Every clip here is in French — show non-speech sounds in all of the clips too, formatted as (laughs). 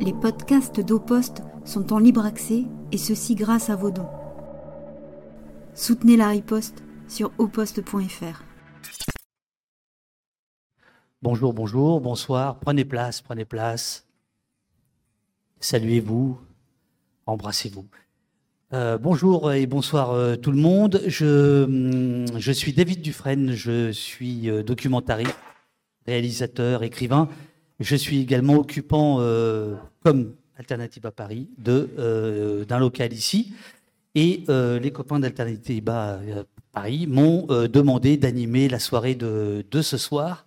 Les podcasts d'Oposte sont en libre accès et ceci grâce à vos dons. Soutenez la riposte sur oposte.fr. Bonjour, bonjour, bonsoir, prenez place, prenez place. Saluez-vous, embrassez-vous. Euh, bonjour et bonsoir euh, tout le monde. Je, je suis David Dufresne, je suis euh, documentariste, réalisateur, écrivain. Je suis également occupant, euh, comme Alternative à Paris, euh, d'un local ici. Et euh, les copains d'Alternative à Paris m'ont demandé d'animer la soirée de, ce soir.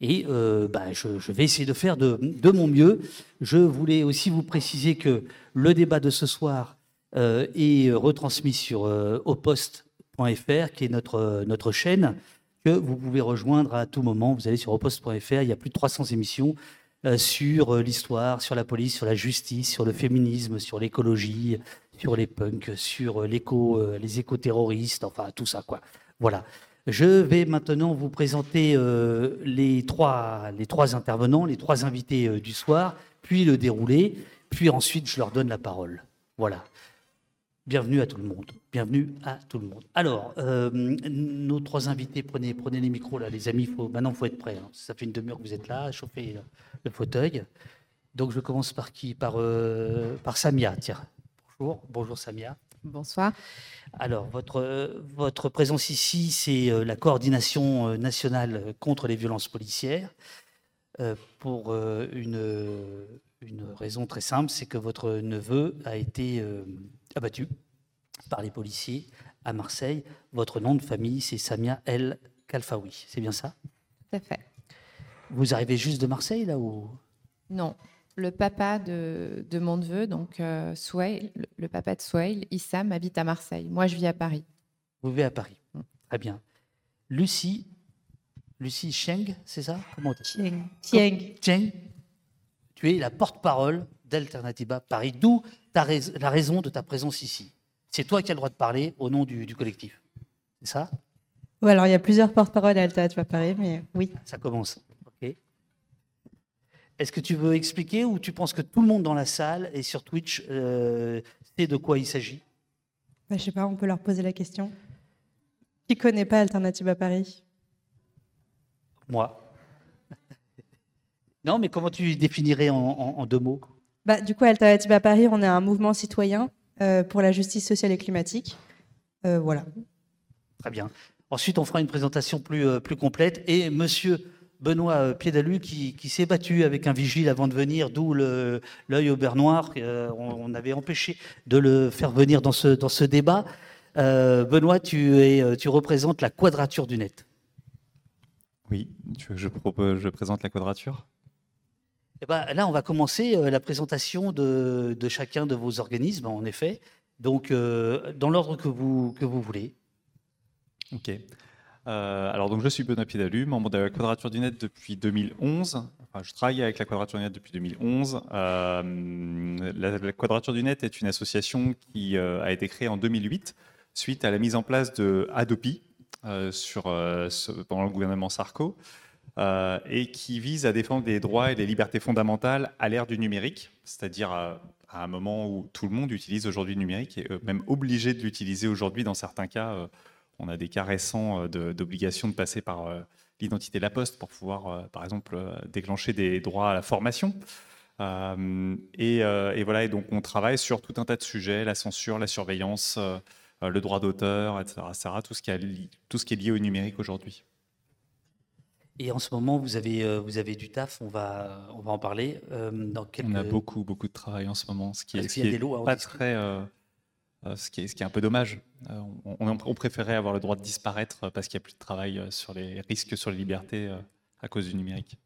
Et bah, je, vais essayer de faire de, mon mieux. Je voulais aussi vous préciser que le débat de ce soir est retransmis sur oposte.fr, qui est notre, notre chaîne que vous pouvez rejoindre à tout moment. Vous allez sur oposte.fr, il y a plus de 300 émissions euh, sur euh, l'histoire, sur la police, sur la justice, sur le féminisme, sur l'écologie, sur les punks, sur euh, les éco-terroristes, enfin tout ça quoi. Voilà. Je vais maintenant vous présenter les, trois, intervenants, les trois invités du soir, puis le déroulé, puis ensuite je leur donne la parole. Voilà. Bienvenue à tout le monde. Bienvenue à tout le monde. Alors, euh, nos trois invités, prenez, prenez les micros là, les amis. Faut, maintenant, il faut être prêt. Hein. Ça fait une demi-heure que vous êtes là, chauffez le, le, fauteuil. Donc, je commence par qui? Par, euh, par Samia. Tiens. Bonjour. Bonjour Samia. Bonsoir. Alors, votre, votre présence ici, c'est euh, la coordination nationale contre les violences policières. Euh, pour une, une raison très simple, c'est que votre neveu a été abattu par les policiers à Marseille. Votre nom de famille, c'est Samia El Kalfaoui. C'est bien ça? Tout à fait. Vous arrivez juste de Marseille, là ou? Non. Le papa de, de mon neveu, donc euh, le, le, papa de Souail, Issam, habite à Marseille. Moi, je vis à Paris. Vous vivez à Paris. Très bien. Lucie, Lucie Cheng, c'est ça? Comment Cheng. Cheng. Cheng. Tu es la porte-parole d'Alternativa Paris, d'où la raison de ta présence ici. C'est toi qui as le droit de parler au nom du, du collectif. C'est ça? Oui, alors il y a plusieurs porte-paroles à Alternativa Paris, mais oui. Ça commence. OK. Est-ce que tu veux expliquer ou tu penses que tout le monde dans la salle et sur Twitch euh, sait de quoi il s'agit? Bah, Je sais pas, on peut leur poser la question. Qui connaît pas Alternativa Paris? Moi. (laughs) non, mais comment tu définirais en, en, en deux mots? Bah, Du coup, Alternativa Paris, on est un mouvement citoyen pour la justice sociale et climatique. Euh, voilà. Très bien. Ensuite, on fera une présentation plus, euh, plus complète. Et monsieur Benoît Piédalu, qui, qui s'est battu avec un vigile avant de venir, d'où l'œil au beurre noir. Euh, on, on, avait empêché de le faire venir dans ce, dans ce débat. Benoît, tu, es, tu représentes la quadrature du net. Oui, tu veux que je, propose, je présente la quadrature eh ben, là, on va commencer euh, la présentation de, chacun de vos organismes, en effet. Donc, euh, dans l'ordre que vous, voulez. OK. Euh, alors, donc, je suis Benoît Piédalu, membre de la Quadrature du Net depuis 2011. Enfin, je travaille avec la Quadrature du Net depuis 2011. Euh, la, Quadrature du Net est une association qui a été créée en 2008 suite à la mise en place de Adopi pendant le gouvernement Sarko. Euh, et qui vise à défendre les droits et les libertés fondamentales à l'ère du numérique, c'est-à-dire à, à, un moment où tout le monde utilise aujourd'hui le numérique et euh, même obligé de l'utiliser aujourd'hui dans certains cas. Euh, on a des cas récents d'obligation de, passer par l'identité de la poste pour pouvoir, par exemple, déclencher des droits à la formation. Et, voilà, et donc on travaille sur tout un tas de sujets, la censure, la surveillance, le droit d'auteur, etc., etc., tout ce qui est lié au numérique aujourd'hui. Et en ce moment, vous avez, euh, vous avez du taf, on va, on va en parler. Euh, dans quelques... On a beaucoup, beaucoup de travail en ce moment, ce qui est, ce qui est pas très, euh, ce, qui est, ce qui est un peu dommage. On, on, on, préférait avoir le droit de disparaître parce qu'il n'y a plus de travail sur les risques sur les libertés à cause du numérique.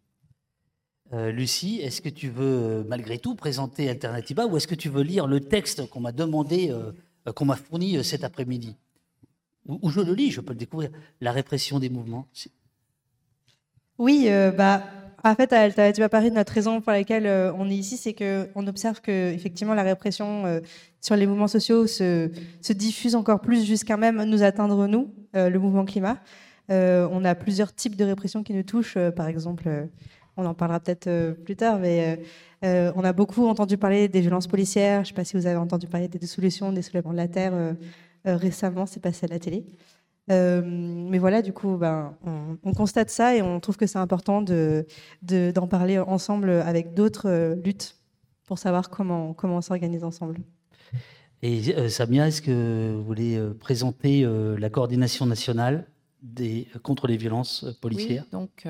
Euh, Lucie, est-ce que tu veux malgré tout présenter Alternativa ou est-ce que tu veux lire le texte qu'on m'a demandé, euh, qu'on m'a fourni cet après-midi? Ou, ou je le lis, je peux le découvrir. La répression des mouvements. Oui, euh, bah, en fait, à Alternativa Paris, notre raison pour laquelle euh, on est ici, c'est qu'on observe que effectivement la répression euh, sur les mouvements sociaux se, se diffuse encore plus jusqu'à même nous atteindre, nous, le mouvement climat. on a plusieurs types de répression qui nous touchent, par exemple on en parlera peut-être plus tard, mais on a beaucoup entendu parler des violences policières. Je ne sais pas si vous avez entendu parler des solutions, des soulèvements de la terre récemment, c'est passé à la télé. Mais voilà, du coup, ben, on, constate ça et on trouve que c'est important d'en de, d'en parler ensemble avec d'autres luttes pour savoir comment, comment on s'organise ensemble. Et euh, Samia, est-ce que vous voulez euh, présenter euh, la coordination nationale des, contre les violences policières? Oui, donc,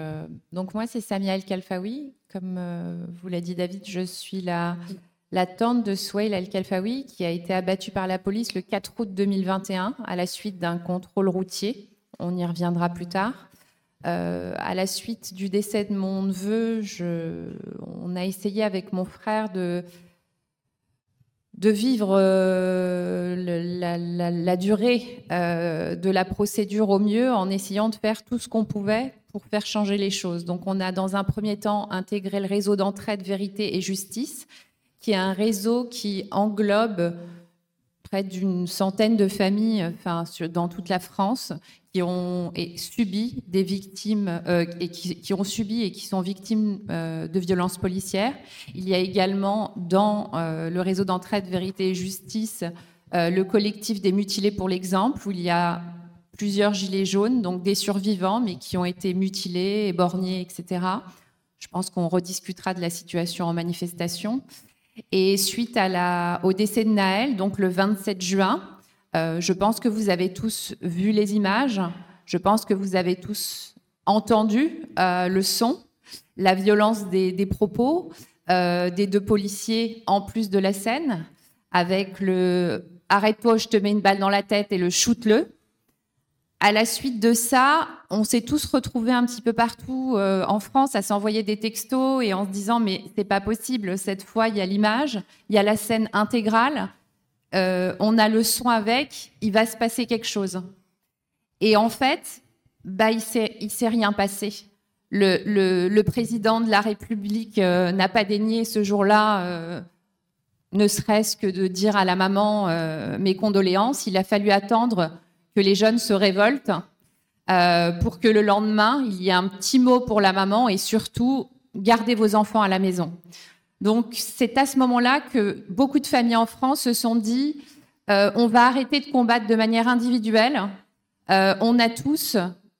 donc moi, c'est Samia El Kalfaoui. Comme vous l'a dit David, je suis la, la tante de Souail El Kalfaoui qui a été abattue par la police le 4 août 2021 à la suite d'un contrôle routier. On y reviendra plus tard. à la suite du décès de mon neveu, je, on a essayé avec mon frère de de vivre euh, la, durée euh, de la procédure au mieux en essayant de faire tout ce qu'on pouvait pour faire changer les choses. Donc on a dans un premier temps intégré le réseau d'entraide, vérité et justice, qui est un réseau qui englobe près d'une centaine de familles enfin, dans toute la France qui ont subi des victimes euh, et qui, ont subi et qui sont victimes euh, de violences policières. Il y a également dans euh, le réseau d'entraide Vérité et Justice le collectif des mutilés pour l'exemple où il y a plusieurs gilets jaunes, donc des survivants mais qui ont été mutilés, éborgnés, etc. Je pense qu'on rediscutera de la situation en manifestation. Et suite au décès de Naël, donc le 27 juin, euh, je pense que vous avez tous vu les images, je pense que vous avez tous entendu euh, le son, la violence des, propos euh, des deux policiers en plus de la scène, avec le arrête-toi, je te mets une balle dans la tête et le shoot-le. À la suite de ça, on s'est tous retrouvés un petit peu partout en France à s'envoyer des textos et en se disant mais c'est pas possible, cette fois il y a l'image, il y a la scène intégrale, euh, on a le son avec, il va se passer quelque chose. Et en fait, bah, il ne s'est rien passé. Le, président de la République euh, n'a pas daigné ce jour-là, euh, ne serait-ce que de dire à la maman mes condoléances. Il a fallu attendre que les jeunes se révoltent pour que le lendemain, il y ait un petit mot pour la maman et surtout, gardez vos enfants à la maison. Donc c'est à ce moment-là que beaucoup de familles en France se sont dit euh, on va arrêter de combattre de manière individuelle. Euh, on a tous,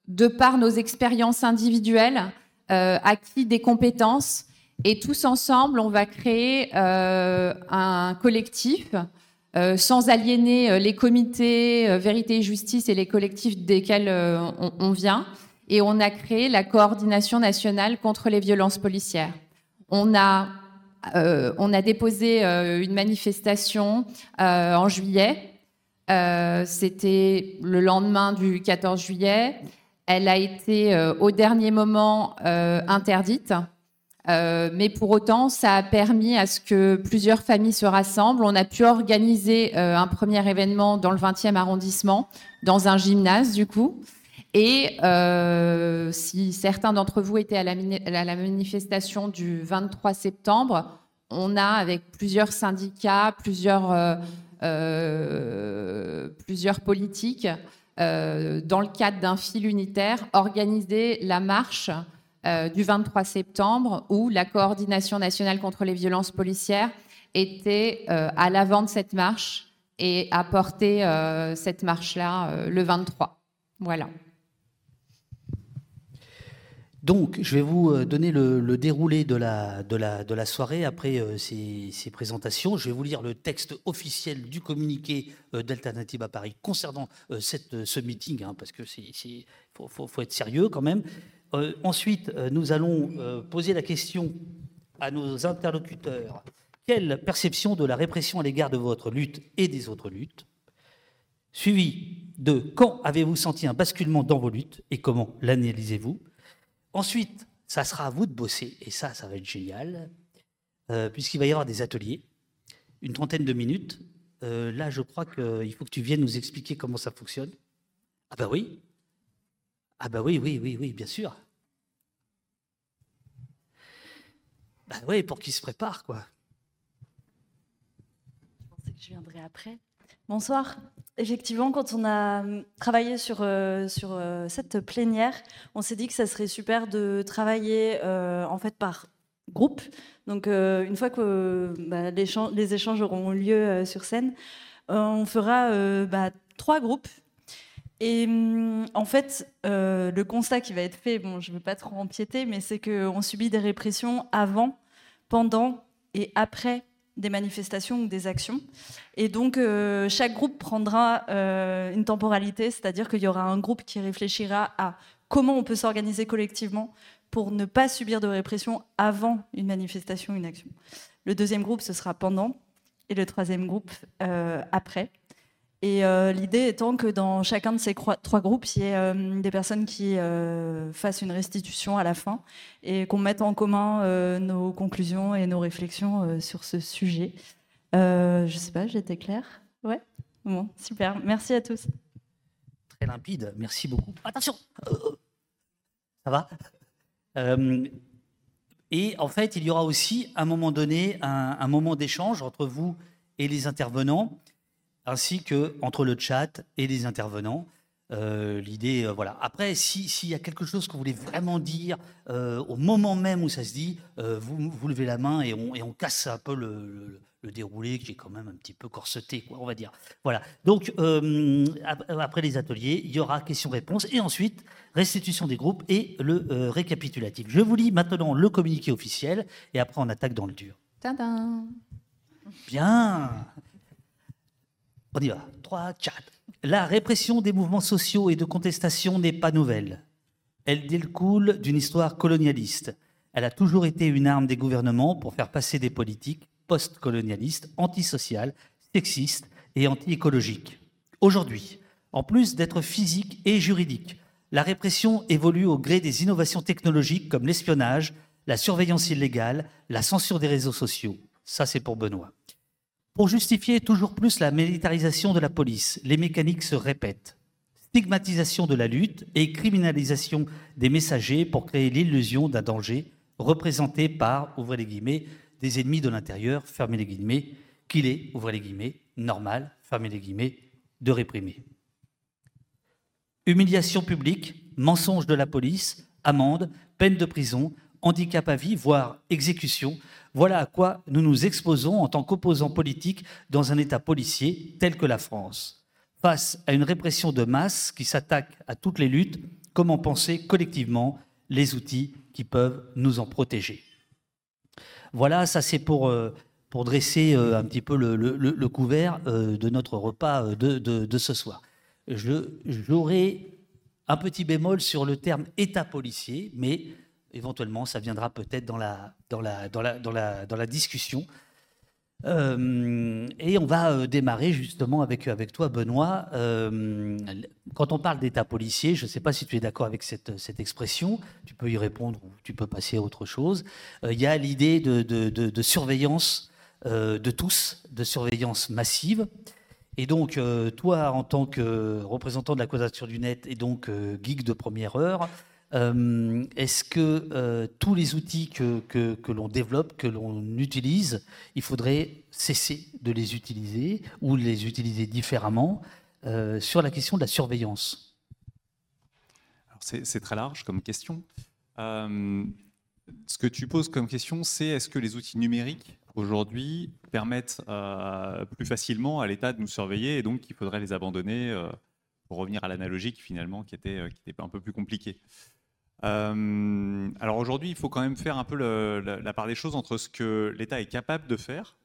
de par nos expériences individuelles, euh, acquis des compétences et tous ensemble, on va créer un collectif sans aliéner les comités Vérité et Justice et les collectifs desquels on, vient. Et on a créé la coordination nationale contre les violences policières. On a euh, on a déposé euh, une manifestation euh, en juillet. C'était le lendemain du 14 juillet. Elle a été au dernier moment interdite. Mais pour autant, ça a permis à ce que plusieurs familles se rassemblent. On a pu organiser un premier événement dans le 20e arrondissement, dans un gymnase du coup. Et euh, si certains d'entre vous étaient à la, manifestation du 23 septembre, on a avec plusieurs syndicats, euh, euh, plusieurs politiques, dans le cadre d'un fil unitaire, organisé la marche du 23 septembre où la coordination nationale contre les violences policières était à l'avant de cette marche et a porté cette marche-là le 23. Voilà. Donc, je vais vous euh, donner le, déroulé de la, soirée après euh, ces, présentations. Je vais vous lire le texte officiel du communiqué euh, d'Alternative à Paris concernant ce meeting, hein, parce que faut, être sérieux quand même. Ensuite, nous allons poser la question à nos interlocuteurs. Quelle perception de la répression à l'égard de votre lutte et des autres luttes Suivi de quand avez-vous senti un basculement dans vos luttes et comment l'analysez-vous? Ensuite, ça sera à vous de bosser, et ça, ça va être génial, euh, puisqu'il va y avoir des ateliers, une trentaine de minutes. Euh, là, je crois qu'il faut que tu viennes nous expliquer comment ça fonctionne. Ah bah oui. Ah bah oui, oui, oui, oui, bien sûr. Bah oui, pour qu'ils se préparent, quoi. Je pensais que je viendrais après. Bonsoir. Effectivement, quand on a travaillé sur, euh, sur euh, cette plénière, on s'est dit que ça serait super de travailler euh, en fait par groupe. Donc, une fois que bah, les échanges auront lieu sur scène, on fera bah, trois groupes. Et mm, en fait, le constat qui va être fait, bon, je ne veux pas trop empiéter, mais c'est qu'on subit des répressions avant, pendant et après des manifestations ou des actions. Et donc, euh, chaque groupe prendra euh, une temporalité, c'est-à-dire qu'il y aura un groupe qui réfléchira à comment on peut s'organiser collectivement pour ne pas subir de répression avant une manifestation, une action. Le deuxième groupe, ce sera pendant, et le troisième groupe, euh, après. Et euh, l'idée étant que dans chacun de ces trois groupes, il y ait euh, des personnes qui euh, fassent une restitution à la fin et qu'on mette en commun nos conclusions et nos réflexions sur ce sujet. je ne sais pas, j'étais claire? Ouais Bon, super. Merci à tous. Très limpide. Merci beaucoup. Attention Ça va? Et en fait, il y aura aussi, à un moment donné, un moment d'échange entre vous et les intervenants ainsi que entre le chat et les intervenants. Euh, l'idée, euh, voilà. Après, s'il y a quelque chose que vous voulez vraiment dire euh, au moment même où ça se dit, vous, vous levez la main et on, et on casse un peu le, déroulé qui est quand même un petit peu corseté, quoi, on va dire. Voilà. Donc, après les ateliers, il y aura questions-réponses et ensuite restitution des groupes et le récapitulatif. Je vous lis maintenant le communiqué officiel et après on attaque dans le dur. Tadam Bien. On y va. 3, 4. La répression des mouvements sociaux et de contestation n'est pas nouvelle. Elle découle d'une histoire colonialiste. Elle a toujours été une arme des gouvernements pour faire passer des politiques post-colonialistes, antisociales, sexistes et anti-écologiques. Aujourd'hui, en plus d'être physique et juridique, la répression évolue au gré des innovations technologiques comme l'espionnage, la surveillance illégale, la censure des réseaux sociaux. Ça, c'est pour Benoît. Pour justifier toujours plus la militarisation de la police, les mécaniques se répètent. Stigmatisation de la lutte et criminalisation des messagers pour créer l'illusion d'un danger représenté par, ouvrez les guillemets, des ennemis de l'intérieur, fermez les guillemets, qu'il est, ouvrez les guillemets, normal, fermez les guillemets, de réprimer. Humiliation publique, mensonge de la police, amende, peine de prison, handicap à vie, voire exécution, voilà à quoi nous nous exposons en tant qu'opposants politiques dans un État policier tel que la France. Face à une répression de masse qui s'attaque à toutes les luttes, comment penser collectivement les outils qui peuvent nous en protéger? Voilà, ça c'est pour, euh, dresser euh, un petit peu le, couvert euh, de notre repas de, de ce soir. J'aurai un petit bémol sur le terme État policier, mais éventuellement, ça viendra peut-être dans la, dans, la, dans, la, dans, la, dans la discussion. Euh, et on va euh, démarrer justement avec, avec toi, Benoît. Euh, quand on parle d'État policier, je ne sais pas si tu es d'accord avec cette, cette, expression, tu peux y répondre ou tu peux passer à autre chose. Il y a l'idée de, de, de, surveillance de tous, de surveillance massive. Et donc, toi, en tant que représentant de la Quadrature du Net et donc geek de première heure, euh, est-ce que euh, tous les outils que, l'on développe, que l'on utilise, il faudrait cesser de les utiliser ou les utiliser différemment euh, sur la question de la surveillance? C'est très large comme question. ce que tu poses comme question, c'est est-ce que les outils numériques aujourd'hui permettent plus facilement à l'État de nous surveiller et donc il faudrait les abandonner pour revenir à l'analogique finalement qui était, qui était un peu plus compliquée euh, alors aujourd'hui, il faut quand même faire un peu la, part des choses entre ce que l'État est capable de faire.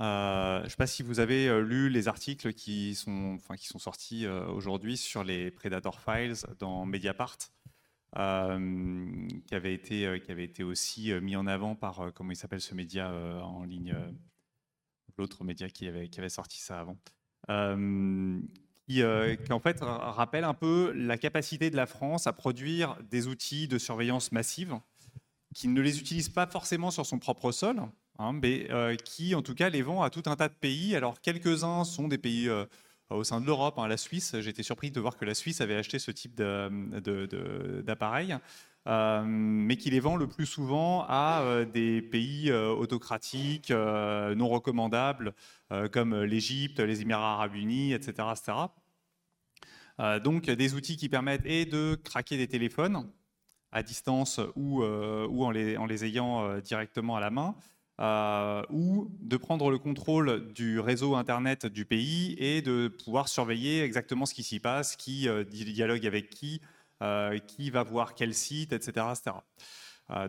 Euh, je ne sais pas si vous avez euh, lu les articles qui sont, enfin, qui sont sortis aujourd'hui sur les Predator Files dans Mediapart, qui, avait été, qui avait été aussi mis en avant par, comment il s'appelle ce média en ligne, l'autre média qui avait, qui avait sorti ça avant. Euh, qui, en fait rappelle un peu la capacité de la France à produire des outils de surveillance massive qui ne les utilise pas forcément sur son propre sol, hein, mais euh, qui en tout cas les vend à tout un tas de pays. Alors quelques-uns sont des pays euh, au sein de l'Europe, hein, la Suisse. J'étais surpris de voir que la Suisse avait acheté ce type d'appareil. Mais qui les vend le plus souvent à des pays autocratiques, non recommandables, comme l'Égypte, les Émirats arabes unis, etc. etc. donc des outils qui permettent et de craquer des téléphones à distance ou, ou en, les, en, les, ayant directement à la main, euh, ou de prendre le contrôle du réseau Internet du pays et de pouvoir surveiller exactement ce qui s'y passe, qui euh, dialogue avec qui, euh, qui va voir quel site, etc.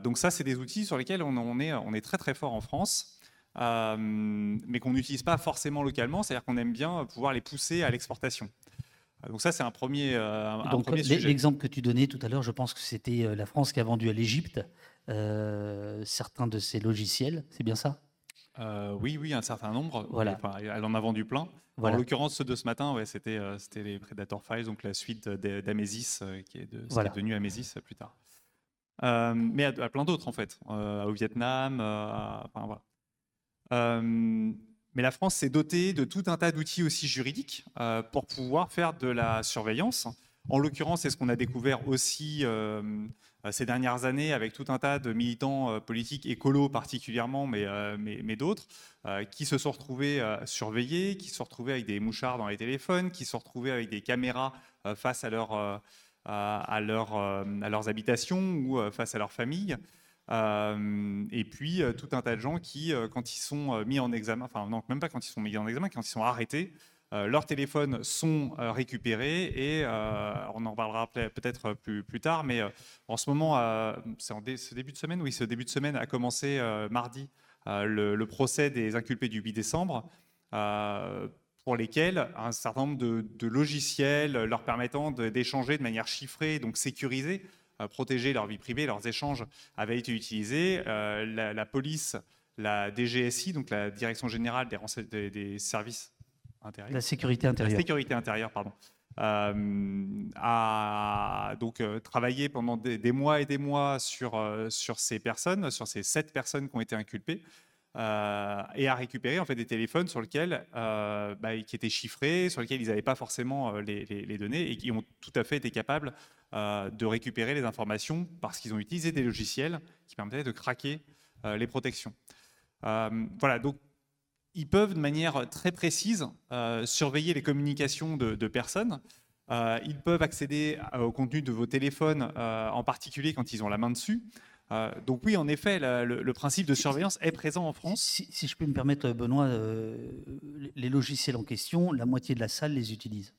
donc ça, c'est des outils sur lesquels on, est, on est très très fort en France. mais qu'on n'utilise pas forcément localement, c'est-à-dire qu'on aime bien pouvoir les pousser à l'exportation. Donc ça, c'est un premier, un premier sujet. L'exemple que tu donnais tout à l'heure, je pense que c'était la France qui a vendu à l'Égypte euh, certains de ces logiciels, c'est bien ça? Euh, oui, oui, un certain nombre. Voilà. elle en a vendu plein. En l'occurrence, ceux de ce matin, ouais, c'était euh, c'était les Predator Files, donc la suite d'Amesis, qui est, de, est devenu Amesis plus tard. mais à, plein d'autres, en fait, au Vietnam. enfin, voilà. mais la France s'est dotée de tout un tas d'outils aussi juridiques pour pouvoir faire de la surveillance. En l'occurrence, c'est ce qu'on a découvert aussi euh, ces dernières années avec tout un tas de militants euh, politiques, écolos particulièrement, mais, euh, mais, d'autres, qui se sont retrouvés surveillés, qui se sont retrouvés avec des mouchards dans les téléphones, qui se sont retrouvés avec des caméras face à, leur, à, à leurs habitations ou face à leur famille. et puis tout un tas de gens qui, quand ils sont mis en examen, enfin non, même pas quand ils sont mis en examen, quand ils sont arrêtés, euh, leurs téléphones sont euh, récupérés et euh, on en parlera peut-être plus, tard, mais en ce moment, c'est en ce début de semaine, oui, ce début de semaine a commencé mardi le, procès des inculpés du 8 décembre pour lesquels un certain nombre de, logiciels leur permettant d'échanger de, manière chiffrée, donc sécurisée, protéger leur vie privée, leurs échanges, avaient été utilisés. la, police, la DGSI, donc la Direction générale des services la sécurité intérieure. La sécurité intérieure, pardon. Euh, a donc euh, travaillé pendant des, mois et des mois sur, euh, sur ces personnes, sur ces sept personnes qui ont été inculpées, et a récupéré en fait des téléphones sur lesquels, bah, qui étaient chiffrés, sur lesquels ils n'avaient pas forcément les, les, données et qui ont tout à fait été capables de récupérer les informations parce qu'ils ont utilisé des logiciels qui permettaient de craquer les protections. voilà, donc ils peuvent de manière très précise euh, surveiller les communications de, personnes. Euh, ils peuvent accéder au contenu de vos téléphones, euh, en particulier quand ils ont la main dessus. donc oui, en effet, le, principe de surveillance est présent en France. Si, je peux me permettre, Benoît, les logiciels en question, la moitié de la salle les utilise.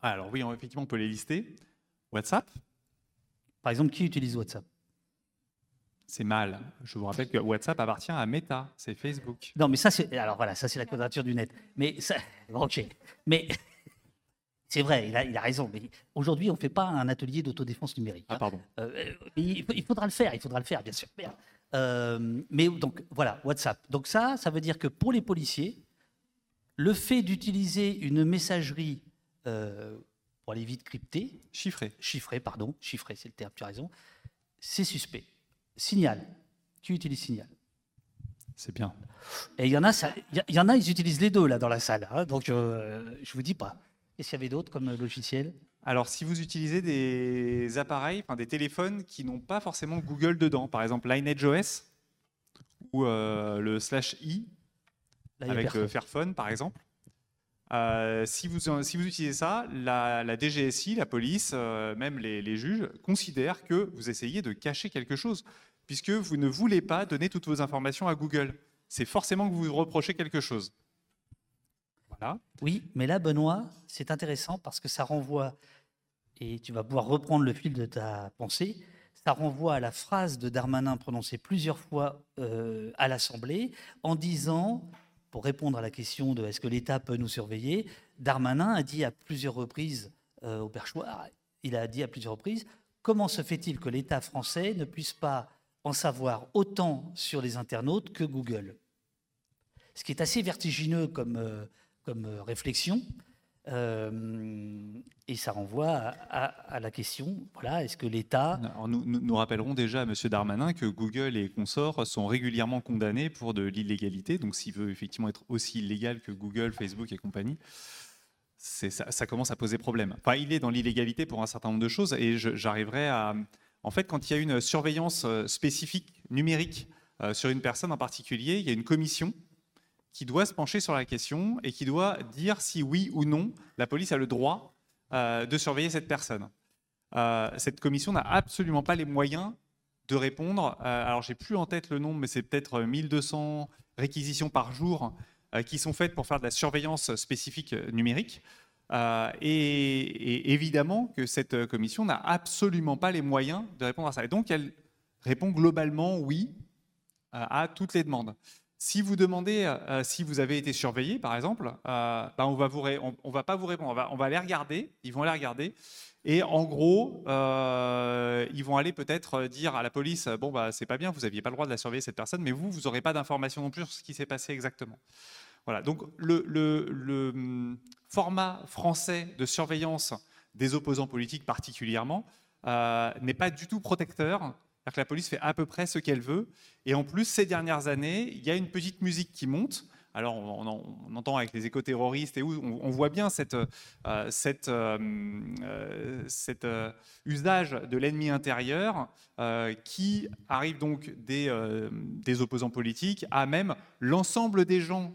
Alors oui, effectivement, on peut les lister. WhatsApp. Par exemple, qui utilise WhatsApp? C'est mal. Je vous rappelle que WhatsApp appartient à Meta, c'est Facebook. Non, mais ça, c'est alors voilà, ça c'est la quadrature du net. Mais ça, (laughs) ok. Mais (laughs) c'est vrai, il a, il a, raison. Mais aujourd'hui, on ne fait pas un atelier d'autodéfense numérique. Ah pardon. Euh, il, faudra le faire, il faudra le faire, bien sûr. Euh, mais donc voilà, WhatsApp. Donc ça, ça veut dire que pour les policiers, le fait d'utiliser une messagerie euh, pour aller vite cryptée, chiffrée, chiffrée, pardon, chiffrée, c'est le terme, tu as raison, c'est suspect. Signal. Qui utilise Signal C'est bien. Et il y en a, il y en a, ils utilisent les deux là dans la salle. Hein. donc je euh, je vous dis pas. Est-ce qu'il y avait d'autres comme logiciel? Alors, si vous utilisez des appareils, enfin, des téléphones qui n'ont pas forcément Google dedans, par exemple Lineage OS ou euh, le slash i avec euh, Fairphone, par exemple, si, vous, si vous utilisez ça, la, DGSI, la police, même les, les, juges considèrent que vous essayez de cacher quelque chose puisque vous ne voulez pas donner toutes vos informations à Google. C'est forcément que vous vous reprochez quelque chose. Voilà. Oui, mais là, Benoît, c'est intéressant parce que ça renvoie, et tu vas pouvoir reprendre le fil de ta pensée, ça renvoie à la phrase de Darmanin prononcée plusieurs fois euh, à l'Assemblée en disant, pour répondre à la question de est-ce que l'État peut nous surveiller, Darmanin a dit à plusieurs reprises euh, au perchoir, il a dit à plusieurs reprises, comment se fait-il que l'État français ne puisse pas en savoir autant sur les internautes que Google. Ce qui est assez vertigineux comme, euh, euh, réflexion. Euh, et ça renvoie à, la question voilà, est-ce que l'État. Nous, nous, rappellerons déjà à M. Darmanin que Google et consorts sont régulièrement condamnés pour de l'illégalité. Donc, s'il veut effectivement être aussi illégal que Google, Facebook et compagnie, ça, ça, commence à poser problème. Enfin, il est dans l'illégalité pour un certain nombre de choses et j'arriverai à, En fait, quand il y a une surveillance spécifique numérique sur une personne en particulier, il y a une commission qui doit se pencher sur la question et qui doit dire si oui ou non la police a le droit de surveiller cette personne. cette commission n'a absolument pas les moyens de répondre. alors, j'ai plus en tête le nombre, mais c'est peut-être 1200 réquisitions par jour euh, qui sont faites pour faire de la surveillance spécifique euh, numérique. Euh, et, évidemment que cette commission n'a absolument pas les moyens de répondre à ça. Et donc elle répond globalement oui à toutes les demandes. Si vous demandez si vous avez été surveillé, par exemple, ben, on va va pas vous répondre. On va, les regarder. Ils vont les regarder. Et en gros, euh, ils vont aller peut-être dire à la police bon bah c'est pas bien, vous n'aviez pas le droit de la surveiller cette personne, mais vous, vous n'aurez pas d'informations non plus sur ce qui s'est passé exactement. Voilà. Donc le, hum, format français de surveillance des opposants politiques particulièrement euh, n'est pas du tout protecteur. Que la police fait à peu près ce qu'elle veut. Et en plus, ces dernières années, il y a une petite musique qui monte alors, on, entend avec les éco-terroristes et où on, voit bien cette, euh, euh, euh, usage de l'ennemi intérieur qui arrive donc des, opposants politiques à même l'ensemble des gens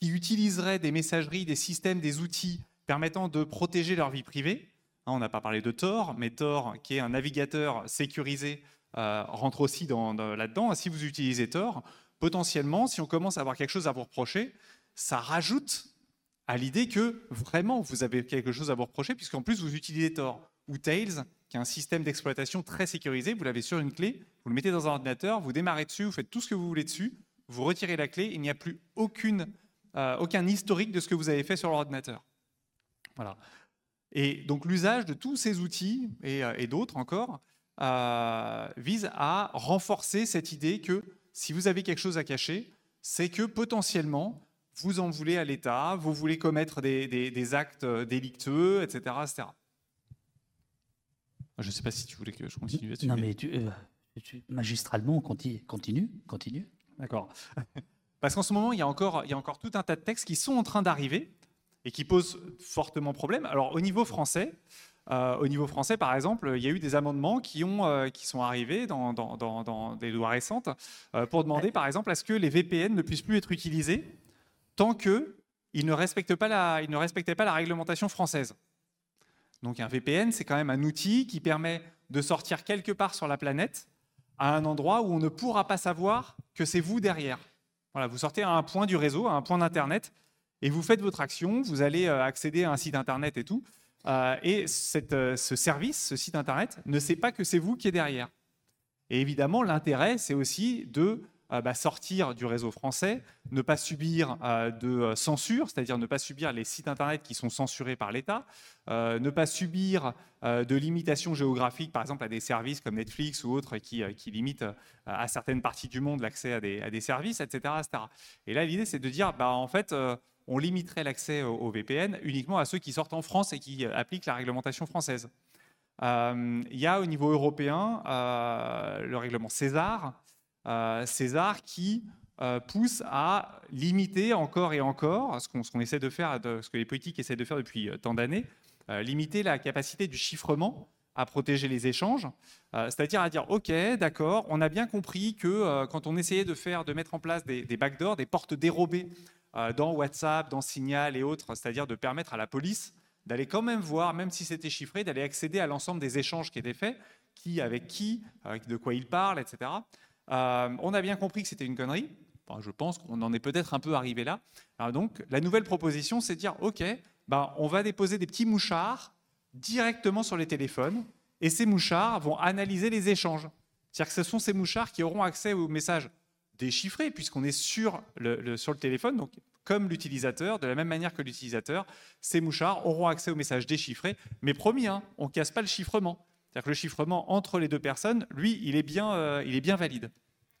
qui utiliseraient des messageries, des systèmes, des outils permettant de protéger leur vie privée. Hein, on n'a pas parlé de Tor, mais Tor, qui est un navigateur sécurisé, rentre aussi là-dedans. Si vous utilisez Tor, potentiellement, si on commence à avoir quelque chose à vous reprocher, ça rajoute à l'idée que vraiment vous avez quelque chose à vous reprocher, puisqu'en plus vous utilisez Tor ou Tails, qui est un système d'exploitation très sécurisé. Vous l'avez sur une clé, vous le mettez dans un ordinateur, vous démarrez dessus, vous faites tout ce que vous voulez dessus, vous retirez la clé, il n'y a plus aucune, euh, aucun historique de ce que vous avez fait sur l'ordinateur. Voilà. Et donc l'usage de tous ces outils et, euh, d'autres encore euh, vise à renforcer cette idée que si vous avez quelque chose à cacher, c'est que potentiellement, vous en voulez à l'État, vous voulez commettre des, actes délictueux, etc. etc. Je ne sais pas si tu voulais que je continue là-dessus. Non, mais tu, euh, magistralement, continue, continue. continue. D'accord. (laughs) Parce qu'en ce moment, il y, a encore, tout un tas de textes qui sont en train d'arriver et qui posent fortement problème. Alors, au niveau français, euh, français, par exemple, il y a eu des amendements qui, euh, sont arrivés dans, des lois récentes euh, pour demander, par exemple, à ce que les VPN ne puissent plus être utilisés tant qu'ils ne, ne respectaient pas la réglementation française. Donc un VPN, c'est quand même un outil qui permet de sortir quelque part sur la planète à un endroit où on ne pourra pas savoir que c'est vous derrière. Voilà, vous sortez à un point du réseau, à un point d'Internet, et vous faites votre action, vous allez accéder à un site Internet et tout, euh, et euh, ce service, ce site Internet, ne sait pas que c'est vous qui êtes derrière. Et évidemment, l'intérêt, c'est aussi de euh, bah, sortir du réseau français, ne pas subir de censure, c'est-à-dire ne pas subir les sites Internet qui sont censurés par l'État, ne pas subir de limitations géographiques, par exemple à des services comme Netflix ou autres qui, limitent à certaines parties du monde l'accès à des, services, etc.. Et là, l'idée, c'est de dire, bah, en fait, on limiterait l'accès au, VPN uniquement à ceux qui sortent en France et qui appliquent la réglementation française. Euh, il y a au niveau européen euh, le règlement César, euh, César qui pousse à limiter encore et encore ce qu'on essaie de faire, ce que les politiques essaient de faire depuis tant d'années, limiter la capacité du chiffrement à protéger les échanges, c'est-à-dire à dire ok, d'accord, on a bien compris que quand on essayait de faire, de mettre en place des, des backdoors, des portes dérobées euh, dans WhatsApp, dans Signal et autres, c'est-à-dire de permettre à la police d'aller quand même voir, même si c'était chiffré, d'aller accéder à l'ensemble des échanges qui étaient faits, qui avec qui, de quoi ils parlent, etc. Euh, on a bien compris que c'était une connerie. je pense qu'on en est peut-être un peu arrivé là. donc, la nouvelle proposition, c'est de dire, OK, ben, on va déposer des petits mouchards directement sur les téléphones, et ces mouchards vont analyser les échanges. C'est-à-dire que ce sont ces mouchards qui auront accès aux messages déchiffré, puisqu'on est sur le, sur le téléphone. Donc, comme l'utilisateur, de la même manière que l'utilisateur, ces mouchards auront accès aux messages déchiffrés. Mais promis, hein, on ne casse pas le chiffrement. C'est-à-dire que le chiffrement entre les deux personnes, lui, il est bien, euh, il est bien valide.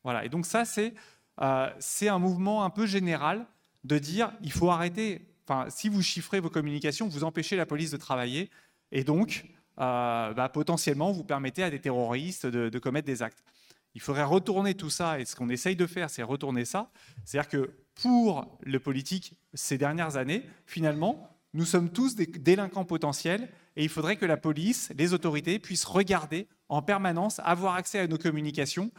Voilà. Et donc ça, c'est euh, un mouvement un peu général de dire il faut arrêter. Enfin, si vous chiffrez vos communications, vous empêchez la police de travailler, et donc euh, bah, potentiellement vous permettez à des terroristes de commettre des actes. Il faudrait retourner tout ça, et ce qu'on essaye de faire, c'est retourner ça. C'est-à-dire que pour le politique, ces dernières années, finalement, nous sommes tous des délinquants potentiels, et il faudrait que la police, les autorités puissent regarder en permanence avoir accès à nos communications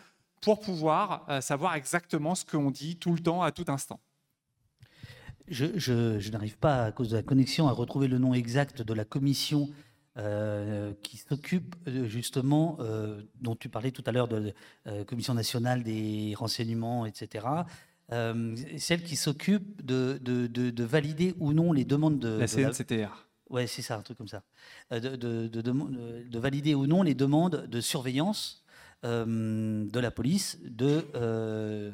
pour pouvoir euh, savoir exactement ce qu'on dit tout le temps, à tout instant. Je, n'arrive pas, à cause de la connexion, à retrouver le nom exact de la commission euh, qui s'occupe euh, justement, dont tu parlais tout à l'heure, de la Commission nationale des renseignements, etc. celle qui s'occupe de, de, valider ou non les demandes de... La CNCTR. Ouais, c'est ça, un truc comme ça. De, de, valider ou non les demandes de surveillance euh, de la police de, euh,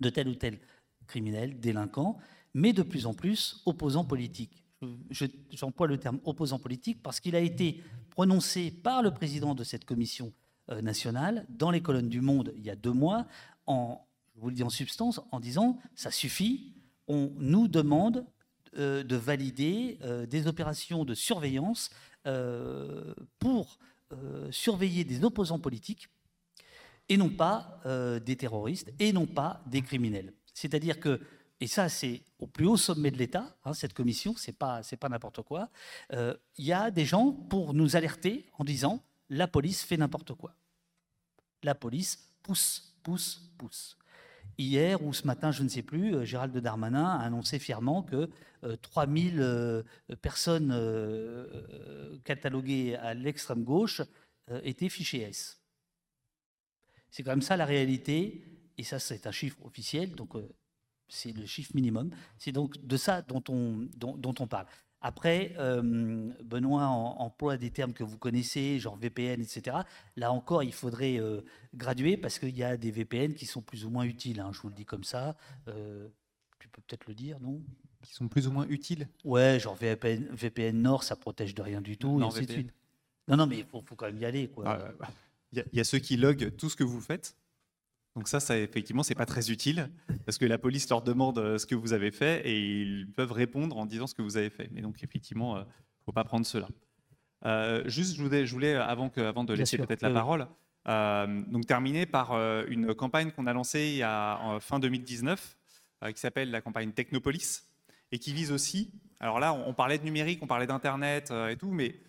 de tel ou tel criminel, délinquant, mais de plus en plus opposant politique. J'emploie le terme opposant politique parce qu'il a été prononcé par le président de cette commission euh, nationale dans les colonnes du Monde il y a deux mois, en, je vous le dis en substance, en disant ça suffit, on nous demande de valider des opérations de surveillance pour euh, surveiller des opposants politiques et non pas euh, des terroristes et non pas des criminels. C'est-à-dire que, et ça c'est au plus haut sommet de l'État, hein, cette commission, c'est pas pas n'importe quoi. Euh, il y a des gens pour nous alerter en disant la police fait n'importe quoi. La police pousse, pousse, pousse. Hier ou ce matin, je ne sais plus, Gérald Darmanin a annoncé fièrement que 3000 euh, personnes euh, cataloguées à l'extrême gauche euh, étaient fichées S. C'est quand même ça la réalité, et ça c'est un chiffre officiel, donc c'est le chiffre minimum. C'est donc de ça dont on, dont, on parle. Après, Benoît emploie des termes que vous connaissez, genre VPN, etc. Là encore, il faudrait graduer parce qu'il y a des VPN qui sont plus ou moins utiles. Hein, je vous le dis comme ça. tu peux peut-être le dire, non? Qui sont plus ou moins utiles? Ouais, genre VPN, VPN Nord, ça protège de rien du tout, non, et suite. Non, non, mais il faut, quand même y aller. Quoi. Ah, il y, a ceux qui loguent tout ce que vous faites. Donc ça, ça effectivement, c'est pas très utile parce que la police leur demande euh, ce que vous avez fait et ils peuvent répondre en disant ce que vous avez fait. Mais donc effectivement, ne euh, faut pas prendre cela. Euh, juste, je voulais, je voulais avant, que, avant de laisser peut-être la parole, donc terminer par une campagne qu'on a lancée il y a, en fin 2019 qui s'appelle la campagne Technopolis et qui vise aussi, alors là, on, parlait de numérique, on parlait d'Internet et tout, mais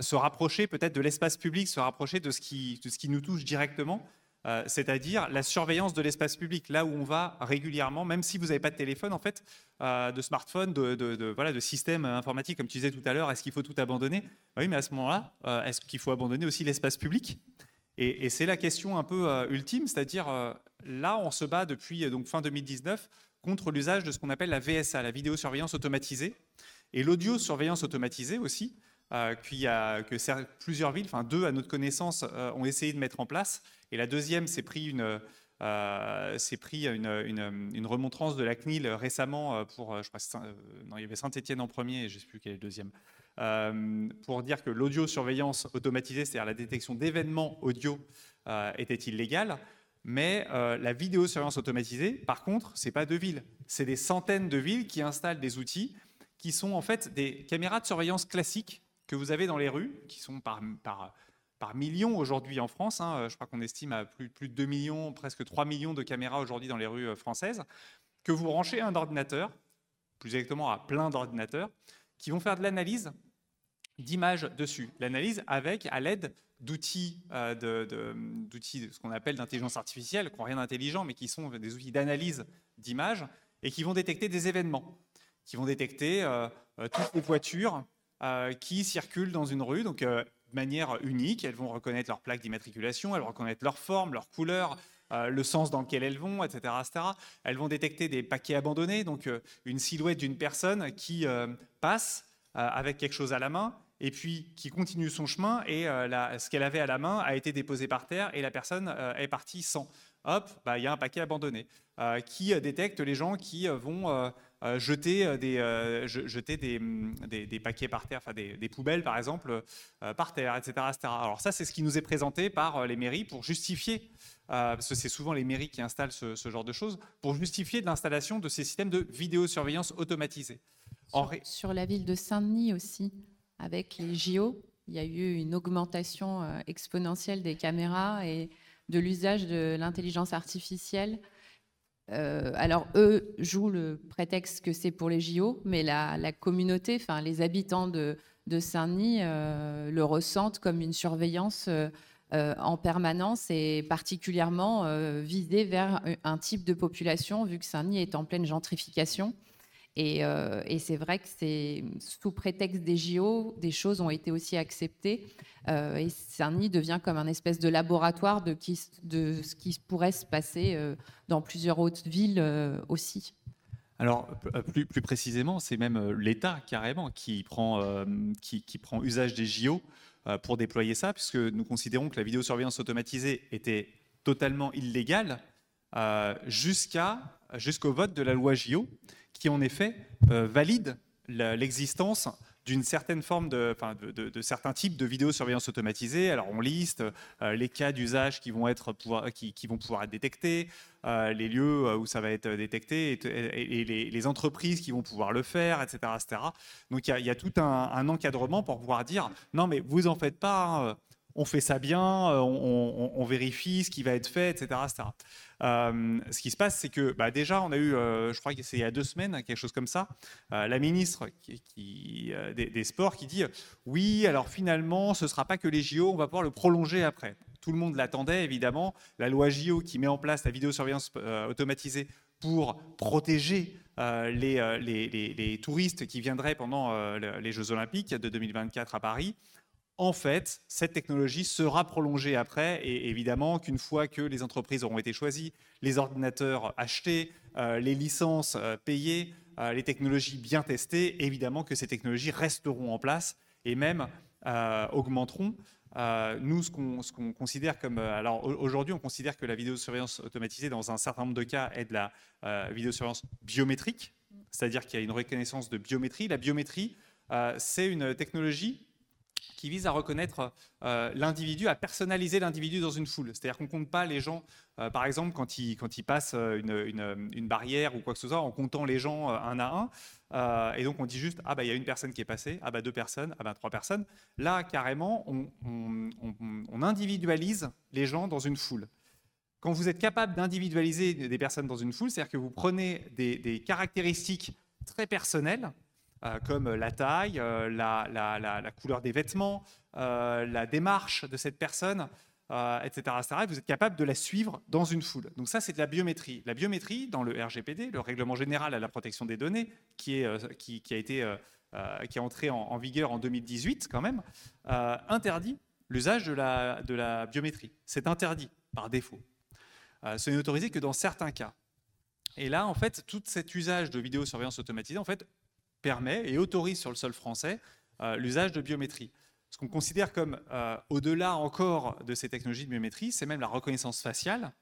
se rapprocher peut-être de l'espace public, se rapprocher de ce qui, de ce qui nous touche directement, euh, c'est-à-dire la surveillance de l'espace public, là où on va régulièrement, même si vous n'avez pas de téléphone, en fait, de smartphone, de, voilà, de système informatique, comme tu disais tout à l'heure, est-ce qu'il faut tout abandonner? Bah Oui, mais à ce moment-là, est-ce qu'il faut abandonner aussi l'espace public? Et, et c'est la question un peu ultime, c'est-à-dire là, on se bat depuis donc fin 2019 contre l'usage de ce qu'on appelle la VSA, la vidéosurveillance automatisée, et l'audio-surveillance automatisée aussi, euh, que plusieurs villes, enfin deux à notre connaissance, euh, ont essayé de mettre en place. Et la deuxième s'est pris une, euh, pris une, une, remontrance de la CNIL récemment pour, je crois, non, il y avait Saint-Etienne en premier, je ne sais plus quel est le deuxième, pour dire que l'audio-surveillance automatisée, c'est-à-dire la détection d'événements audio, était illégale. Mais euh, la vidéosurveillance automatisée, par contre, ce n'est pas deux villes. C'est des centaines de villes qui installent des outils qui sont en fait des caméras de surveillance classiques que vous avez dans les rues, qui sont par, millions aujourd'hui en France. Hein. Je crois qu'on estime à plus, plus, de 2 millions, presque 3 millions de caméras aujourd'hui dans les rues euh, françaises, que vous branchez à un ordinateur, plus exactement à plein d'ordinateurs, qui vont faire de l'analyse d'images dessus. L'analyse avec, à l'aide d'outils, euh, de, d'outils, ce qu'on appelle d'intelligence artificielle, qui n'ont rien d'intelligent, mais qui sont des outils d'analyse d'images, et qui vont détecter des événements, qui vont détecter euh, euh, toutes les voitures qui circulent dans une rue, donc de manière unique. Elles vont reconnaître leur plaque d'immatriculation, elles vont reconnaître leur forme, leur couleur, le sens dans lequel elles vont, etc., etc. Elles vont détecter des paquets abandonnés, donc une silhouette d'une personne qui passe avec quelque chose à la main et puis qui continue son chemin et euh, ce qu'elle avait à la main a été déposé par terre et la personne euh, est partie sans. Hop, bah, il y a un paquet abandonné euh, qui détecte les gens qui vont jeter, des, jeter des, des, paquets par terre, enfin des, poubelles par exemple, par terre, etc., etc. Alors ça, c'est ce qui nous est présenté par les mairies pour justifier, parce que c'est souvent les mairies qui installent ce, ce genre de choses, pour justifier de l'installation de ces systèmes de vidéosurveillance automatisés. Sur, sur la ville de Saint-Denis aussi, avec les JO. Il y a eu une augmentation euh, exponentielle des caméras et de l'usage de l'intelligence artificielle. Euh, alors, eux jouent le prétexte que c'est pour les JO, mais la, communauté, enfin les habitants de, de Saint-Denis le ressentent comme une surveillance en permanence et particulièrement visée vers un type de population, vu que Saint-Denis est en pleine gentrification. Euh, et, c'est vrai que c'est sous prétexte des JO, des choses ont été aussi acceptées. Euh, et Saint-Denis devient comme un espèce de laboratoire de, ce qui pourrait se passer euh, dans plusieurs autres villes aussi. Alors, plus, précisément, c'est même l'État carrément qui prend, usage des JO pour déployer ça, puisque nous considérons que la vidéosurveillance automatisée était totalement illégale jusqu'au vote de la loi JO qui en effet euh, valide l'existence d'une certaine forme de, de, certains types de vidéosurveillance automatisée. Alors on liste euh, les cas d'usage qui vont être qui, vont pouvoir être détectés, euh, les lieux où ça va être détecté et, les, entreprises qui vont pouvoir le faire, etc., etc. Donc il y, a tout un, encadrement pour pouvoir dire non mais vous en faites pas. Hein, on fait ça bien, on, on, vérifie ce qui va être fait, etc. Euh, ce qui se passe, c'est que bah, déjà, on a eu, euh, je crois que c'est il y a deux semaines, quelque chose comme ça, euh, la ministre des, Sports qui dit oui, alors finalement, ce ne sera pas que les JO, on va pouvoir le prolonger après. Tout le monde l'attendait, évidemment. La loi JO qui met en place la vidéosurveillance automatisée pour protéger les, touristes qui viendraient pendant les Jeux Olympiques de 2024 à Paris en fait, cette technologie sera prolongée après, et évidemment qu'une fois que les entreprises auront été choisies, les ordinateurs achetés, euh, les licences euh, payées, euh, les technologies bien testées, évidemment que ces technologies resteront en place et même augmenteront. nous, ce qu'on considère comme... alors aujourd'hui, on considère que la vidéosurveillance automatisée, dans un certain nombre de cas, est de la vidéosurveillance biométrique, c'est-à-dire qu'il y a une reconnaissance de biométrie. La biométrie, c'est une technologie qui vise à reconnaître euh, l'individu, à personnaliser l'individu dans une foule. C'est-à-dire qu'on ne compte pas les gens, euh, par exemple, quand ils, passent euh, une, barrière ou quoi que ce soit, en comptant les gens un à un. et donc on dit juste, ah bah il y a une personne qui est passée, ah bah deux personnes, ah bah trois personnes. Là, carrément, on, individualise les gens dans une foule. Quand vous êtes capable d'individualiser des personnes dans une foule, c'est-à-dire que vous prenez des, caractéristiques très personnelles, comme la taille, euh, la, couleur des vêtements, euh, la démarche de cette personne, etc., etc. Et vous êt capable de la suivre dans une foule. Donc ça, c'est de la biométrie. La biométrie, dans le RGPD, le Règlement général à la protection des données, qui, est, a été, qui est entré en, vigueur en 2018 quand même, interdit l'usage de la, de la biométrie. C'est interdit par défaut. ce n'est autorisé que dans certains cas. Et là, en fait, tout cet usage de vidéosurveillance automatisée, en fait, permet et autorise sur le sol français euh, l'usage de biométrie. Ce qu'on considère comme euh, au-delà encore de ces technologies de biométrie, c'est même la reconnaissance faciale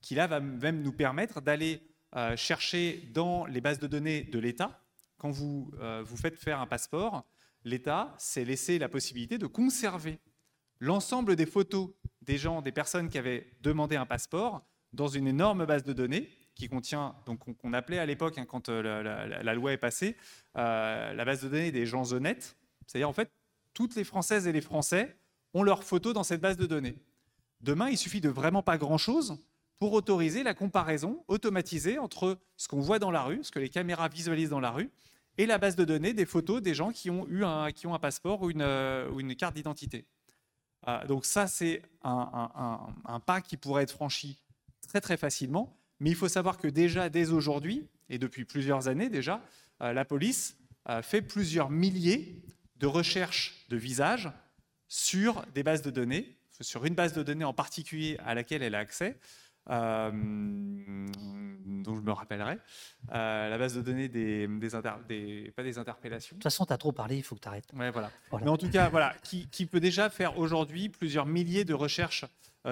qui là va même nous permettre d'aller euh, chercher dans les bases de données de l'État. Quand vous vous faites faire un passeport, l'État s'est laissé la possibilité de conserver l'ensemble des photos des gens, des personnes qui avaient demandé un passeport dans une énorme base de données qui contient, donc qu'on appelait à l'époque, hein, quand euh, la, loi est passée, euh, la base de données des gens honnêtes. C'est-à-dire, en fait, toutes les Françaises et les Français ont leurs photos dans cette base de données. Demain, il suffit de vraiment pas grand-chose pour autoriser la comparaison automatisée entre ce qu'on voit dans la rue, ce que les caméras visualisent dans la rue, et la base de données des photos des gens qui ont eu un, qui ont un passeport ou une, euh, ou une carte d'identité. donc ça, c'est un, un, pas qui pourrait être franchi très très facilement. Mais il faut savoir que déjà, dès aujourd'hui, et depuis plusieurs années déjà, euh, la police euh, fait plusieurs milliers de recherches de visages sur des bases de données, sur une base de données en particulier à laquelle elle a accès, euh, dont je me rappellerai, la base de données des, des, pas des interpellations. De toute façon, tu as trop parlé, il faut que tu arrêtes. Ouais, voilà. Mais en tout cas, voilà, qui, qui peut déjà faire aujourd'hui plusieurs milliers de recherches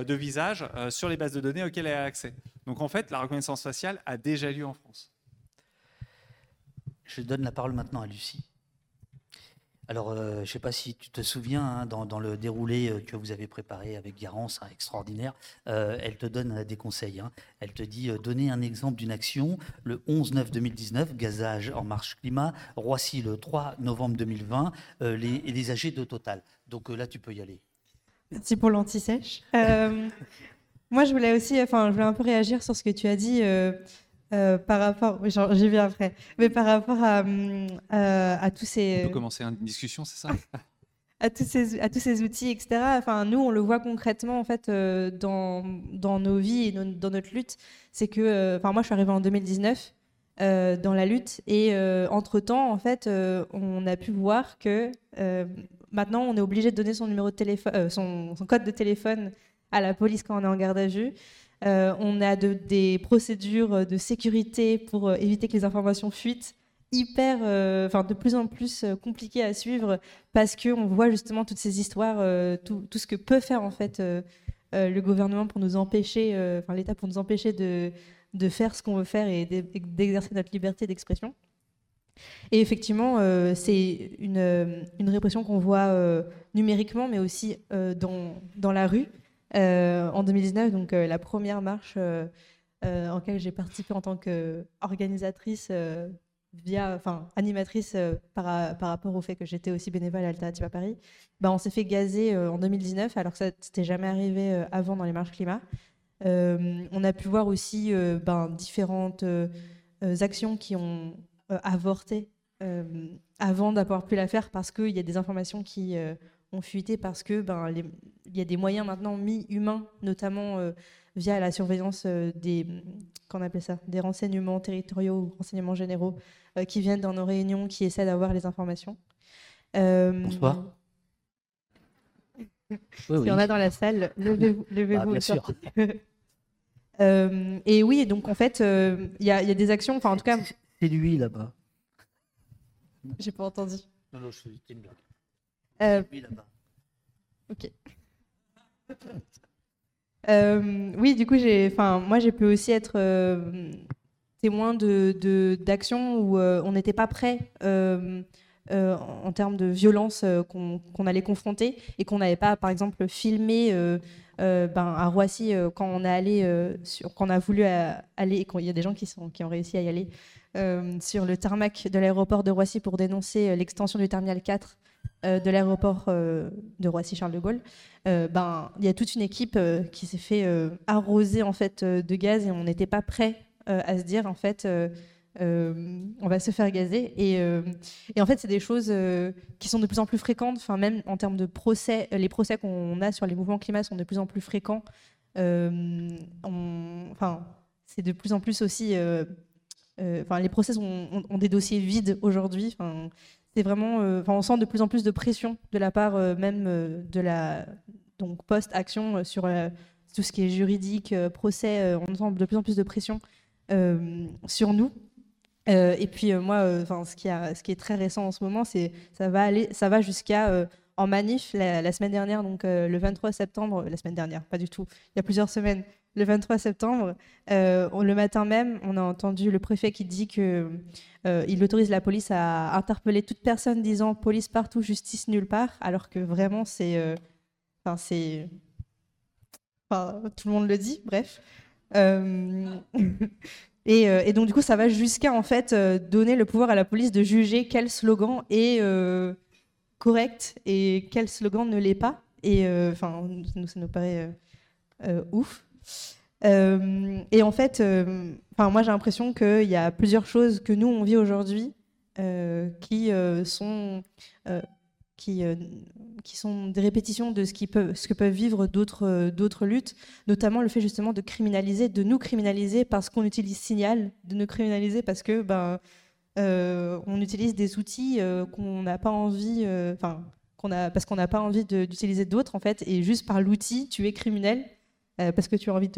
de visage euh, sur les bases de données auxquelles elle a accès. Donc en fait, la reconnaissance faciale a déjà lieu en France. Je donne la parole maintenant à Lucie. Alors, euh, je ne sais pas si tu te souviens, hein, dans, le déroulé que vous avez préparé avec Garance, hein, extraordinaire, elle te donne des conseils. Hein. Elle te dit donner un exemple d'une action le 11-9-2019, gazage en marche climat, Roissy le 3 novembre 2020, les, les âgés de Total. Donc là, tu peux y aller. Merci pour l'anti-sèche. Euh, moi, je voulais aussi, enfin, je voulais un peu réagir sur ce que tu as dit. Euh, Euh, par rapport, j'y viens après, mais par rapport à, euh, à tous ces. On peut commencer une discussion, c'est ça? À tous ces à tous ces outils, etc. Enfin, nous, on le voit concrètement en fait dans, dans nos vies et dans notre lutte. C'est que, enfin, moi, je suis arrivée en 2019 dans la lutte et entre temps, en fait, on a pu voir que maintenant, on est obligé de donner téléphone, son, code de téléphone à la police quand on est en garde à vue. Euh, on a des procédures de sécurité pour euh, éviter que les informations fuitent hyper, euh, enfin de plus en plus compliquées à suivre parce qu'on voit justement toutes ces histoires, tout, ce que peut faire en fait le gouvernement pour nous empêcher, enfin l'État pour nous empêcher de faire ce qu'on veut faire et d'exercer notre liberté d'expression. Et effectivement, c'est une, une, répression qu'on voit numériquement, mais aussi dans, la rue. Euh, en 2019, donc euh, la première marche euh, en laquelle j'ai participé en tant qu'organisatrice via, enfin, animatrice par, par, rapport au fait que j'étais aussi bénévole à Alternative à Paris, bah, on s'est fait gazer en 2019, alors que ça n'était jamais arrivé avant dans les marches climat. on a pu voir aussi ben, différentes actions qui ont avorté avant d'avoir pu la faire parce qu'il y a des informations qui ont fuité parce que ben, il y a des moyens maintenant mis humains, notamment euh, via la surveillance euh, des, qu'on appelle ça, des renseignements territoriaux ou renseignements généraux euh, qui viennent dans nos réunions, qui essaient d'avoir les informations. Bonsoir. (laughs) si on a dans la salle, levez-vous. Levez bah, bien sûr. (laughs) et oui, donc en fait, il y, y, a des actions, enfin en tout cas. C'est lui là-bas. J'ai pas entendu. Non, non, je une blague. Euh, là-bas. Ok. Euh, oui, du coup, j'ai, enfin, moi, j'ai pu aussi être euh, témoin de, d'actions où on n'était pas prêt en termes de violence qu'on, allait confronter et qu'on n'avait pas, par exemple, filmé ben, à Roissy quand on a allé, sur, quand on a voulu aller, et il y a des gens qui, sont, qui ont réussi à y aller sur le tarmac de l'aéroport de Roissy pour dénoncer l'extension du terminal 4 euh, de l'aéroport euh, de Roissy-Charles de Gaulle, euh, ben, il y a toute une équipe qui s'est fait arroser en fait, de gaz et on n'était pas prêt à se dire en fait on va se faire gazer. Et, et en fait, c'est des choses qui sont de plus en plus fréquentes, enfin, même en termes de procès, les procès qu'on a sur les mouvements climat sont de plus en plus fréquents. enfin, c'est de plus en plus aussi. Enfin, les procès ont, des dossiers vides aujourd'hui. C'est vraiment, euh, on sent de plus en plus de pression de la part euh, même euh, de la donc post-action sur tout ce qui est juridique, procès. on sent de plus en plus de pression sur nous. et puis moi, enfin, ce qui, est très récent en ce moment, c'est ça va aller, ça va jusqu'à en manif la, semaine dernière, donc le 23 septembre, la semaine dernière, pas du tout, il y a plusieurs semaines, le 23 septembre, euh, le matin même, on a entendu le préfet qui dit qu'il euh, autorise la police à interpeller toute personne disant police partout, justice nulle part, alors que vraiment c'est, euh, enfin c'est, tout le monde le dit, bref. (laughs) et, donc du coup, ça va jusqu'à en fait donner le pouvoir à la police de juger quel slogan est correct et quel slogan ne l'est pas. Et enfin, ça nous paraît ouf. Euh, et en fait, euh, moi j'ai l'impression qu'il y a plusieurs choses que nous on vit aujourd'hui euh, qui sont qui, qui sont des répétitions de ce, qui peuvent, ce que peuvent vivre d'autres d'autres luttes, notamment le fait justement de criminaliser, de nous criminaliser parce qu'on utilise Signal, de nous criminaliser parce que ben on utilise des outils qu'on n'a pas envie, enfin qu'on parce qu'on n'a pas envie d'utiliser d'autres en fait, et juste par l'outil tu es criminel euh, parce que tu as envie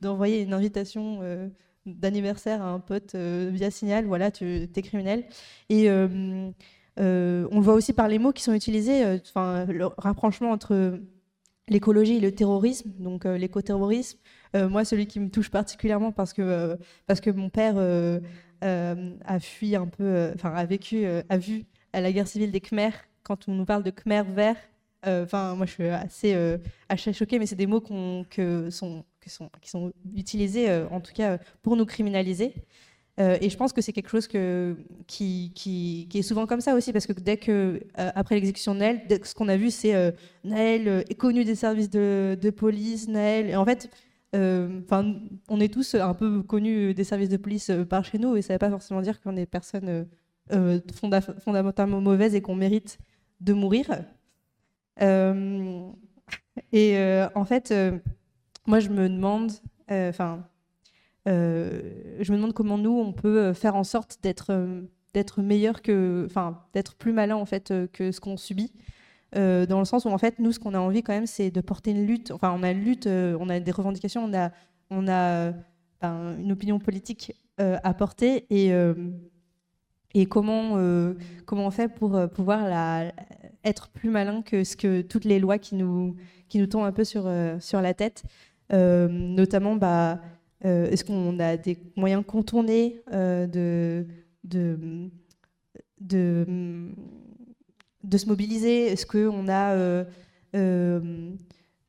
d'envoyer une invitation euh, d'anniversaire à un pote euh, via Signal, voilà, tu es criminel. Et on voit aussi par les mots qui sont utilisés, enfin, le rapprochement entre l'écologie et le terrorisme, donc l'écoterrorisme. moi, celui qui me touche particulièrement parce que, parce que mon père a fui un peu, enfin, a vécu, a vu à la guerre civile des Khmers, quand on nous parle de Khmer vert, enfin, moi, je suis assez, euh, choquée, mais c'est des mots qui, sont, utilisés, euh, en tout cas, pour nous criminaliser. et je pense que c'est quelque chose qui, est souvent comme ça aussi, parce que dès que, après l'exécution de Naël, ce qu'on a vu, c'est Naël est connu des services de, police, Naël. Et en fait, on est tous un peu connus des services de police par chez nous, et ça ne veut pas forcément dire qu'on est personne fondamentalement mauvaise et qu'on mérite de mourir. Et en fait, moi, je me demande, enfin, je me demande comment nous, on peut faire en sorte d'être d'être meilleur que, enfin, d'être plus malin en fait que ce qu'on subit. Euh, dans le sens où en fait nous ce qu'on a envie quand même c'est de porter une lutte enfin on a une lutte euh, on a des revendications on a on a ben, une opinion politique euh, à porter et et comment comment on fait pour pouvoir la, être plus malin que ce que toutes les lois qui nous qui nous tombent un peu sur sur la tête notamment bah est-ce qu'on a des moyens contournés de de, de se mobiliser? Est-ce qu'on a. Euh, euh,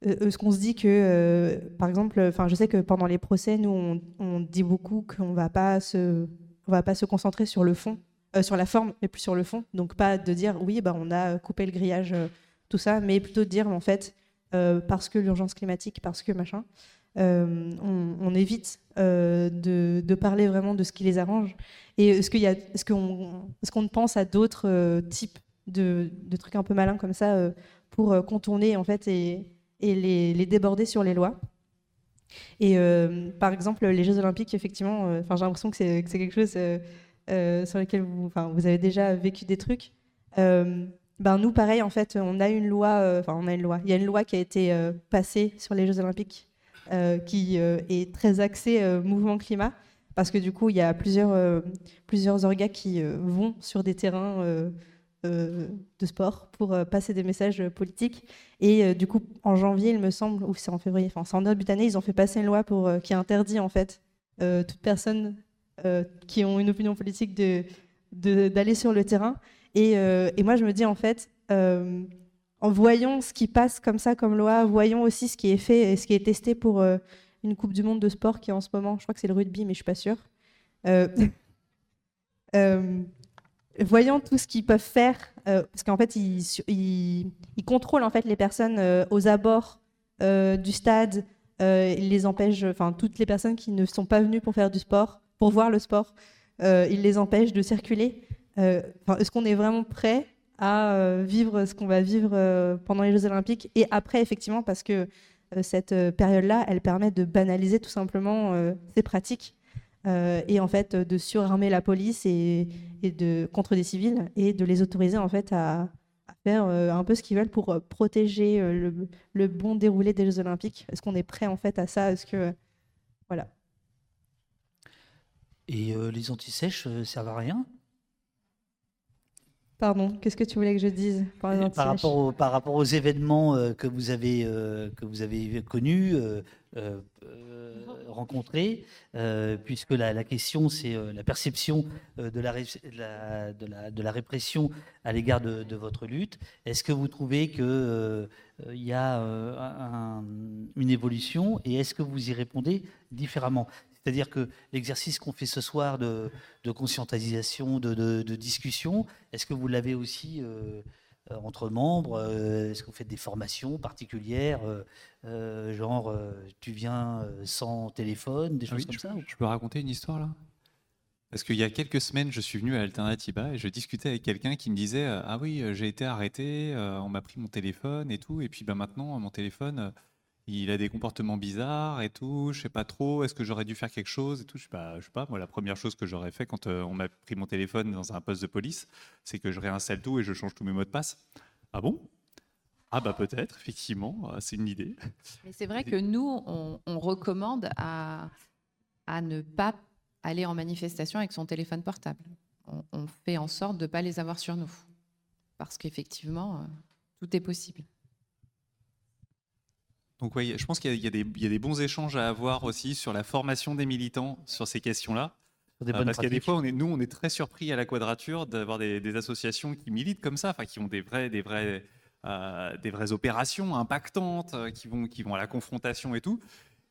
euh, est-ce qu'on se dit que, par exemple, enfin, je sais que pendant les procès, nous, on, dit beaucoup qu'on va pas se, on va pas se concentrer sur le fond, sur la forme, mais plus sur le fond. Donc pas de dire oui, bah, on a coupé le grillage, tout ça, mais plutôt de dire en fait, parce que l'urgence climatique, parce que machin, on, évite de, de, parler vraiment de ce qui les arrange. Et est-ce qu'on, qu'on pense à d'autres types de, trucs un peu malins comme ça euh, pour euh, contourner en fait et, les, déborder sur les lois? Et euh, par exemple, les Jeux Olympiques, effectivement, j'ai l'impression que c'est quelque chose sur lequel vous, avez déjà vécu des trucs. ben nous, pareil, en fait, on a une loi, enfin on a une loi. Il y a une loi qui a été passée sur les Jeux Olympiques qui est très axée mouvement climat parce que du coup, il y a plusieurs, plusieurs orgas qui vont sur des terrains euh, de sport pour euh, passer des messages politiques. Et euh, du coup, en janvier, il me semble, ou c'est en février, enfin c'est en début d'année, ils ont fait passer une loi qui interdit en fait toute personne qui ont une opinion politique de, d'aller sur le terrain. Et, et, moi, je me dis en fait, en voyant ce qui passe comme ça comme loi, voyons aussi ce qui est fait et ce qui est testé pour une Coupe du Monde de sport qui est en ce moment, je crois que c'est le rugby, mais je suis pas sûre. (laughs) voyant tout ce qu'ils peuvent faire, euh, parce qu'en fait, ils, ils, contrôlent en fait les personnes euh, aux abords euh, du stade. ils les empêchent, enfin toutes les personnes qui ne sont pas venues pour faire du sport, pour voir le sport, ils les empêchent de circuler. Est-ce qu'on est vraiment prêt à vivre ce qu'on va vivre pendant les Jeux Olympiques et après, effectivement, parce que cette période-là, elle permet de banaliser tout simplement ces pratiques euh, et en fait de surarmer la police et, de, contre des civils et de les autoriser en fait à, faire euh, un peu ce qu'ils veulent pour euh, protéger le, bon déroulé des Jeux Olympiques. Est-ce qu'on est prêt en fait à ça? Est-ce que voilà Et les antisèches servent à rien Pardon, qu'est-ce que tu voulais que je dise par, rapport, par rapport aux événements que vous avez, que vous avez connus, rencontrés, euh, puisque la, question, c'est euh, la perception euh, de, la, de, la, de, la, répression à l'égard de, votre lutte. Est-ce que vous trouvez qu'il il y a une évolution et est-ce que vous y répondez différemment? C'est-à-dire que l'exercice qu'on fait ce soir de, conscientisation, de, discussion, est-ce que vous l'avez aussi euh, entre membres euh, Est-ce que vous faites des formations particulières euh, Genre, tu viens sans téléphone, des ah choses comme ça Je peux raconter une histoire là? Parce qu'il y a quelques semaines, je suis venu à Alternativa et je discutais avec quelqu'un qui me disait Ah oui, j'ai été arrêté, on m'a pris mon téléphone et tout, et puis ben, maintenant, mon téléphone, il a des comportements bizarres et tout, je sais pas trop, est-ce que j'aurais dû faire quelque chose et tout, je sais pas, je sais pas, moi la première chose que j'aurais fait quand euh, on m'a pris mon téléphone dans un poste de police, c'est que je réinstalle tout et je change tous mes mots de passe. Ah bon? Ah bah peut-être, effectivement, euh, c'est une idée. Mais c'est vrai que nous, on, recommande à, à, ne pas aller en manifestation avec son téléphone portable. On, fait en sorte de ne pas les avoir sur nous. Parce qu'effectivement, euh, tout est possible. Donc oui, je pense qu'il y, a des bons échanges à avoir aussi sur la formation des militants sur ces questions-là. Euh, parce qu'il y a des fois, on est, nous, on est très surpris à la quadrature d'avoir des, associations qui militent comme ça, enfin, qui ont des vrais, des vrais, euh, des vraies opérations impactantes, euh, qui vont, qui vont à la confrontation et tout,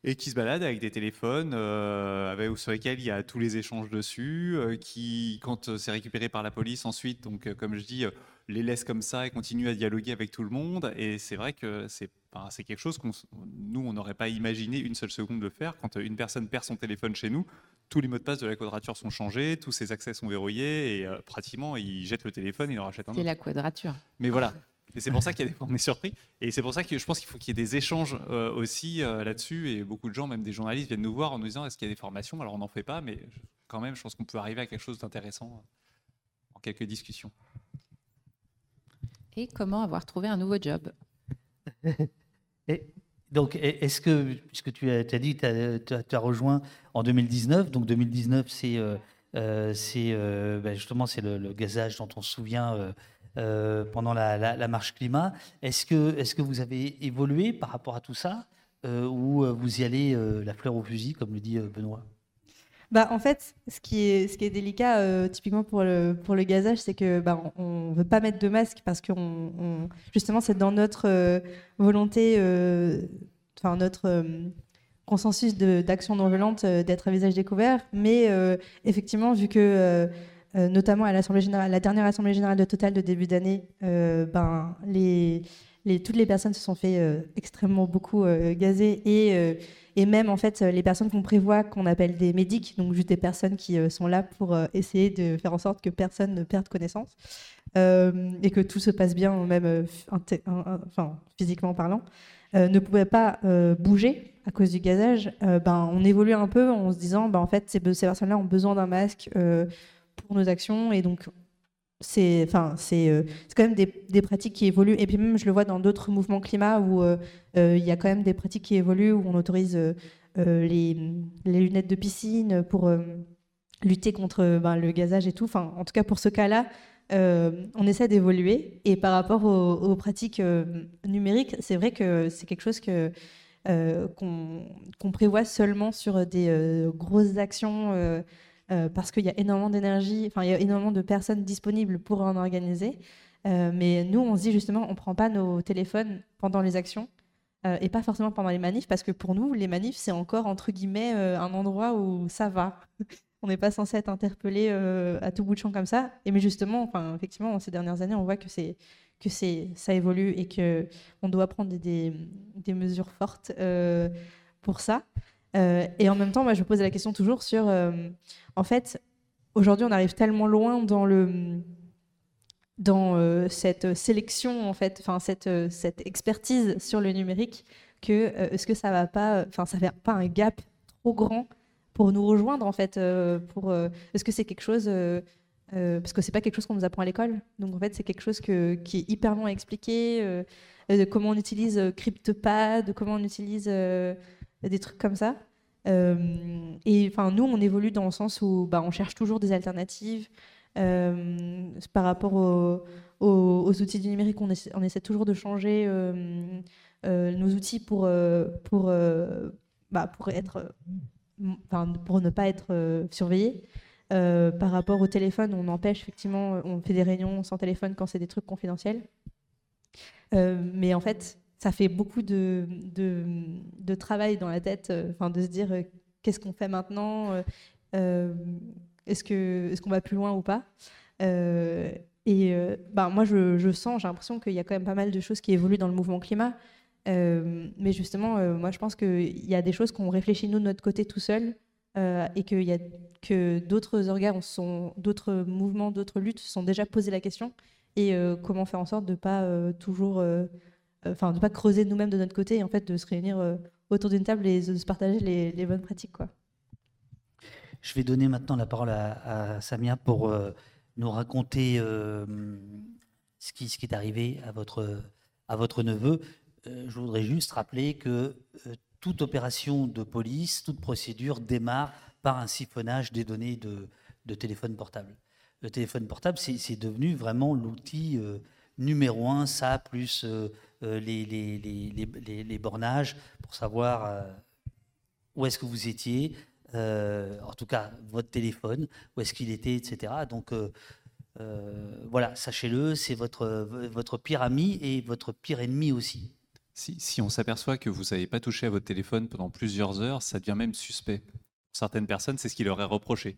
et qui se baladent avec des téléphones avec, sur lesquels il y a tous les échanges dessus, qui, quand c'est récupéré par la police ensuite, donc comme je dis, les laissent comme ça et continuent à dialoguer avec tout le monde. Et c'est vrai que c'est c'est quelque chose qu'on nous, on n'aurait pas imaginé une seule seconde de faire. Quand une personne perd son téléphone chez nous, tous les mots de passe de la quadrature sont changés, tous ses accès sont verrouillés, et pratiquement, il jette le téléphone, il en rachète un autre. C'est la quadrature. Mais voilà, et c'est pour ça qu'il y a des... on est surpris. Et c'est pour ça que je pense qu'il faut qu'il y ait des échanges euh, aussi euh, là-dessus. Et beaucoup de gens, même des journalistes, viennent nous voir en nous disant est-ce qu'il y a des formations? Alors on n'en fait pas, mais quand même, je pense qu'on peut arriver à quelque chose d'intéressant euh, en quelques discussions. Et comment avoir trouvé un nouveau job? Donc, est-ce que, puisque tu as, dit que tu as, rejoint en 2019, donc 2019, c'est c'est ben justement c'est le, gazage dont on se souvient euh, pendant la, marche climat. Est-ce que, est que vous avez évolué par rapport à tout ça euh, ou euh, vous y allez la fleur au fusil, comme le dit Benoît? Bah, en fait, ce qui est, ce qui est délicat, typiquement pour le, pour le gazage, c'est que bah, on ne veut pas mettre de masque parce que on, justement, c'est dans notre volonté, enfin notre consensus d'action non violente d'être à visage découvert. Mais effectivement, vu que euh, notamment à l'Assemblée générale, la dernière Assemblée générale de Total de début d'année, euh, ben, les, les, toutes les personnes se sont fait euh, extrêmement beaucoup gazer et, et même en fait les personnes qu'on prévoit qu'on appelle des médics, donc juste des personnes qui sont là pour essayer de faire en sorte que personne ne perde connaissance et que tout se passe bien, même enfin, physiquement parlant. ne pouvaient pas bouger à cause du gazage, ben, on évolue un peu en se disant ben, en fait ces, ces personnes-là ont besoin d'un masque pour nos actions. Et donc, c'est enfin, c'est euh, quand même des, des, pratiques qui évoluent. Et puis même, je le vois dans d'autres mouvements climat où euh, euh, il y a quand même des pratiques qui évoluent, où on autorise les, les, lunettes de piscine pour lutter contre ben, le gazage et tout. Enfin, en tout cas, pour ce cas-là, on essaie d'évoluer. Et par rapport aux, pratiques numériques, c'est vrai que c'est quelque chose que qu'on prévoit seulement sur des grosses actions euh, parce qu'il y a énormément d'énergie, enfin il y a énormément de personnes disponibles pour en organiser. Euh, mais nous, on se dit justement, on ne prend pas nos téléphones pendant les actions euh, et pas forcément pendant les manifs, parce que pour nous, les manifs, c'est encore entre guillemets un endroit où ça va. (laughs) on n'est pas censé être interpellé à tout bout de champ comme ça. Et mais justement, enfin effectivement, ces dernières années, on voit que que ça évolue et que on doit prendre des, des mesures fortes pour ça. Et en même temps, moi, je me pose la question toujours sur, en fait, aujourd'hui, on arrive tellement loin dans euh, cette sélection, en fait, enfin cette, cette expertise sur le numérique, que est-ce que ça va pas, enfin ça fait pas un gap trop grand pour nous rejoindre en fait, pour est-ce que c'est quelque chose parce que c'est pas quelque chose qu'on nous apprend à l'école, donc en fait c'est quelque chose qui est hyper long à expliquer, de comment on utilise CryptoPad, comment on utilise des trucs comme ça. Euh, et enfin, nous, on évolue dans le sens où bah, on cherche toujours des alternatives. Euh, par rapport aux, outils du numérique, on essaie, toujours de changer euh, nos outils pour, bah, pour, être, pour ne pas être surveillé. par rapport au téléphone, on empêche effectivement, on fait des réunions sans téléphone quand c'est des trucs confidentiels. mais en fait, ça fait beaucoup de, travail dans la tête, euh, enfin de se dire euh, qu'est-ce qu'on fait maintenant, euh, est-ce qu'on est va plus loin ou pas. et ben, moi, je, sens, j'ai l'impression qu'il y a quand même pas mal de choses qui évoluent dans le mouvement climat. mais justement, moi, je pense qu'il y a des choses qu'on réfléchit nous de notre côté tout seul. et qu'il y a que d'autres organes, d'autres mouvements, d'autres luttes se sont déjà posé la question et comment faire en sorte de ne pas toujours enfin, de pas creuser nous-mêmes de notre côté et en fait de se réunir euh, autour d'une table et de se partager les, bonnes pratiques. Quoi. Je vais donner maintenant la parole à, Samia pour euh, nous raconter ce, qui, ce qui est arrivé à votre, neveu. je voudrais juste rappeler que toute opération de police, toute procédure démarre par un siphonnage des données de, téléphone portable. Le téléphone portable, c'est devenu vraiment l'outil numéro un, ça, plus euh, les, les, les, les, bornages pour savoir euh, où est-ce que vous étiez, euh, en tout cas votre téléphone, où est-ce qu'il était, etc. Donc voilà, sachez-le, c'est votre, votre pire ami et votre pire ennemi aussi. Si, si on s'aperçoit que vous n'avez pas touché à votre téléphone pendant plusieurs heures, ça devient même suspect. Certaines personnes, c'est ce qui leur est reproché.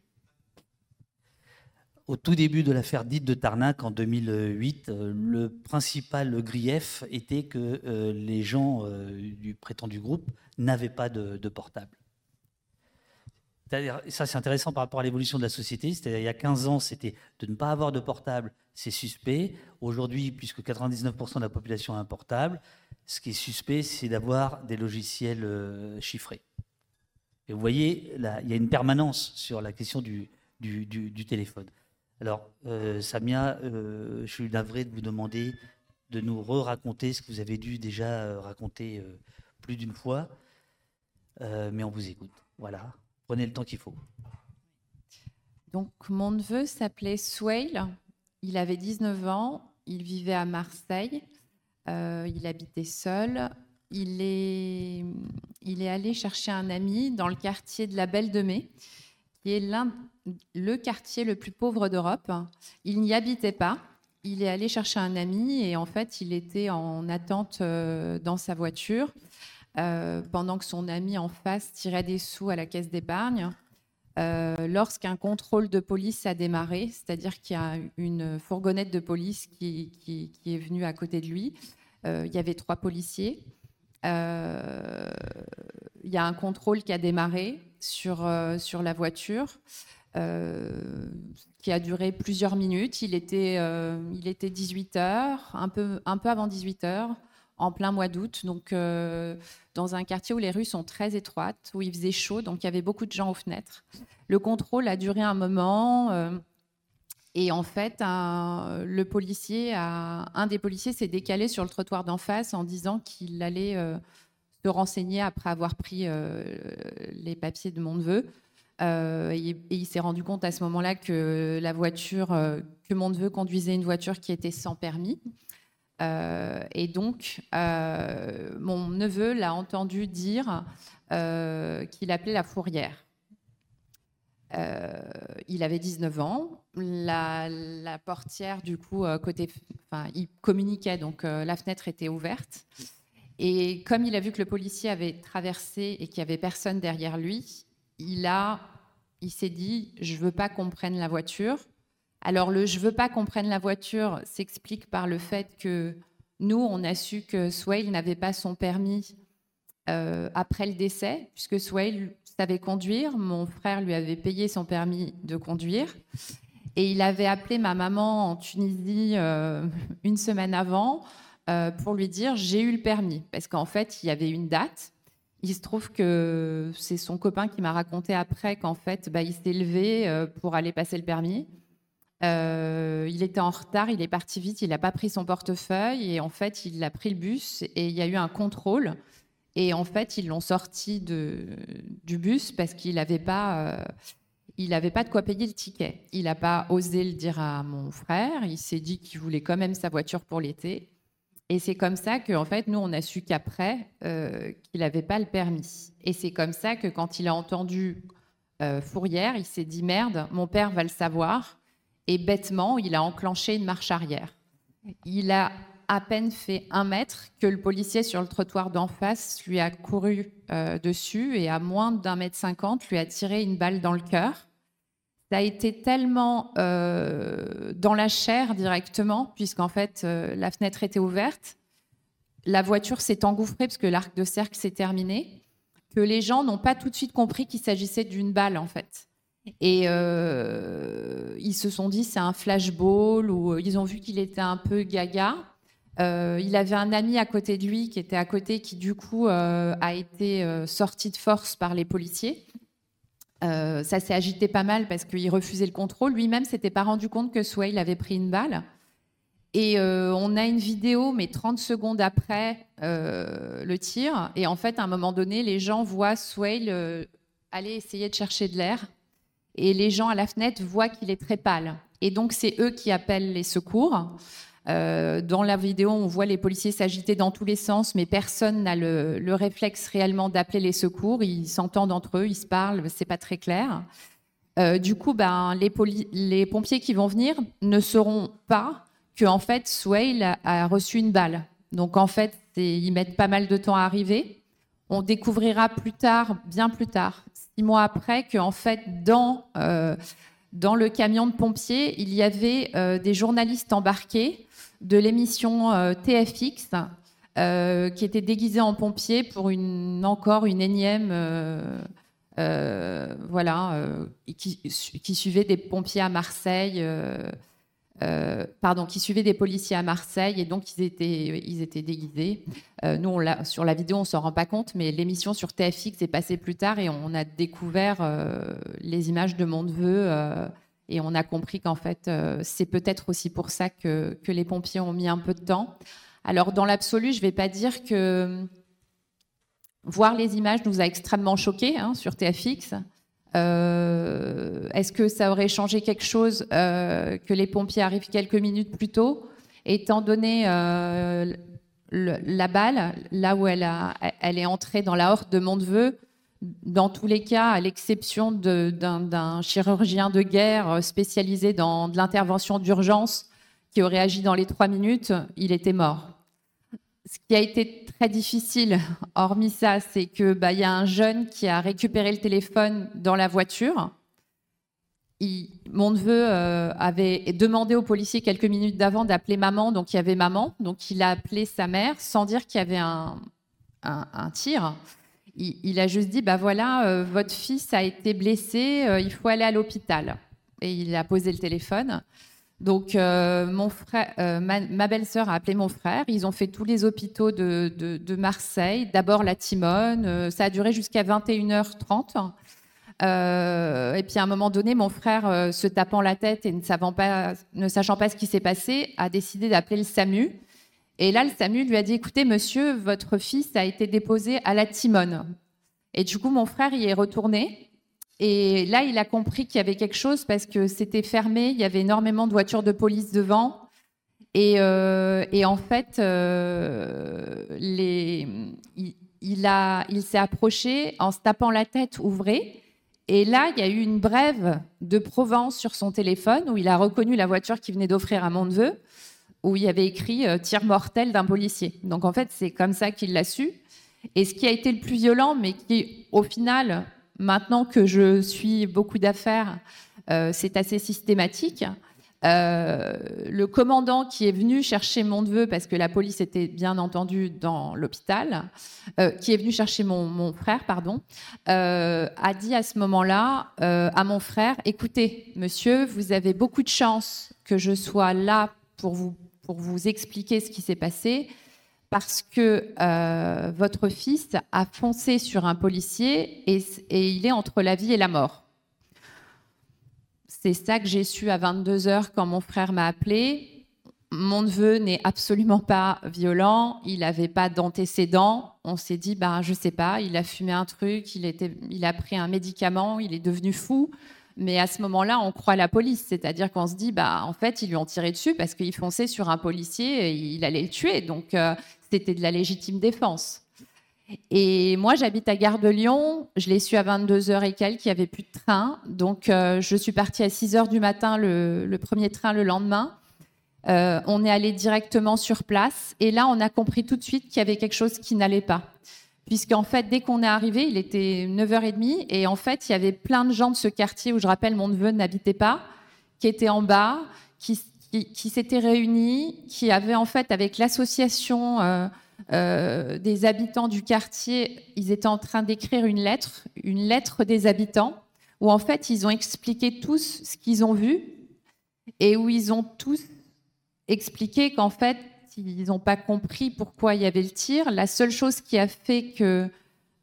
Au tout début de l'affaire dite de Tarnac en 2008, euh, le principal grief était que euh, les gens du prétendu groupe n'avaient pas de, portable. Ça, c'est intéressant par rapport à l'évolution de la société. C'est-à-dire, il y a 15 ans, c'était de ne pas avoir de portable, c'est suspect. Aujourd'hui, puisque 99% de la population a un portable, ce qui est suspect, c'est d'avoir des logiciels chiffrés. Et vous voyez, il y a une permanence sur la question du téléphone. Alors, euh, Samia, euh, je suis navré de vous demander de nous re-raconter ce que vous avez dû déjà euh, raconter plus d'une fois, mais on vous écoute. Voilà, prenez le temps qu'il faut. Donc, mon neveu s'appelait Swail, il avait 19 ans, il vivait à Marseille, il habitait seul. Il est, il est allé chercher un ami dans le quartier de la Belle de Mai qui est le quartier le plus pauvre d'Europe. Il n'y habitait pas. Il est allé chercher un ami et en fait, il était en attente euh, dans sa voiture euh, pendant que son ami en face tirait des sous à la caisse d'épargne. Euh, lorsqu'un contrôle de police a démarré, c'est-à-dire qu'il y a une fourgonnette de police qui est venue à côté de lui, il y avait trois policiers. Il y a un contrôle qui a démarré sur, euh, sur la voiture. Euh, qui a duré plusieurs minutes. Il était, euh, il était 18 heures, un peu, un peu avant 18 heures, en plein mois d'août, donc dans un quartier où les rues sont très étroites, où il faisait chaud, donc il y avait beaucoup de gens aux fenêtres. Le contrôle a duré un moment. et en fait, un, le policier un des policiers s'est décalé sur le trottoir d'en face en disant qu'il allait se renseigner après avoir pris euh, les papiers de mon neveu. Euh, et, il s'est rendu compte à ce moment-là que la voiture, euh, que mon neveu conduisait une voiture qui était sans permis. et donc, mon neveu l'a entendu dire qu'il appelait la fourrière. il avait 19 ans. La, la portière, du coup, côté, enfin, il communiquait, donc la fenêtre était ouverte. Et comme il a vu que le policier avait traversé et qu'il n'y avait personne derrière lui, il il s'est dit, je veux pas qu'on prenne la voiture. Alors le je veux pas qu'on prenne la voiture s'explique par le fait que nous, on a su que Swale n'avait pas son permis euh, après le décès, puisque Swale savait conduire. Mon frère lui avait payé son permis de conduire. Et il avait appelé ma maman en Tunisie euh, (laughs) une semaine avant euh, pour lui dire j'ai eu le permis. Parce qu'en fait, il y avait une date. Il se trouve que c'est son copain qui m'a raconté après qu'en fait, bah, il s'est levé euh, pour aller passer le permis. Euh, il était en retard, il est parti vite, il n'a pas pris son portefeuille et en fait, il a pris le bus et il y a eu un contrôle. Et en fait, ils l'ont sorti du bus parce qu'il n'avait pas, il n'avait pas de quoi payer le ticket. Il n'a pas osé le dire à mon frère. Il s'est dit qu'il voulait quand même sa voiture pour l'été. Et c'est comme ça qu'en fait, nous, on a su qu'après, euh, qu'il n'avait pas le permis. Et c'est comme ça que quand il a entendu euh, Fourrière, il s'est dit merde, mon père va le savoir. Et bêtement, il a enclenché une marche arrière. Il a à peine fait un mètre que le policier sur le trottoir d'en face lui a couru euh, dessus et à moins d'un mètre cinquante lui a tiré une balle dans le cœur. Ça a été tellement euh, dans la chair directement, puisqu'en fait, euh, la fenêtre était ouverte. La voiture s'est engouffrée parce que l'arc de cercle s'est terminé, que les gens n'ont pas tout de suite compris qu'il s'agissait d'une balle, en fait. Et euh, ils se sont dit c'est un flashball, ou ils ont vu qu'il était un peu gaga. il avait un ami à côté de lui qui était à côté, qui du coup a été sorti de force par les policiers. Euh, ça s'est agité pas mal parce qu'il refusait le contrôle. Lui-même s'était pas rendu compte que Swale avait pris une balle. Et euh, on a une vidéo, mais 30 secondes après euh, le tir. Et en fait, à un moment donné, les gens voient Swale aller essayer de chercher de l'air. Et les gens à la fenêtre voient qu'il est très pâle. Et donc, c'est eux qui appellent les secours. Euh, dans la vidéo, on voit les policiers s'agiter dans tous les sens, mais personne n'a le, réflexe réellement d'appeler les secours. Ils s'entendent entre eux, ils se parlent, c'est pas très clair. Euh, du coup, ben, les, pompiers qui vont venir ne sauront pas que en fait Swale a, reçu une balle. Donc en fait, ils mettent pas mal de temps à arriver. On découvrira plus tard, bien plus tard, six mois après, que en fait dans euh, dans le camion de pompiers, il y avait des journalistes embarqués de l'émission TFX qui étaient déguisés en pompiers pour une, encore une énième euh, voilà, euh, qui, suivait des pompiers à Marseille. Euh, pardon, qui suivait des policiers à Marseille et donc ils étaient, ils étaient déguisés. nous, sur la vidéo, on s'en rend pas compte, mais l'émission sur TFX est passée plus tard et on a découvert les images de Mondeveux et on a compris qu'en fait, c'est peut-être aussi pour ça que, que, les pompiers ont mis un peu de temps. Alors, dans l'absolu, je ne vais pas dire que Voir les images nous a extrêmement choqués hein, sur TFX. Euh, est-ce que ça aurait changé quelque chose euh, que les pompiers arrivent quelques minutes plus tôt Étant donné euh, la balle, là où elle, a, elle, est entrée dans la horte de Monteveux, dans tous les cas, à l'exception d'un chirurgien de guerre spécialisé dans de l'intervention d'urgence qui aurait agi dans les trois minutes, il était mort ce qui a été très difficile, (laughs) hormis ça, c'est que bah, y a un jeune qui a récupéré le téléphone dans la voiture. mon neveu euh, avait demandé au policier quelques minutes d'avant d'appeler maman, donc il y avait maman, donc il a appelé sa mère sans dire qu'il y avait un, tir. Il, a juste dit bah voilà, euh, votre fils a été blessé, euh, il faut aller à l'hôpital. Et il a posé le téléphone. Donc, euh, mon ma, belle-sœur a appelé mon frère. Ils ont fait tous les hôpitaux de, Marseille. D'abord la Timone. Ça a duré jusqu'à 21h30. et puis à un moment donné, mon frère, se tapant la tête et ne, pas, ne sachant pas ce qui s'est passé, a décidé d'appeler le SAMU. Et là, le SAMU lui a dit Écoutez, monsieur, votre fils a été déposé à la Timone. Et du coup, mon frère y est retourné. Et là, il a compris qu'il y avait quelque chose parce que c'était fermé, il y avait énormément de voitures de police devant. Et, euh, en fait, euh, il, s'est approché en se tapant la tête, ouvrée. Et là, il y a eu une brève de Provence sur son téléphone où il a reconnu la voiture qui venait d'offrir à mon neveu, où il y avait écrit euh, tir mortel d'un policier. Donc en fait, c'est comme ça qu'il l'a su. Et ce qui a été le plus violent, mais qui au final Maintenant que je suis beaucoup d'affaires, euh, c'est assez systématique. Euh, le commandant qui est venu chercher mon neveu, parce que la police était bien entendu dans l'hôpital, qui est venu chercher mon, frère, pardon, a dit à ce moment-là à mon frère Écoutez, monsieur, vous avez beaucoup de chance que je sois là pour vous, pour vous expliquer ce qui s'est passé parce que euh, votre fils a foncé sur un policier et, il est entre la vie et la mort. C'est ça que j'ai su à 22 heures quand mon frère m'a appelé. Mon neveu n'est absolument pas violent, il n'avait pas d'antécédents. On s'est dit, bah, je sais pas, il a fumé un truc, il, était, il a pris un médicament, il est devenu fou. Mais à ce moment-là, on croit la police, c'est-à-dire qu'on se dit, bah, en fait, ils lui ont tiré dessus parce qu'il fonçait sur un policier et il allait le tuer. Donc, euh, c'était de la légitime défense. Et moi, j'habite à Gare de Lyon. Je l'ai su à 22h et quelques, il n'y avait plus de train. Donc, euh, je suis partie à 6h du matin, le, premier train le lendemain. Euh, on est allé directement sur place. Et là, on a compris tout de suite qu'il y avait quelque chose qui n'allait pas. Puisqu'en fait, dès qu'on est arrivé, il était 9h30. Et en fait, il y avait plein de gens de ce quartier où je rappelle, mon neveu n'habitait pas, qui étaient en bas, qui s'étaient réunis, qui avaient en fait avec l'association euh, euh, des habitants du quartier, ils étaient en train d'écrire une lettre, une lettre des habitants, où en fait ils ont expliqué tous ce qu'ils ont vu et où ils ont tous expliqué qu'en fait ils n'ont pas compris pourquoi il y avait le tir. La seule chose qui a fait que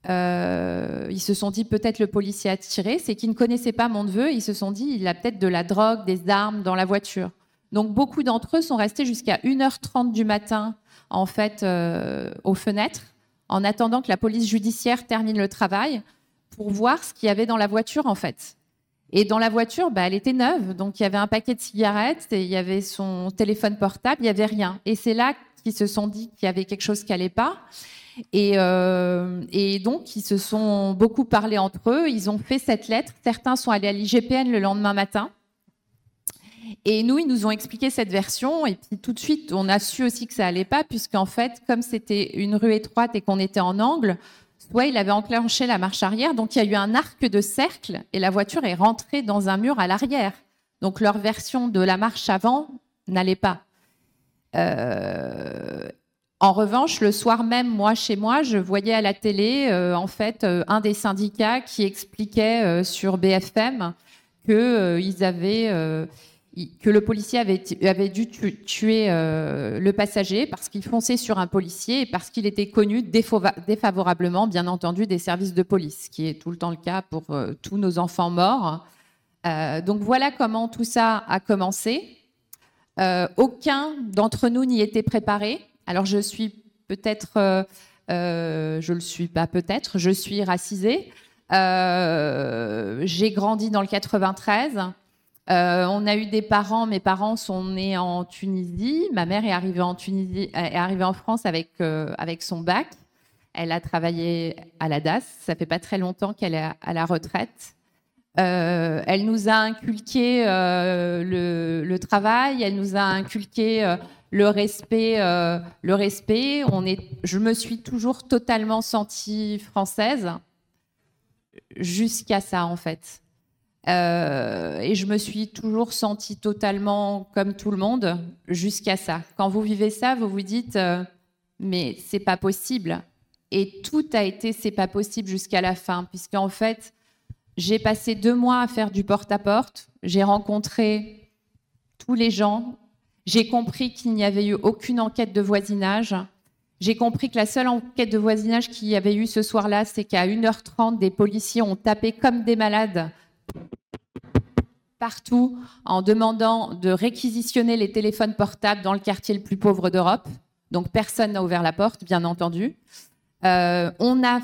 euh, ils se sont dit peut-être le policier a tiré, c'est qu'ils ne connaissaient pas mon neveu. Ils se sont dit il a peut-être de la drogue, des armes dans la voiture. Donc beaucoup d'entre eux sont restés jusqu'à 1h30 du matin en fait euh, aux fenêtres en attendant que la police judiciaire termine le travail pour voir ce qu'il y avait dans la voiture en fait. Et dans la voiture, bah, elle était neuve, donc il y avait un paquet de cigarettes et il y avait son téléphone portable, il n'y avait rien. Et c'est là qu'ils se sont dit qu'il y avait quelque chose qui n'allait pas. Et, euh, et, donc, ils se sont beaucoup parlé entre eux. Ils ont fait cette lettre. Certains sont allés à l'IGPN le lendemain matin. Et nous, ils nous ont expliqué cette version, et puis tout de suite, on a su aussi que ça allait pas, puisqu'en fait, comme c'était une rue étroite et qu'on était en angle, soit il avait enclenché la marche arrière, donc il y a eu un arc de cercle et la voiture est rentrée dans un mur à l'arrière. Donc leur version de la marche avant n'allait pas. Euh, en revanche, le soir même, moi, chez moi, je voyais à la télé, euh, en fait, euh, un des syndicats qui expliquait sur BFM que ils avaient que le policier avait, dû tuer euh, le passager parce qu'il fonçait sur un policier et parce qu'il était connu défavorablement, bien entendu, des services de police, ce qui est tout le temps le cas pour euh, tous nos enfants morts. Euh, donc voilà comment tout ça a commencé. aucun d'entre nous n'y était préparé. Alors je suis peut-être, je le suis pas peut-être, je suis racisée. J'ai grandi dans le 93. Euh, on a eu des parents, mes parents sont nés en Tunisie. Ma mère est arrivée en France avec, euh, avec son bac. Elle a travaillé à la DAS. Ça fait pas très longtemps qu'elle est à la retraite. Euh, elle nous a inculqué le, le, travail. Elle nous a inculqué le respect. le respect. On est, je me suis toujours totalement sentie française jusqu'à ça en fait. Euh, et je me suis toujours sentie totalement comme tout le monde jusqu'à ça. Quand vous vivez ça, vous vous dites euh, mais c'est pas possible. Et tout a été c'est pas possible jusqu'à la fin, puisqu'en fait j'ai passé deux mois à faire du porte-à-porte. J'ai rencontré tous les gens. J'ai compris qu'il n'y avait eu aucune enquête de voisinage. J'ai compris que la seule enquête de voisinage qu'il y avait eu ce soir-là, c'est qu'à 1h30, des policiers ont tapé comme des malades partout en demandant de réquisitionner les téléphones portables dans le quartier le plus pauvre d'Europe. Donc personne n'a ouvert la porte, bien entendu. Euh, on, a,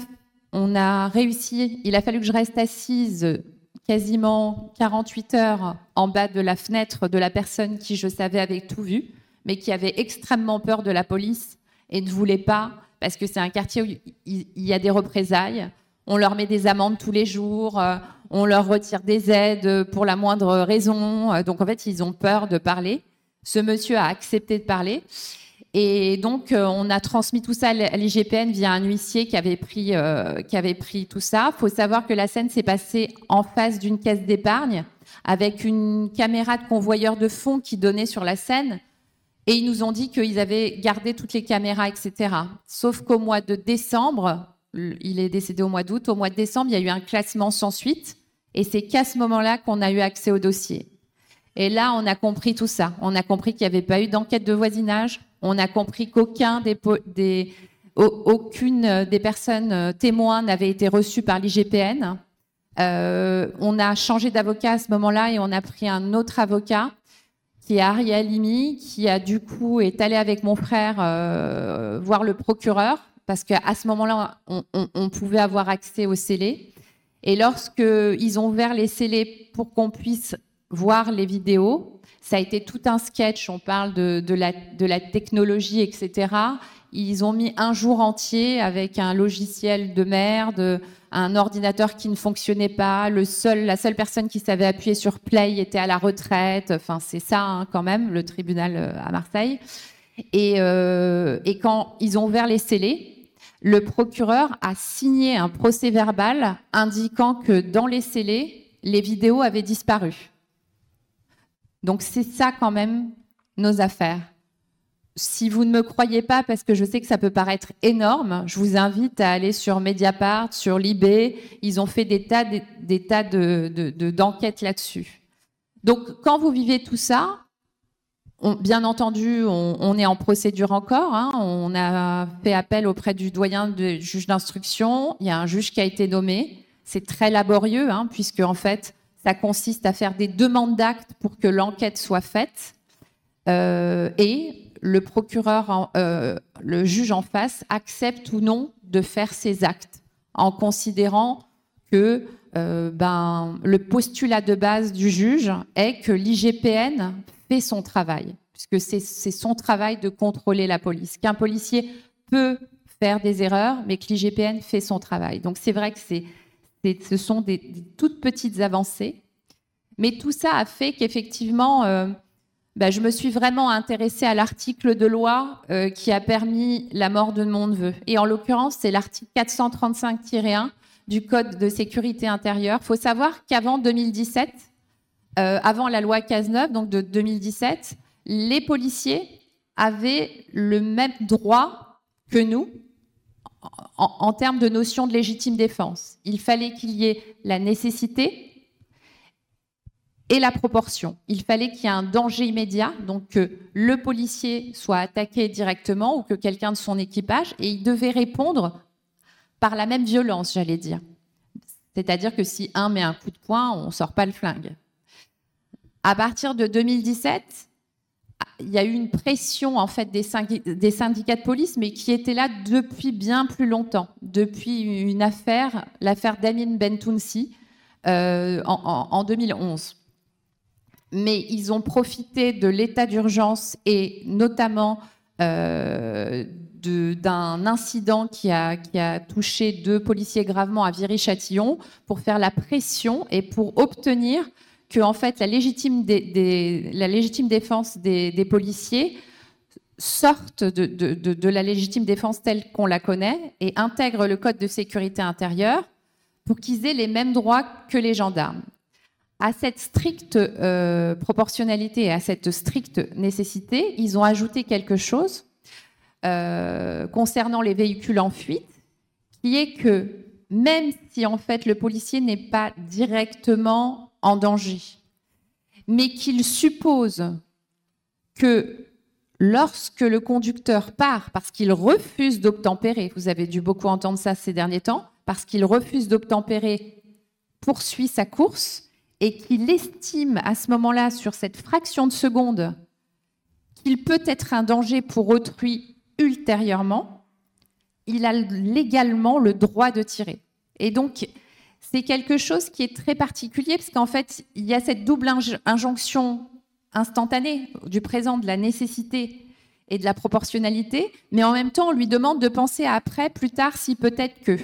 on a réussi, il a fallu que je reste assise quasiment 48 heures en bas de la fenêtre de la personne qui, je savais, avait tout vu, mais qui avait extrêmement peur de la police et ne voulait pas, parce que c'est un quartier où il y a des représailles. On leur met des amendes tous les jours, euh, on leur retire des aides pour la moindre raison. Euh, donc en fait, ils ont peur de parler. Ce monsieur a accepté de parler. Et donc, euh, on a transmis tout ça à l'IGPN via un huissier qui avait pris, qui avait pris tout ça. Il faut savoir que la scène s'est passée en face d'une caisse d'épargne avec une caméra de convoyeur de fonds qui donnait sur la scène. Et ils nous ont dit qu'ils avaient gardé toutes les caméras, etc. Sauf qu'au mois de décembre, il est décédé au mois d'août. Au mois de décembre, il y a eu un classement sans suite. Et c'est qu'à ce moment-là qu'on a eu accès au dossier. Et là, on a compris tout ça. On a compris qu'il n'y avait pas eu d'enquête de voisinage. On a compris qu'aucun des, personnes euh, témoins n'avait été reçue par l'IGPN. Euh, on a changé d'avocat à ce moment-là et on a pris un autre avocat qui est Ariel Limi, qui a du coup est allé avec mon frère euh, voir le procureur parce qu'à ce moment-là, on, pouvait avoir accès aux scellés. Et lorsqu'ils ont ouvert les scellés pour qu'on puisse voir les vidéos, ça a été tout un sketch. On parle de, la, technologie, etc. Ils ont mis un jour entier avec un logiciel de merde, un ordinateur qui ne fonctionnait pas. Le seul, la seule personne qui savait appuyer sur play était à la retraite. Enfin, c'est ça hein, quand même, le tribunal euh, à Marseille. Et, euh, et, quand ils ont ouvert les scellés, le procureur a signé un procès verbal indiquant que dans les scellés, les vidéos avaient disparu. Donc c'est ça quand même nos affaires. Si vous ne me croyez pas, parce que je sais que ça peut paraître énorme, je vous invite à aller sur Mediapart, sur Libé. Ils ont fait des tas, des, tas d'enquêtes là-dessus. Donc quand vous vivez tout ça, bien entendu, on, est en procédure encore. Hein. On a fait appel auprès du doyen du juge d'instruction. Il y a un juge qui a été nommé. C'est très laborieux, hein, puisque en fait, ça consiste à faire des demandes d'actes pour que l'enquête soit faite. Euh, et le procureur, euh, le juge en face, accepte ou non de faire ces actes, en considérant que euh, ben, le postulat de base du juge est que l'IGPN son travail, puisque c'est son travail de contrôler la police. Qu'un policier peut faire des erreurs, mais que l'IGPN fait son travail. Donc c'est vrai que c'est, ce sont des, toutes petites avancées, mais tout ça a fait qu'effectivement, euh, bah, je me suis vraiment intéressée à l'article de loi euh, qui a permis la mort de mon neveu. Et en l'occurrence, c'est l'article 435-1 du Code de sécurité intérieure. Il faut savoir qu'avant 2017, euh, avant la loi Cazeneuve, donc de 2017, les policiers avaient le même droit que nous en, en termes de notion de légitime défense. Il fallait qu'il y ait la nécessité, et la proportion. Il fallait qu'il y ait un danger immédiat, donc que le policier soit attaqué directement ou que quelqu'un de son équipage, et il devait répondre par la même violence, j'allais dire. C'est-à-dire que si un met un coup de poing, on ne sort pas le flingue. À partir de 2017, il y a eu une pression en fait des, syndicats de police, mais qui était là depuis bien plus longtemps, depuis une affaire, l'affaire d'Amin Bentounsi euh, en 2011 mais ils ont profité de l'état d'urgence et notamment euh, d'un incident qui qui a, touché deux policiers gravement à Viry-Châtillon pour faire la pression et pour obtenir que en fait, la, légitime défense des, policiers sorte de, de, la légitime défense telle qu'on la connaît et intègre le code de sécurité intérieure pour qu'ils aient les mêmes droits que les gendarmes. À cette stricte euh, proportionnalité et à cette stricte nécessité, ils ont ajouté quelque chose euh, concernant les véhicules en fuite, qui est que même si en fait le policier n'est pas directement en danger, mais qu'il suppose que lorsque le conducteur part parce qu'il refuse d'obtempérer, vous avez dû beaucoup entendre ça ces derniers temps, parce qu'il refuse d'obtempérer, poursuit sa course, et qu'il estime à ce moment-là, sur cette fraction de seconde, qu'il peut être un danger pour autrui ultérieurement, il a légalement le droit de tirer. Et donc, c'est quelque chose qui est très particulier, parce qu'en fait, il y a cette double injonction instantanée du présent de la nécessité et de la proportionnalité, mais en même temps, on lui demande de penser après, plus tard, si peut-être que.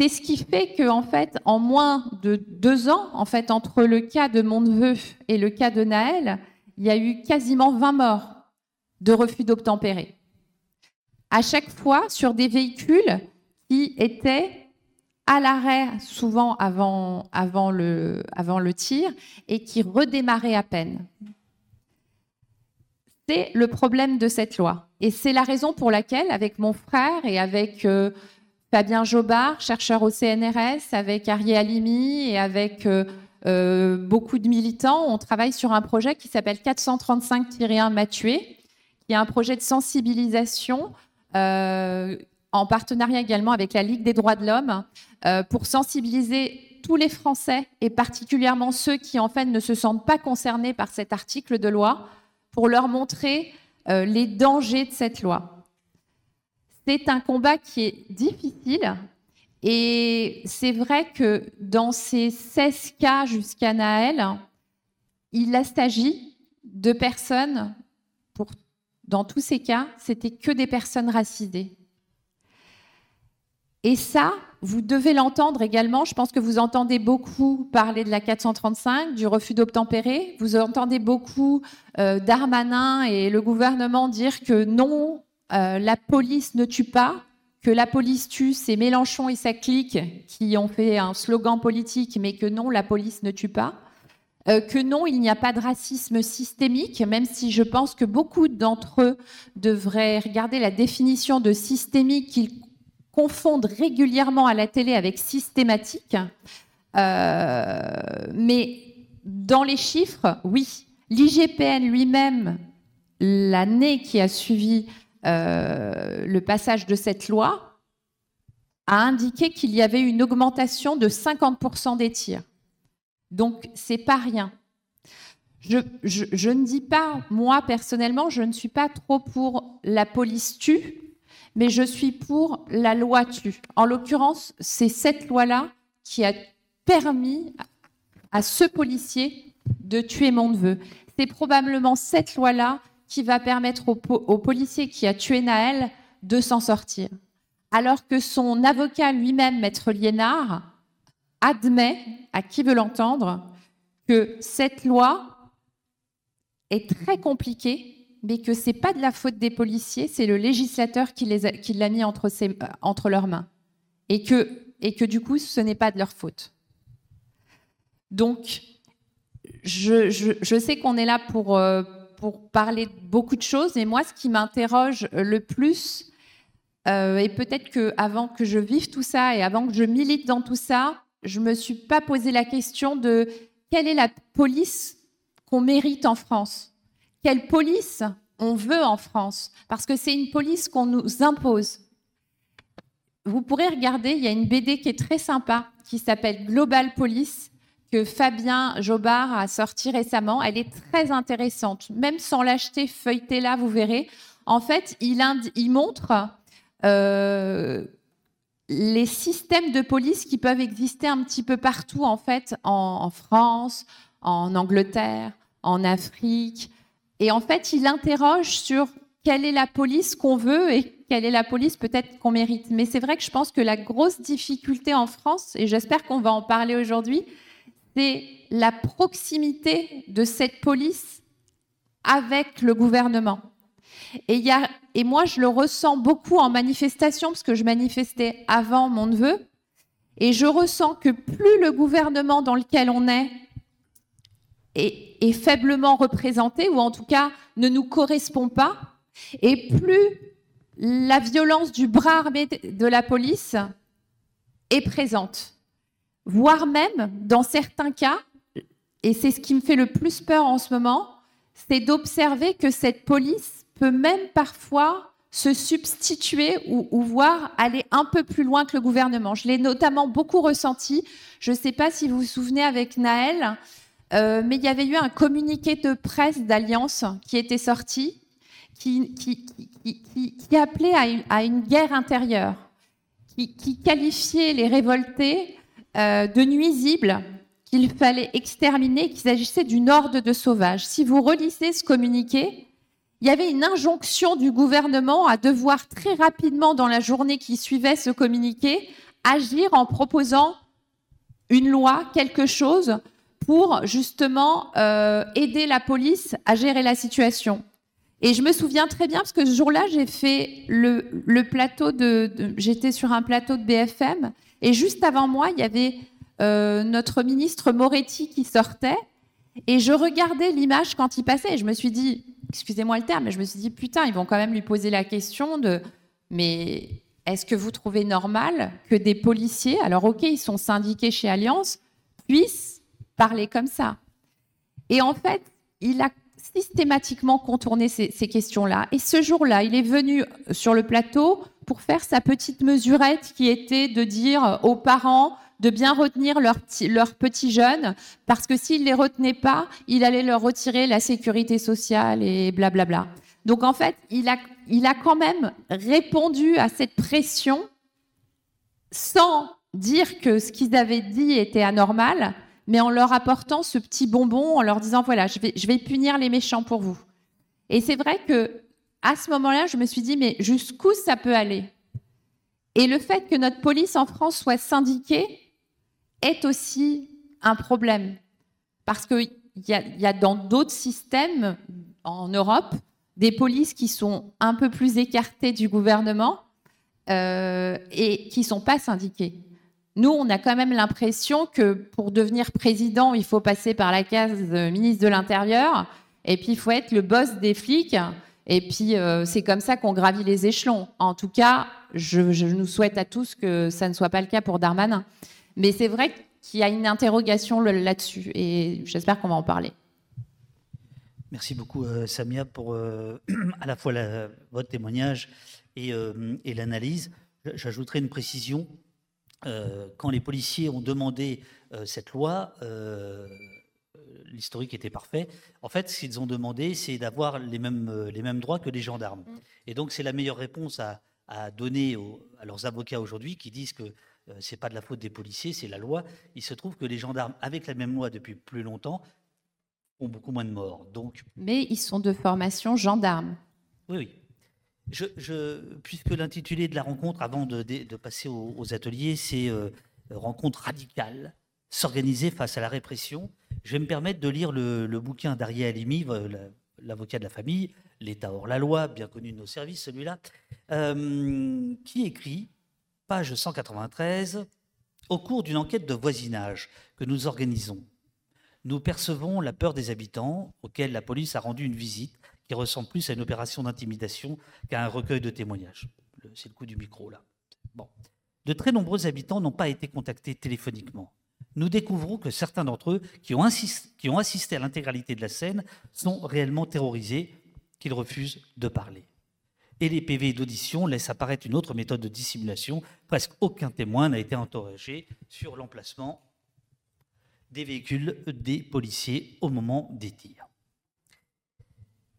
C'est ce qui fait qu'en en fait, en moins de deux ans, en fait, entre le cas de mon neveu et le cas de Naël, il y a eu quasiment 20 morts de refus d'obtempérer. À chaque fois sur des véhicules qui étaient à l'arrêt, souvent avant, le, tir, et qui redémarraient à peine. C'est le problème de cette loi. Et c'est la raison pour laquelle, avec mon frère et avec euh, Fabien Jobard, chercheur au CNRS, avec Arié Alimi et avec euh, euh, beaucoup de militants, on travaille sur un projet qui s'appelle 435-1 Matué, qui est un projet de sensibilisation en partenariat également avec la Ligue des droits de l'homme pour sensibiliser tous les Français et particulièrement ceux qui en fait ne se sentent pas concernés par cet article de loi pour leur montrer les dangers de cette loi. C'est un combat qui est difficile. Et c'est vrai que dans ces 16 cas jusqu'à Naël, il a s'agit de personnes, pour, dans tous ces cas, c'était que des personnes racisées. Et ça, vous devez l'entendre également. Je pense que vous entendez beaucoup parler de la 435, du refus d'obtempérer. Vous entendez beaucoup euh, Darmanin et le gouvernement dire que non, euh, la police ne tue pas, que la police tue, c'est Mélenchon et sa clique qui ont fait un slogan politique, mais que non, la police ne tue pas. Euh, que non, il n'y a pas de racisme systémique, même si je pense que beaucoup d'entre eux devraient regarder la définition de systémique qu'ils confondent régulièrement à la télé avec systématique. Euh, mais dans les chiffres, oui, l'IGPN lui-même, l'année qui a suivi euh, le passage de cette loi a indiqué qu'il y avait une augmentation de 50% des tirs. Donc, c'est pas rien. Je, je, ne dis pas, moi personnellement, je ne suis pas trop pour la police tue, mais je suis pour la loi tue. En l'occurrence, c'est cette loi-là qui a permis à ce policier de tuer mon neveu. C'est probablement cette loi-là qui va permettre au, policier qui a tué Naël de s'en sortir. Alors que son avocat lui-même, maître Liénard, admet, à qui veut l'entendre, que cette loi est très compliqué, mais que c'est pas de la faute des policiers, c'est le législateur qui l'a mis entre, entre leurs mains. Et que, du coup, ce n'est pas de leur faute. Donc, je, sais qu'on est là pour, euh, pour parler de beaucoup de choses, et moi, ce qui m'interroge le plus, euh, et peut-être que avant que je vive tout ça et avant que je milite dans tout ça, je me suis pas posé la question de quelle est la police qu'on mérite en France, quelle police on veut en France, parce que c'est une police qu'on nous impose. Vous pourrez regarder, il y a une BD qui est très sympa, qui s'appelle Global Police, que Fabien Jobard a sorti récemment. Elle est très intéressante, même sans l'acheter, feuilletez-la, vous verrez. En fait, il, montre euh, les systèmes de police qui peuvent exister un petit peu partout, en fait, en, France, en Angleterre, en Afrique. Et en fait, il interroge sur quelle est la police qu'on veut et quelle est la police peut-être qu'on mérite. Mais c'est vrai que je pense que la grosse difficulté en France, et j'espère qu'on va en parler aujourd'hui, c'est la proximité de cette police avec le gouvernement. Et, moi, je le ressens beaucoup en manifestation, parce que je manifestais avant mon neveu. Et je ressens que plus le gouvernement dans lequel on est est, faiblement représenté, ou en tout cas ne nous correspond pas, et plus la violence du bras armé de la police est présente. Voire même, dans certains cas, et c'est ce qui me fait le plus peur en ce moment, c'est d'observer que cette police peut même parfois se substituer ou, ou, voir aller un peu plus loin que le gouvernement. Je l'ai notamment beaucoup ressenti. Je ne sais pas si vous vous souvenez avec Naël, euh, mais il y avait eu un communiqué de presse d'Alliance qui était sorti, qui, appelait à une, à une, guerre intérieure, qui, qualifiait les révoltés euh, de nuisibles, qu'il fallait exterminer, qu'il s'agissait d'une horde de sauvages. Si vous relisez ce communiqué, il y avait une injonction du gouvernement à devoir très rapidement, dans la journée qui suivait ce communiqué, agir en proposant une loi, quelque chose, pour justement euh, aider la police à gérer la situation. Et je me souviens très bien parce que ce jour-là, j'ai fait le, plateau de, j'étais sur un plateau de BFM et juste avant moi, il y avait euh, notre ministre Moretti qui sortait et je regardais l'image quand il passait et je me suis dit, excusez-moi le terme, mais je me suis dit, putain, ils vont quand même lui poser la question de, mais est-ce que vous trouvez normal que des policiers, alors ok, ils sont syndiqués chez Alliance, puissent parler comme ça Et en fait, il a systématiquement contourné ces, questions-là. Et ce jour-là, il est venu sur le plateau pour faire sa petite mesurette qui était de dire aux parents, de bien retenir leurs leur petits jeunes, parce que s'ils ne les retenaient pas, il allait leur retirer la sécurité sociale et blablabla. Donc en fait, il a, il a quand même répondu à cette pression sans dire que ce qu'ils avaient dit était anormal, mais en leur apportant ce petit bonbon, en leur disant voilà, je vais, punir les méchants pour vous. Et c'est vrai que à ce moment-là, je me suis dit mais jusqu'où ça peut aller? Et le fait que notre police en France soit syndiquée, est aussi un problème. Parce qu'il y, y, a dans d'autres systèmes en Europe des polices qui sont un peu plus écartées du gouvernement euh, et qui ne sont pas syndiquées. Nous, on a quand même l'impression que pour devenir président, il faut passer par la case ministre de l'Intérieur, et puis il faut être le boss des flics, et puis euh, c'est comme ça qu'on gravit les échelons. En tout cas, je, nous souhaite à tous que ça ne soit pas le cas pour Darmanin. Mais c'est vrai qu'il y a une interrogation là-dessus et j'espère qu'on va en parler. Merci beaucoup, euh, Samia, pour euh, (clears throat) à la fois votre témoignage et l'analyse. J'ajouterai une précision. Euh, quand les policiers ont demandé euh, cette loi, euh, l'historique était parfait. En fait, ce qu'ils ont demandé, c'est d'avoir les mêmes, les mêmes droits que les gendarmes. Mm. Et donc, c'est la meilleure réponse à, à donner aux, à leurs avocats aujourd'hui qui disent que c'est pas de la faute des policiers, c'est la loi. Il se trouve que les gendarmes, avec la même loi depuis plus longtemps, ont beaucoup moins de morts. Donc, Mais ils sont de formation gendarmes. Oui, oui. Puisque l'intitulé de la rencontre, avant de, passer aux, ateliers, c'est euh, Rencontre radicale, s'organiser face à la répression, je vais me permettre de lire le, bouquin d'Ariel Halimi, l'avocat de la famille, l'État hors la loi, bien connu de nos services, celui-là, euh, qui écrit, page 193, Au cours d'une enquête de voisinage que nous organisons, nous percevons la peur des habitants auxquels la police a rendu une visite qui ressemble plus à une opération d'intimidation qu'à un recueil de témoignages. C'est le coup du micro là. Bon. De très nombreux habitants n'ont pas été contactés téléphoniquement. Nous découvrons que certains d'entre eux qui ont, qui ont assisté à l'intégralité de la scène sont réellement terrorisés, qu'ils refusent de parler. Et les PV d'audition laissent apparaître une autre méthode de dissimulation. Presque aucun témoin n'a été interrogé sur l'emplacement des véhicules des policiers au moment des tirs.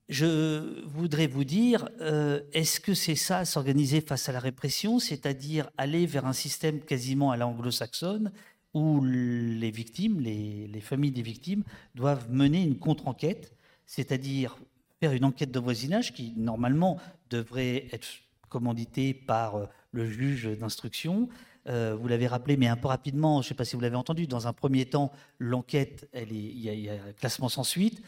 Je voudrais vous dire, euh, est-ce que c'est ça, s'organiser face à la répression, c'est-à-dire aller vers un système quasiment à l'anglo-saxonne, où les victimes, les, les, familles des victimes, doivent mener une contre-enquête, c'est-à-dire faire une enquête de voisinage qui, normalement, devrait être commanditée par euh, le juge d'instruction, euh, vous l'avez rappelé, mais un peu rapidement, je ne sais pas si vous l'avez entendu, dans un premier temps, l'enquête, il y, a un classement sans suite.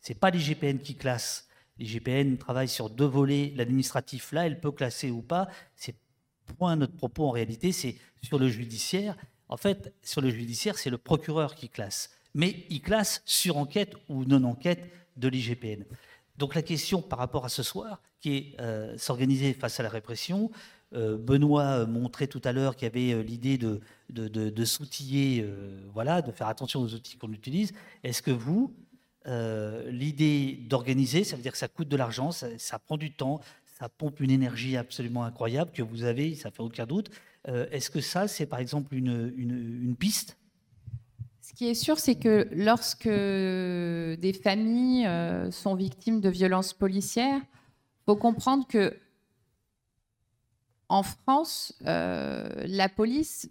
Ce n'est pas l'IGPN qui classe. L'IGPN travaille sur deux volets. L'administratif, là, elle peut classer ou pas. C'est point notre propos en réalité, c'est sur le judiciaire. En fait, sur le judiciaire, c'est le procureur qui classe. Mais il classe sur enquête ou non enquête de l'IGPN. Donc la question par rapport à ce soir, qui est euh, s'organiser face à la répression, euh, Benoît montrait tout à l'heure qu'il y avait euh, l'idée de, de, s'outiller, euh, voilà, de faire attention aux outils qu'on utilise. Est-ce que vous, l'idée d'organiser, ça veut dire que ça coûte de l'argent, ça, prend du temps, ça pompe une énergie absolument incroyable que vous avez, ça fait aucun doute. Est-ce que ça, c'est par exemple une, une, piste? Ce qui est sûr, c'est que lorsque des familles sont victimes de violences policières, il faut comprendre que en France, euh, la police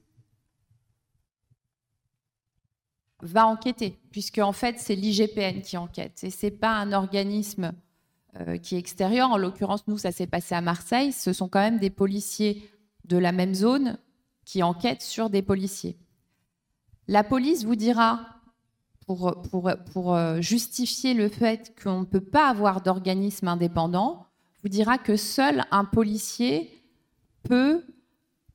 va enquêter, puisque en fait c'est l'IGPN qui enquête et c'est pas un organisme euh, qui est extérieur. En l'occurrence, nous, ça s'est passé à Marseille. Ce sont quand même des policiers de la même zone qui enquêtent sur des policiers. La police vous dira, pour, pour, pour euh, justifier le fait qu'on ne peut pas avoir d'organisme indépendant, vous dira que seul un policier peut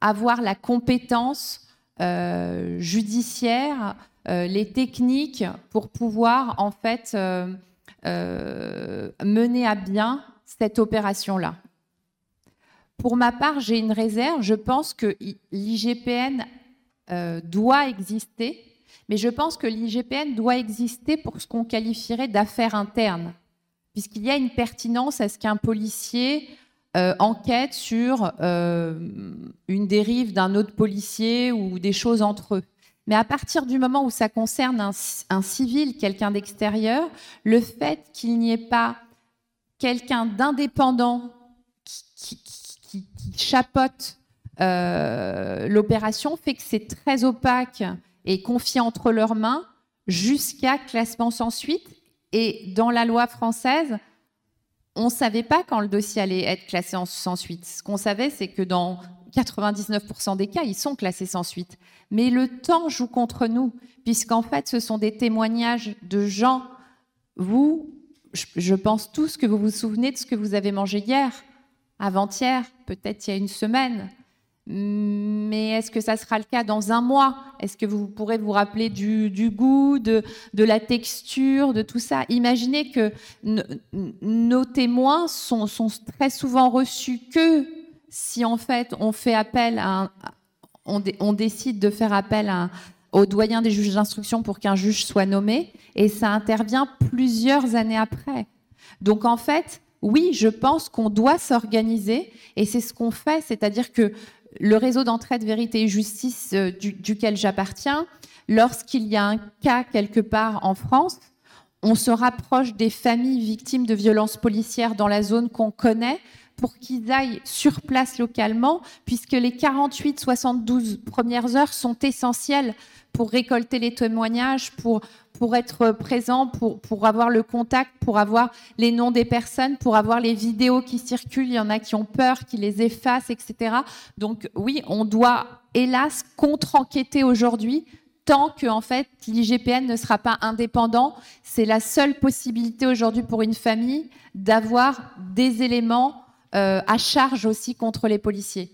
avoir la compétence euh, judiciaire, les techniques pour pouvoir en fait euh, mener à bien cette opération-là. Pour ma part, j'ai une réserve. Je pense que l'IGPN doit exister, mais je pense que l'IGPN doit exister pour ce qu'on qualifierait d'affaires internes, puisqu'il y a une pertinence à ce qu'un policier euh, enquête sur euh, une dérive d'un autre policier ou des choses entre eux. Mais à partir du moment où ça concerne un, civil, quelqu'un d'extérieur, le fait qu'il n'y ait pas quelqu'un d'indépendant qui, qui, chapeaute euh, l'opération fait que c'est très opaque et confié entre leurs mains jusqu'à classement sans suite. Et dans la loi française, on ne savait pas quand le dossier allait être classé sans suite. Ce qu'on savait, c'est que dans 99% des cas, ils sont classés sans suite. Mais le temps joue contre nous, puisqu'en fait, ce sont des témoignages de gens. Vous, je pense tous que vous vous souvenez de ce que vous avez mangé hier, avant-hier, peut-être il y a une semaine. Mais est-ce que ça sera le cas dans un mois? Est-ce que vous pourrez vous rappeler du, goût, de, la texture, de tout ça? Imaginez que nos témoins sont, très souvent reçus que si en fait on fait appel on, décide de faire appel au doyen des juges d'instruction pour qu'un juge soit nommé, et ça intervient plusieurs années après. Donc en fait, oui, je pense qu'on doit s'organiser, et c'est ce qu'on fait, c'est-à-dire que le réseau d'entraide, vérité et justice euh, duquel j'appartiens, lorsqu'il y a un cas quelque part en France, on se rapproche des familles victimes de violences policières dans la zone qu'on connaît pour qu'ils aillent sur place localement, puisque les 48-72 premières heures sont essentielles pour récolter les témoignages, pour pour être présent, pour, pour avoir le contact, pour avoir les noms des personnes, pour avoir les vidéos qui circulent. Il y en a qui ont peur, qui les effacent, etc. Donc oui, on doit, hélas, contre-enquêter aujourd'hui tant que en fait l'IGPN ne sera pas indépendant. C'est la seule possibilité aujourd'hui pour une famille d'avoir des éléments à charge aussi contre les policiers.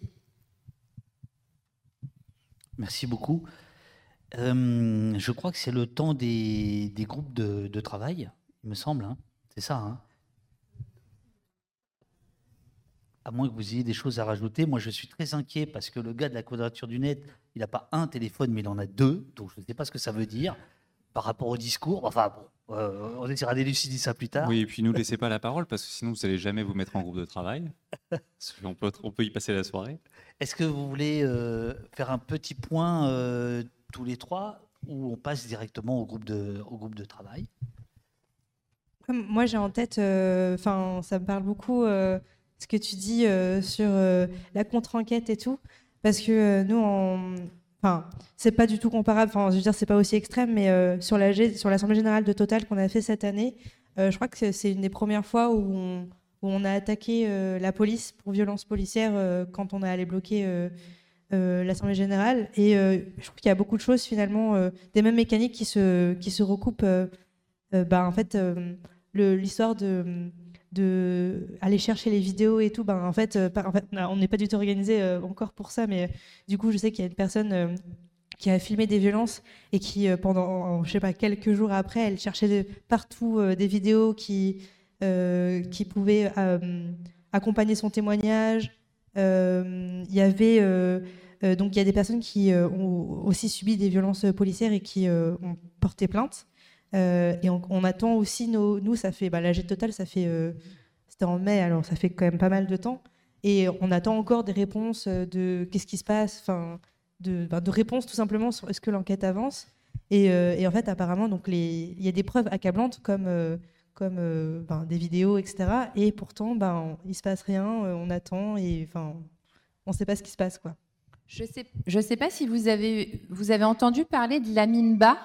Merci beaucoup. Euh, je crois que c'est le temps des, groupes de, travail, il me semble. Hein. c'est ça. Hein à moins que vous ayez des choses à rajouter. Moi, je suis très inquiet parce que le gars de la quadrature du net, il n'a pas un téléphone, mais il en a deux. Donc, je ne sais pas ce que ça veut dire par rapport au discours. Enfin, bon, euh, on essaiera d'élucider ça plus tard. Oui, et puis ne laissez pas la parole parce que sinon, vous n'allez jamais vous mettre en groupe de travail. (laughs) on, peut, on peut y passer la soirée. Est-ce que vous voulez euh, faire un petit point euh, tous les trois ou on passe directement au groupe de, au groupe de travail? Moi, j'ai en tête, enfin, ça me parle beaucoup ce que tu dis euh, sur euh, la contre-enquête et tout, parce que euh, nous, on... enfin, c'est pas du tout comparable. Enfin, je veux dire, c'est pas aussi extrême, mais sur la sur l'assemblée générale de Total qu'on a fait cette année, je crois que c'est une des premières fois où on, a attaqué la police pour violence policière quand on a allé bloquer. l'Assemblée générale. Et je trouve qu'il y a beaucoup de choses, finalement, des mêmes mécaniques qui se, qui se recoupent. bah, en fait, l'histoire de, aller chercher les vidéos et tout, ben, en, fait, euh, on n'est pas du tout organisé euh, encore pour ça, mais du coup, je sais qu'il y a une personne euh, qui a filmé des violences et qui, pendant, je sais pas, quelques jours après, elle cherchait partout des vidéos qui pouvaient accompagner son témoignage. Il y avait donc il y a des personnes qui ont aussi subi des violences policières et qui ont porté plainte. Euh, et on, attend aussi nos, nous, ça fait, bah, l'AG Total, ça fait, euh, c'était en mai, alors ça fait quand même pas mal de temps. Et on attend encore des réponses euh, de qu'est-ce qui se passe, enfin, de, bah, de réponses tout simplement sur est-ce que l'enquête avance. Et, en fait, apparemment, il y a des preuves accablantes comme, comme ben, des vidéos, etc. Et pourtant, ben, il se passe rien, on attend et enfin, on ne sait pas ce qui se passe, quoi. Je sais, je sais pas si vous avez, vous avez entendu parler de Lamine Ba?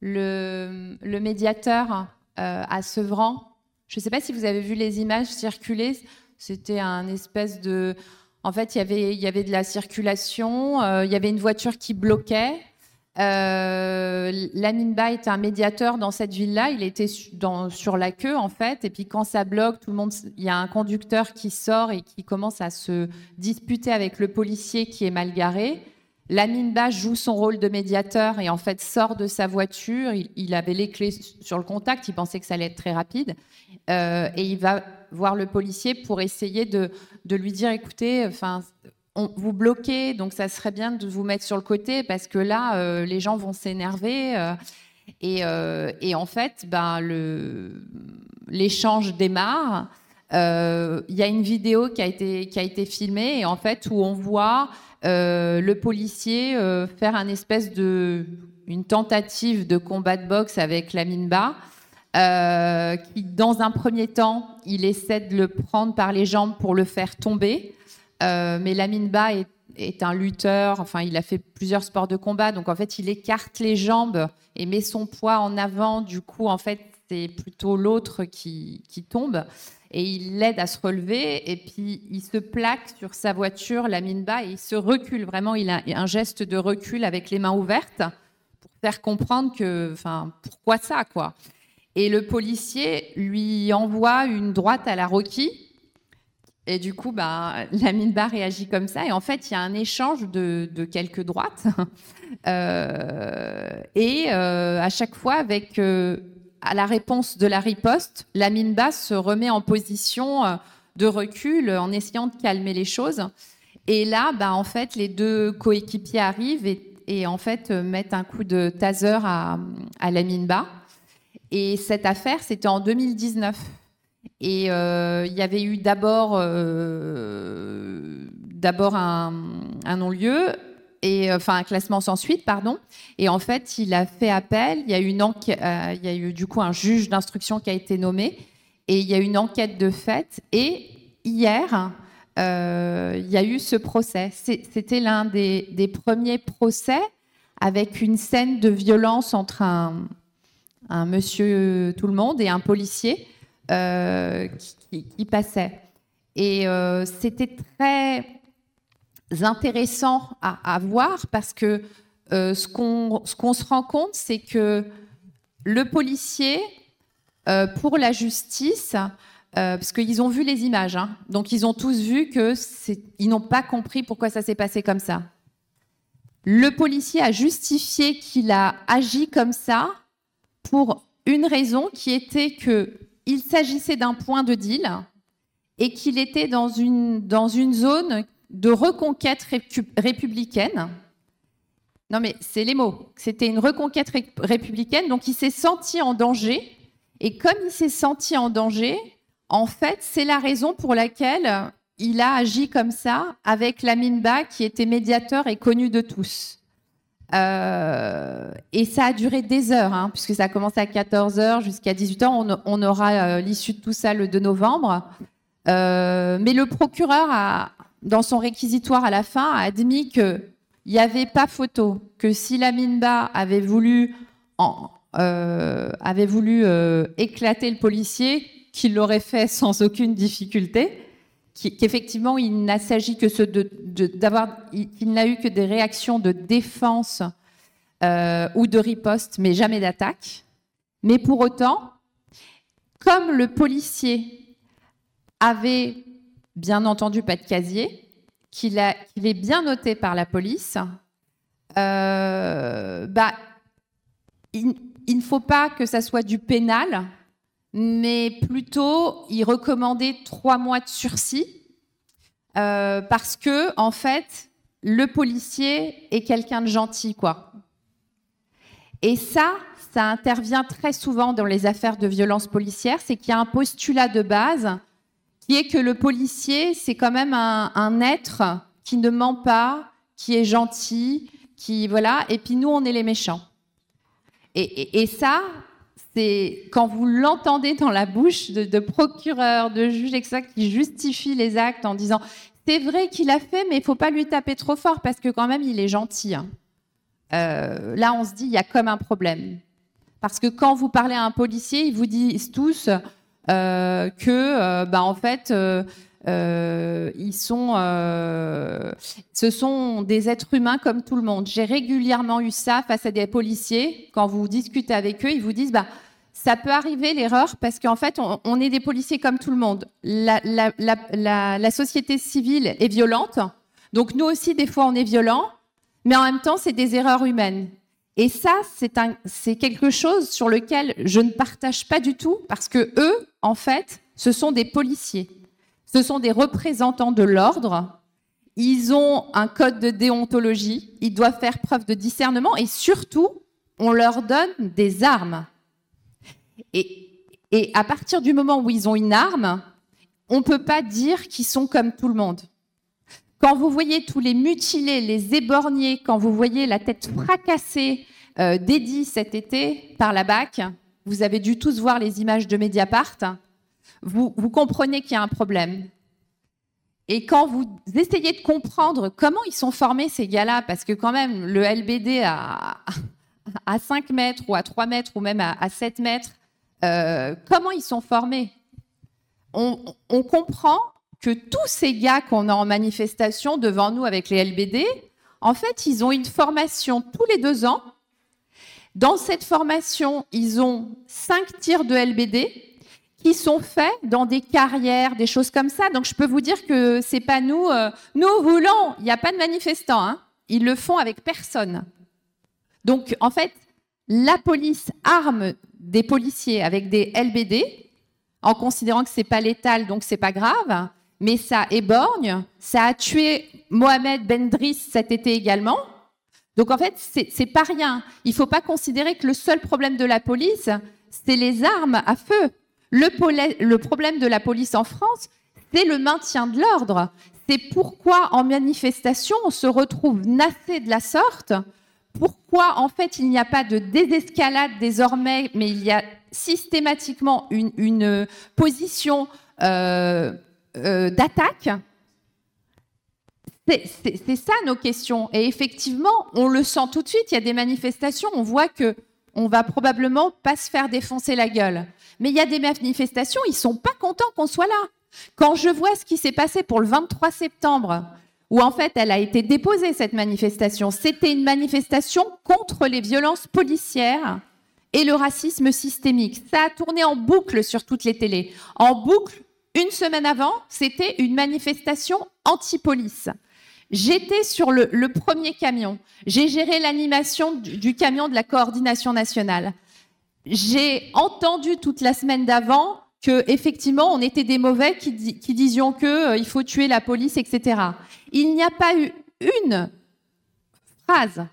Le, médiateur euh, à Sevran. Je ne sais pas si vous avez vu les images circuler. C'était un espèce de. En fait, il y avait, il y avait de la circulation, euh, il y avait une voiture qui bloquait. Euh, Ba était un médiateur dans cette ville-là. Il était sur la queue, en fait. Et puis, quand ça bloque, tout le monde, il y a un conducteur qui sort et qui commence à se disputer avec le policier qui est mal garé. Lamine Ba joue son rôle de médiateur et en fait sort de sa voiture. Il, avait les clés sur le contact, il pensait que ça allait être très rapide. Euh, et il va voir le policier pour essayer de, lui dire écoutez, enfin, vous bloquez, donc ça serait bien de vous mettre sur le côté parce que là, euh, les gens vont s'énerver. Euh, et, en fait, ben, l'échange démarre. Il y a une vidéo qui a, été, qui a été filmée et en fait où on voit le policier euh, faire un espèce de une tentative de combat de boxe avec la Bas, euh, qui dans un premier temps, il essaie de le prendre par les jambes pour le faire tomber, mais la Bas est, un lutteur, enfin il a fait plusieurs sports de combat, donc en fait il écarte les jambes et met son poids en avant, du coup en fait c'est plutôt l'autre qui tombe et il l'aide à se relever et puis il se plaque sur sa voiture, la mine bas, et il se recule. Vraiment, il a un geste de recul avec les mains ouvertes pour faire comprendre que, enfin, pourquoi ça, quoi. Et le policier lui envoie une droite à la Rocky. Et du coup, bah, la mine bas réagit comme ça. Et en fait, il y a un échange de, quelques droites. (laughs) Euh, et euh, à chaque fois avec euh, à la réponse de la riposte, la mine basse se remet en position euh, de recul en essayant de calmer les choses. Et là, bah, en fait, les deux coéquipiers arrivent et, en fait euh, mettent un coup de taser à, la mine. Et cette affaire, c'était en 2019. Et euh, il y avait eu d'abord un non-lieu, et euh, enfin un classement sans suite, pardon. Et en fait, il a fait appel. Il y a eu une euh, il y a eu du coup un juge d'instruction qui a été nommé et il y a une enquête de fait. Et hier, euh, il y a eu ce procès. C'était l'un des, premiers procès avec une scène de violence entre un, monsieur tout le monde et un policier qui, passait. Et c'était très intéressant à, voir parce que euh, ce qu'on se rend compte, c'est que le policier, euh, pour la justice, parce qu'ils ont vu les images, hein, donc ils ont tous vu que ils n'ont pas compris pourquoi ça s'est passé comme ça. Le policier a justifié qu'il a agi comme ça pour une raison qui était que il s'agissait d'un point de deal et qu'il était dans une, dans une zone de reconquête républicaine. Non mais c'est les mots. C'était une reconquête républicaine, donc il s'est senti en danger. Et comme il s'est senti en danger, en fait, c'est la raison pour laquelle il a agi comme ça avec la Minba qui était médiateur et connu de tous. Euh, et ça a duré des heures, hein, puisque ça a commencé à 14h jusqu'à 18h. On, aura euh, l'issue de tout ça le 2 novembre. Euh, mais le procureur, a, dans son réquisitoire à la fin, a admis qu'il n'y avait pas photo, que si la Minba avait voulu, avait voulu éclater le policier, qu'il l'aurait fait sans aucune difficulté qu'effectivement, il n'a s'agit que d'avoir, il, n'a eu que des réactions de défense euh, ou de riposte, mais jamais d'attaque. Mais pour autant, comme le policier avait bien entendu pas de casier, qu'il est bien noté par la police, euh, bah, il, ne faut pas que ça soit du pénal, mais plutôt il recommandait trois mois de sursis euh, parce que en fait le policier est quelqu'un de gentil quoi. Et ça, ça intervient très souvent dans les affaires de violence policière, c'est qu'il y a un postulat de base qui est que le policier c'est quand même un, être qui ne ment pas, qui est gentil, qui voilà, et puis nous on est les méchants. et ça, quand vous l'entendez dans la bouche de, procureurs, de juges, etc., qui justifient les actes en disant c'est vrai qu'il a fait, mais il faut pas lui taper trop fort parce que quand même il est gentil. Hein. Euh, là, on se dit il y a comme un problème. Parce que quand vous parlez à un policier, ils vous disent tous que, euh, bah, en fait, ils sont, ce sont des êtres humains comme tout le monde. J'ai régulièrement eu ça face à des policiers. Quand vous discutez avec eux, ils vous disent, bah, ça peut arriver l'erreur parce qu'en fait, on, est des policiers comme tout le monde. La, société civile est violente, donc nous aussi, des fois, on est violent, mais en même temps, c'est des erreurs humaines. Et ça, c'est quelque chose sur lequel je ne partage pas du tout parce que eux, en fait, ce sont des policiers. Ce sont des représentants de l'ordre. Ils ont un code de déontologie. Ils doivent faire preuve de discernement et surtout, on leur donne des armes. Et, à partir du moment où ils ont une arme, on ne peut pas dire qu'ils sont comme tout le monde. Quand vous voyez tous les mutilés, les éborgnés, quand vous voyez la tête fracassée euh, d'Eddie cet été par la BAC, vous avez dû tous voir les images de Mediapart, vous, comprenez qu'il y a un problème. Et quand vous essayez de comprendre comment ils sont formés, ces gars-là, parce que quand même, le LBD à, à 5 mètres ou à 3 mètres ou même à, à 7 mètres, euh, comment ils sont formés? On, comprend que tous ces gars qu'on a en manifestation devant nous avec les LBD, en fait, ils ont une formation tous les deux ans. Dans cette formation, ils ont cinq tirs de LBD qui sont faits dans des carrières, des choses comme ça. Donc, je peux vous dire que c'est pas nous. Euh, nous voulons. Il n'y a pas de manifestants. Hein. Ils le font avec personne. Donc, en fait, la police arme des policiers avec des LBD, en considérant que c'est pas létal, donc c'est pas grave, mais ça éborgne. Ça a tué Mohamed Ben Driss cet été également. Donc en fait, c'est pas rien. Il faut pas considérer que le seul problème de la police, c'est les armes à feu. Le, problème de la police en France, c'est le maintien de l'ordre. C'est pourquoi en manifestation, on se retrouve nassé de la sorte pourquoi en fait il n'y a pas de désescalade désormais, mais il y a systématiquement une, position euh, euh, d'attaque c'est ça nos questions. Et effectivement, on le sent tout de suite. Il y a des manifestations, on voit que on va probablement pas se faire défoncer la gueule. Mais il y a des manifestations, ils sont pas contents qu'on soit là. Quand je vois ce qui s'est passé pour le 23 septembre, où en fait elle a été déposée, cette manifestation. C'était une manifestation contre les violences policières et le racisme systémique. Ça a tourné en boucle sur toutes les télés. En boucle, une semaine avant, c'était une manifestation anti-police. J'étais sur le, premier camion. J'ai géré l'animation du, camion de la coordination nationale. J'ai entendu toute la semaine d'avant que effectivement on était des mauvais qui, disions que euh, faut tuer la police, etc. Il n'y a pas eu une phrase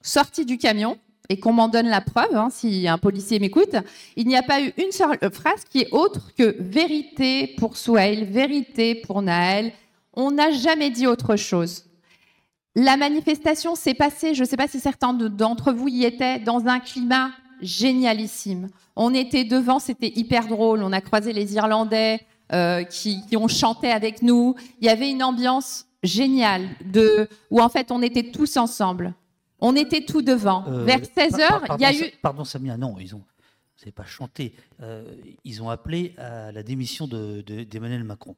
sortie du camion et qu'on m'en donne la preuve, hein, si un policier m'écoute, il n'y a pas eu une seule phrase qui est autre que vérité pour Souheil, vérité pour Naël. On n'a jamais dit autre chose. La manifestation s'est passée, je ne sais pas si certains d'entre vous y étaient, dans un climat génialissime. On était devant, c'était hyper drôle. On a croisé les Irlandais euh, qui, ont chanté avec nous. Il y avait une ambiance géniale de, où en fait on était tous ensemble. On était tout devant. Euh, Vers 16 h il y a eu. Pardon, Samia, non, ils ont. C'est pas chanté. Euh, ils ont appelé à la démission d'Emmanuel de, Macron.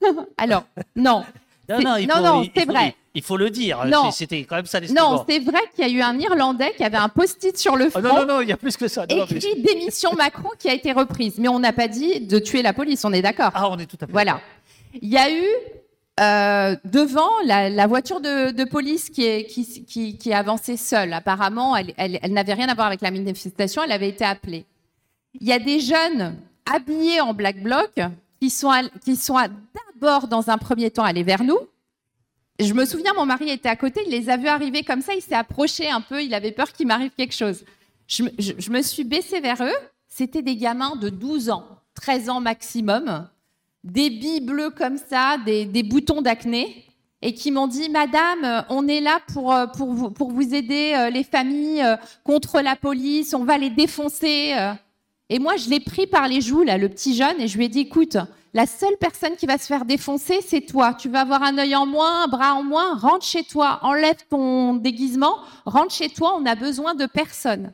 (laughs) Alors, non. Non, non, non, c'est vrai. Il faut le dire. C'était quand même ça Non, c'est vrai qu'il y a eu un Irlandais qui avait un post-it sur le front. Oh, non, non, non, il y a plus que ça. écrit démission Macron qui a été reprise. Mais on n'a pas dit de tuer la police, on est d'accord. Ah, on est tout à fait Voilà. Il y a eu euh, devant la, voiture de, police qui est, qui, avancée seule. Apparemment, elle, n'avait rien à voir avec la manifestation, elle avait été appelée. Il y a des jeunes habillés en black bloc qui sont, qui sont d'abord, dans un premier temps, allés vers nous. Je me souviens, mon mari était à côté, il les a vus arriver comme ça, il s'est approché un peu, il avait peur qu'il m'arrive quelque chose. Je, je me suis baissée vers eux, c'était des gamins de 12 ans, 13 ans maximum, des billes bleues comme ça, des, boutons d'acné, et qui m'ont dit Madame, on est là pour, euh, pour, vous, pour vous aider euh, les familles euh, contre la police, on va les défoncer. Et moi, je l'ai pris par les joues, là, le petit jeune, et je lui ai dit Écoute, la seule personne qui va se faire défoncer, c'est toi. Tu vas avoir un œil en moins, un bras en moins, rentre chez toi, enlève ton déguisement, rentre chez toi, on a besoin de personne.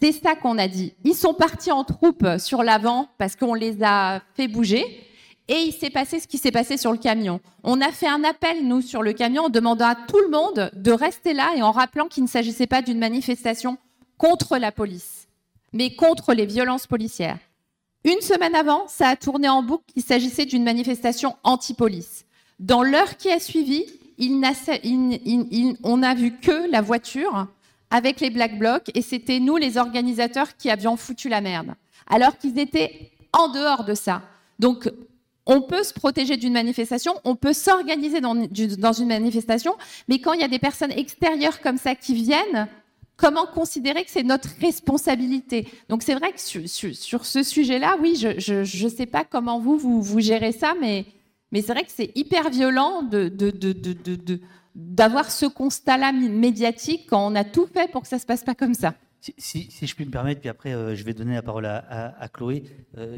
C'est ça qu'on a dit. Ils sont partis en troupe sur l'avant parce qu'on les a fait bouger. Et il s'est passé ce qui s'est passé sur le camion. On a fait un appel, nous, sur le camion, en demandant à tout le monde de rester là et en rappelant qu'il ne s'agissait pas d'une manifestation contre la police, mais contre les violences policières. Une semaine avant, ça a tourné en boucle qu'il s'agissait d'une manifestation anti-police. Dans l'heure qui a suivi, on n'a vu que la voiture avec les Black Blocs et c'était nous, les organisateurs, qui avions foutu la merde. Alors qu'ils étaient en dehors de ça. Donc, on peut se protéger d'une manifestation, on peut s'organiser dans, une manifestation, mais quand il y a des personnes extérieures comme ça qui viennent, comment considérer que c'est notre responsabilité? Donc c'est vrai que sur, ce sujet-là, oui, je ne sais pas comment vous, vous, gérez ça, mais, c'est vrai que c'est hyper violent d'avoir ce constat-là médiatique quand on a tout fait pour que ça ne se passe pas comme ça. Si, je puis me permettre, puis après euh, je vais donner la parole à, Chloé. Euh,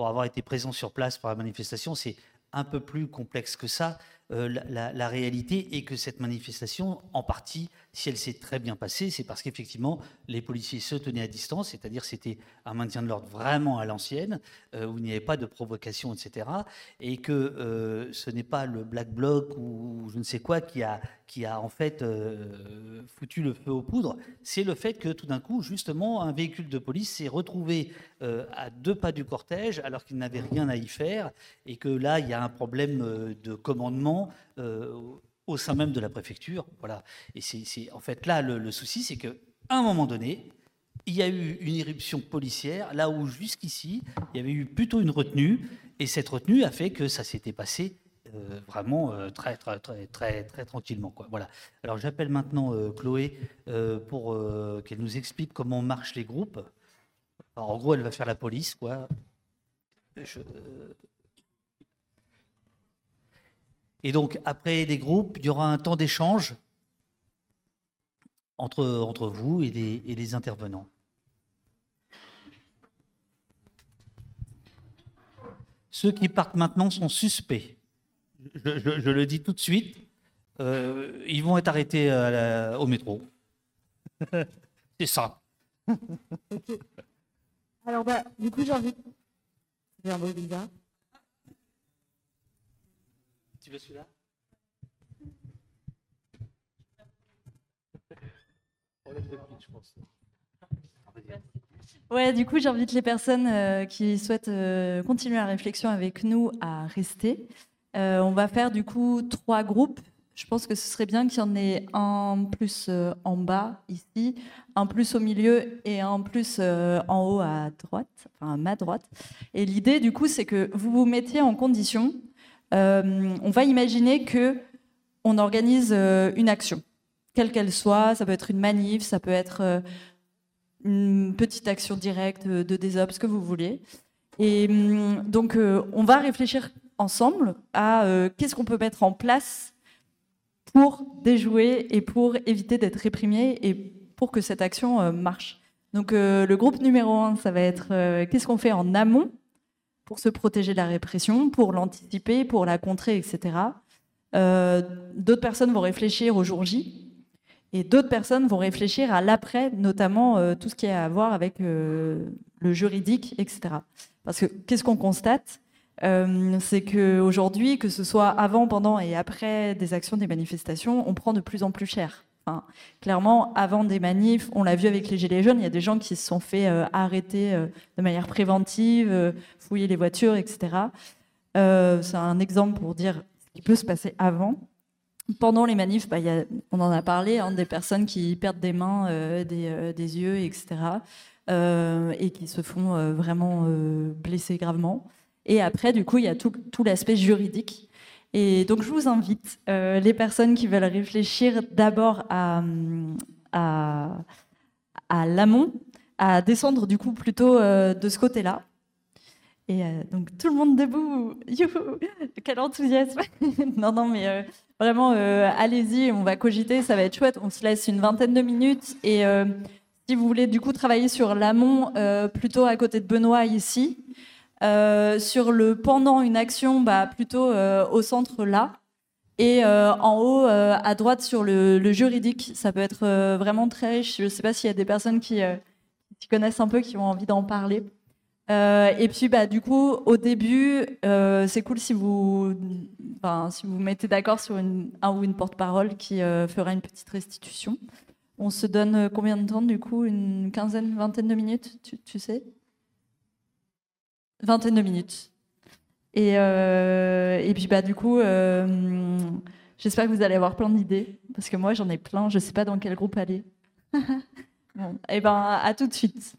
pour avoir été présent sur place pour la manifestation, c'est un peu plus complexe que ça. Euh, la, réalité est que cette manifestation, en partie, si elle s'est très bien passée, c'est parce qu'effectivement, les policiers se tenaient à distance, c'est-à-dire c'était un maintien de l'ordre vraiment à l'ancienne, euh, où il n'y avait pas de provocation, etc. Et que euh, ce n'est pas le Black Bloc ou je ne sais quoi qui a, qui a en fait foutu le feu aux poudres, c'est le fait que tout d'un coup, justement, un véhicule de police s'est retrouvé à deux pas du cortège alors qu'il n'avait rien à y faire, et que là, il y a un problème de commandement euh, au sein même de la préfecture. Voilà. Et c'est en fait là le, souci, c'est qu'à un moment donné, il y a eu une irruption policière, là où jusqu'ici, il y avait eu plutôt une retenue, et cette retenue a fait que ça s'était passé euh, vraiment euh, très, très, très, très, très tranquillement. Quoi. Voilà. Alors j'appelle maintenant Chloé pour qu'elle nous explique comment marchent les groupes. en gros, elle va faire la police. Quoi. Je, et donc, après les groupes, il y aura un temps d'échange entre, entre vous et les, intervenants. Ceux qui partent maintenant sont suspects. Je, le dis tout de suite. Euh, ils vont être arrêtés au métro. (laughs) C'est ça. (laughs) Alors, bah, du coup, j'ai envie. C'est un bizarre. Veux celui-là? Ouais, du coup, j'invite les personnes euh, qui souhaitent euh, continuer la réflexion avec nous à rester. Euh, on va faire du coup trois groupes. Je pense que ce serait bien qu'il y en ait un plus en bas ici, un plus au milieu et un plus en haut à droite, enfin à ma droite. Et l'idée du coup, c'est que vous vous mettiez en condition on va imaginer que on organise une action, quelle qu'elle soit. Ça peut être une manif, ça peut être une petite action directe de désops, ce que vous voulez. Et hum, donc, euh, on va réfléchir ensemble à euh, qu'est-ce qu'on peut mettre en place pour déjouer et pour éviter d'être réprimé et pour que cette action euh, marche. Donc, le groupe numéro un, ça va être qu'est-ce qu'on fait en amont pour se protéger de la répression, pour l'anticiper, pour la contrer, etc. D'autres personnes vont réfléchir au jour J, et d'autres personnes vont réfléchir à l'après, notamment euh, tout ce qui a à voir avec euh, le juridique, etc. Parce que qu'est-ce qu'on constate? Euh, C'est qu'aujourd'hui, que ce soit avant, pendant et après des actions, des manifestations, on prend de plus en plus cher. Clairement, avant des manifs, on l'a vu avec les Gilets jaunes, il y a des gens qui se sont fait arrêter de manière préventive, fouiller les voitures, etc. C'est un exemple pour dire ce qui peut se passer avant. Pendant les manifs, bah, on en a parlé, hein, des personnes qui perdent des mains, euh, euh, des, yeux, etc. Euh, et qui se font vraiment blesser gravement. Et après, du coup, il y a tout, l'aspect juridique. Et donc, je vous invite, les personnes qui veulent réfléchir d'abord à, à, à l'amont, à descendre du coup plutôt de ce côté-là. Et donc tout le monde debout, (laughs) youhou, quel enthousiasme (laughs) Non, non, mais Vraiment, euh, allez-y, on va cogiter, ça va être chouette. On se laisse une vingtaine de minutes. Et euh, si vous voulez du coup travailler sur l'amont, euh, plutôt à côté de Benoît ici, sur le pendant une action, bah, plutôt au centre là. Et en haut, à droite, sur le, juridique, ça peut être vraiment très riche. Je ne sais pas s'il y a des personnes qui connaissent un peu, qui ont envie d'en parler. Euh, et puis, bah, du coup, au début, euh, c'est cool si vous, si vous mettez d'accord sur une, un ou une porte-parole qui euh, fera une petite restitution. On se donne combien de temps, du coup Une quinzaine, vingtaine de minutes, tu, sais? Vingtaine de minutes. Et, et puis, bah, du coup, j'espère que vous allez avoir plein d'idées, parce que moi, j'en ai plein. Je ne sais pas dans quel groupe aller. (laughs) bon, et eh ben, à tout de suite.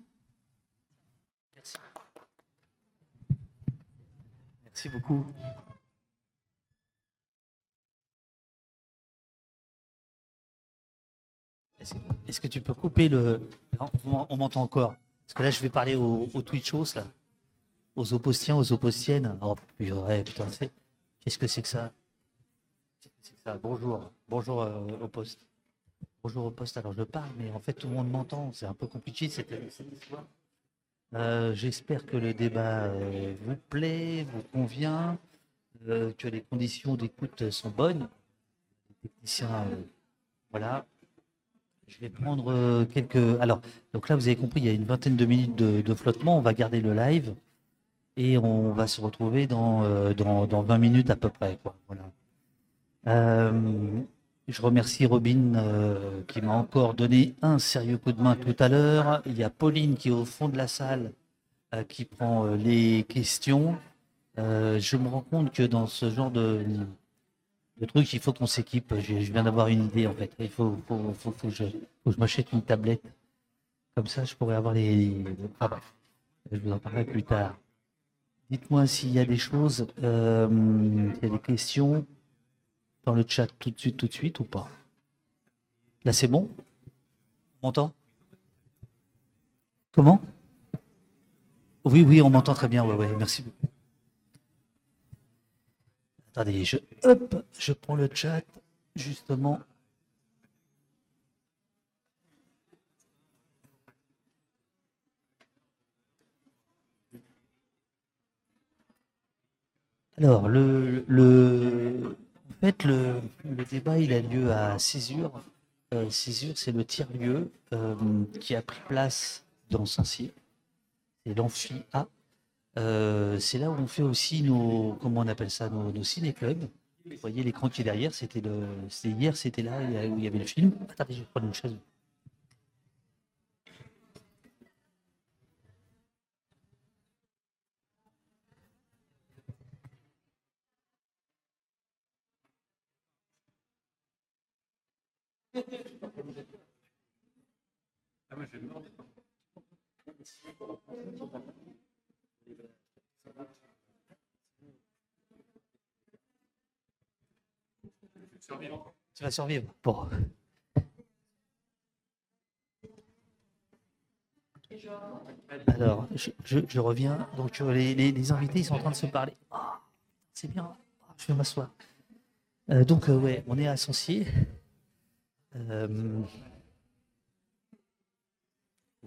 Merci beaucoup. Est-ce que tu peux couper le. on m'entend encore. Parce que là, je vais parler aux, Twitchos, là. Aux oppostiens, aux oppostiennes. Oh, putain, Qu'est-ce que c'est que ça? Bonjour. Bonjour euh, au poste. Bonjour au poste. Alors, je parle, mais en fait, tout le monde m'entend. C'est un peu compliqué cette histoire. Euh, j'espère que le débat euh, vous plaît, vous convient, euh, que les conditions d'écoute sont bonnes. Les techniciens, voilà. Je vais prendre quelques. Alors, donc là, vous avez compris, il y a une vingtaine de minutes de, flottement. On va garder le live et on va se retrouver dans, dans, dans 20 minutes à peu près. Voilà. Je remercie Robin euh, qui m'a encore donné un sérieux coup de main tout à l'heure. Il y a Pauline qui est au fond de la salle euh, qui prend euh, les questions. je me rends compte que dans ce genre de, de truc, il faut qu'on s'équipe. Je, viens d'avoir une idée en fait. Il faut, que je, m'achète une tablette. Comme ça, je pourrais avoir les. Ah bref, je vous en parlerai plus tard. Dites-moi s'il y a des choses, s'il y a des questions dans le chat tout de suite, tout de suite ou pas? Là, c'est bon? On m'entend? Comment? Oui, oui, on m'entend très bien. Ouais, ouais, merci beaucoup. Attendez, je, hop, je prends le chat, justement. Alors, le, le, fait, le, débat, il a lieu à Césure. Euh, Césure, c'est le tiers-lieu euh, qui a pris place dans Saint-Cyr. C'est l'amphi A. Euh, c'est là où on fait aussi nos, comment on appelle ça, nos, ciné-clubs. Vous voyez l'écran qui est derrière, c'était hier, c'était là où il y avait le film. Attendez, je vais prendre une chaise. Tu vas survivre. Bon. Alors, je, je- je reviens. Donc, les, les- les invités, ils sont en train de se parler. Ah, c'est bien. Ah, Je vais m'asseoir. Euh, donc, euh, ouais, on est à Sancier. Euh...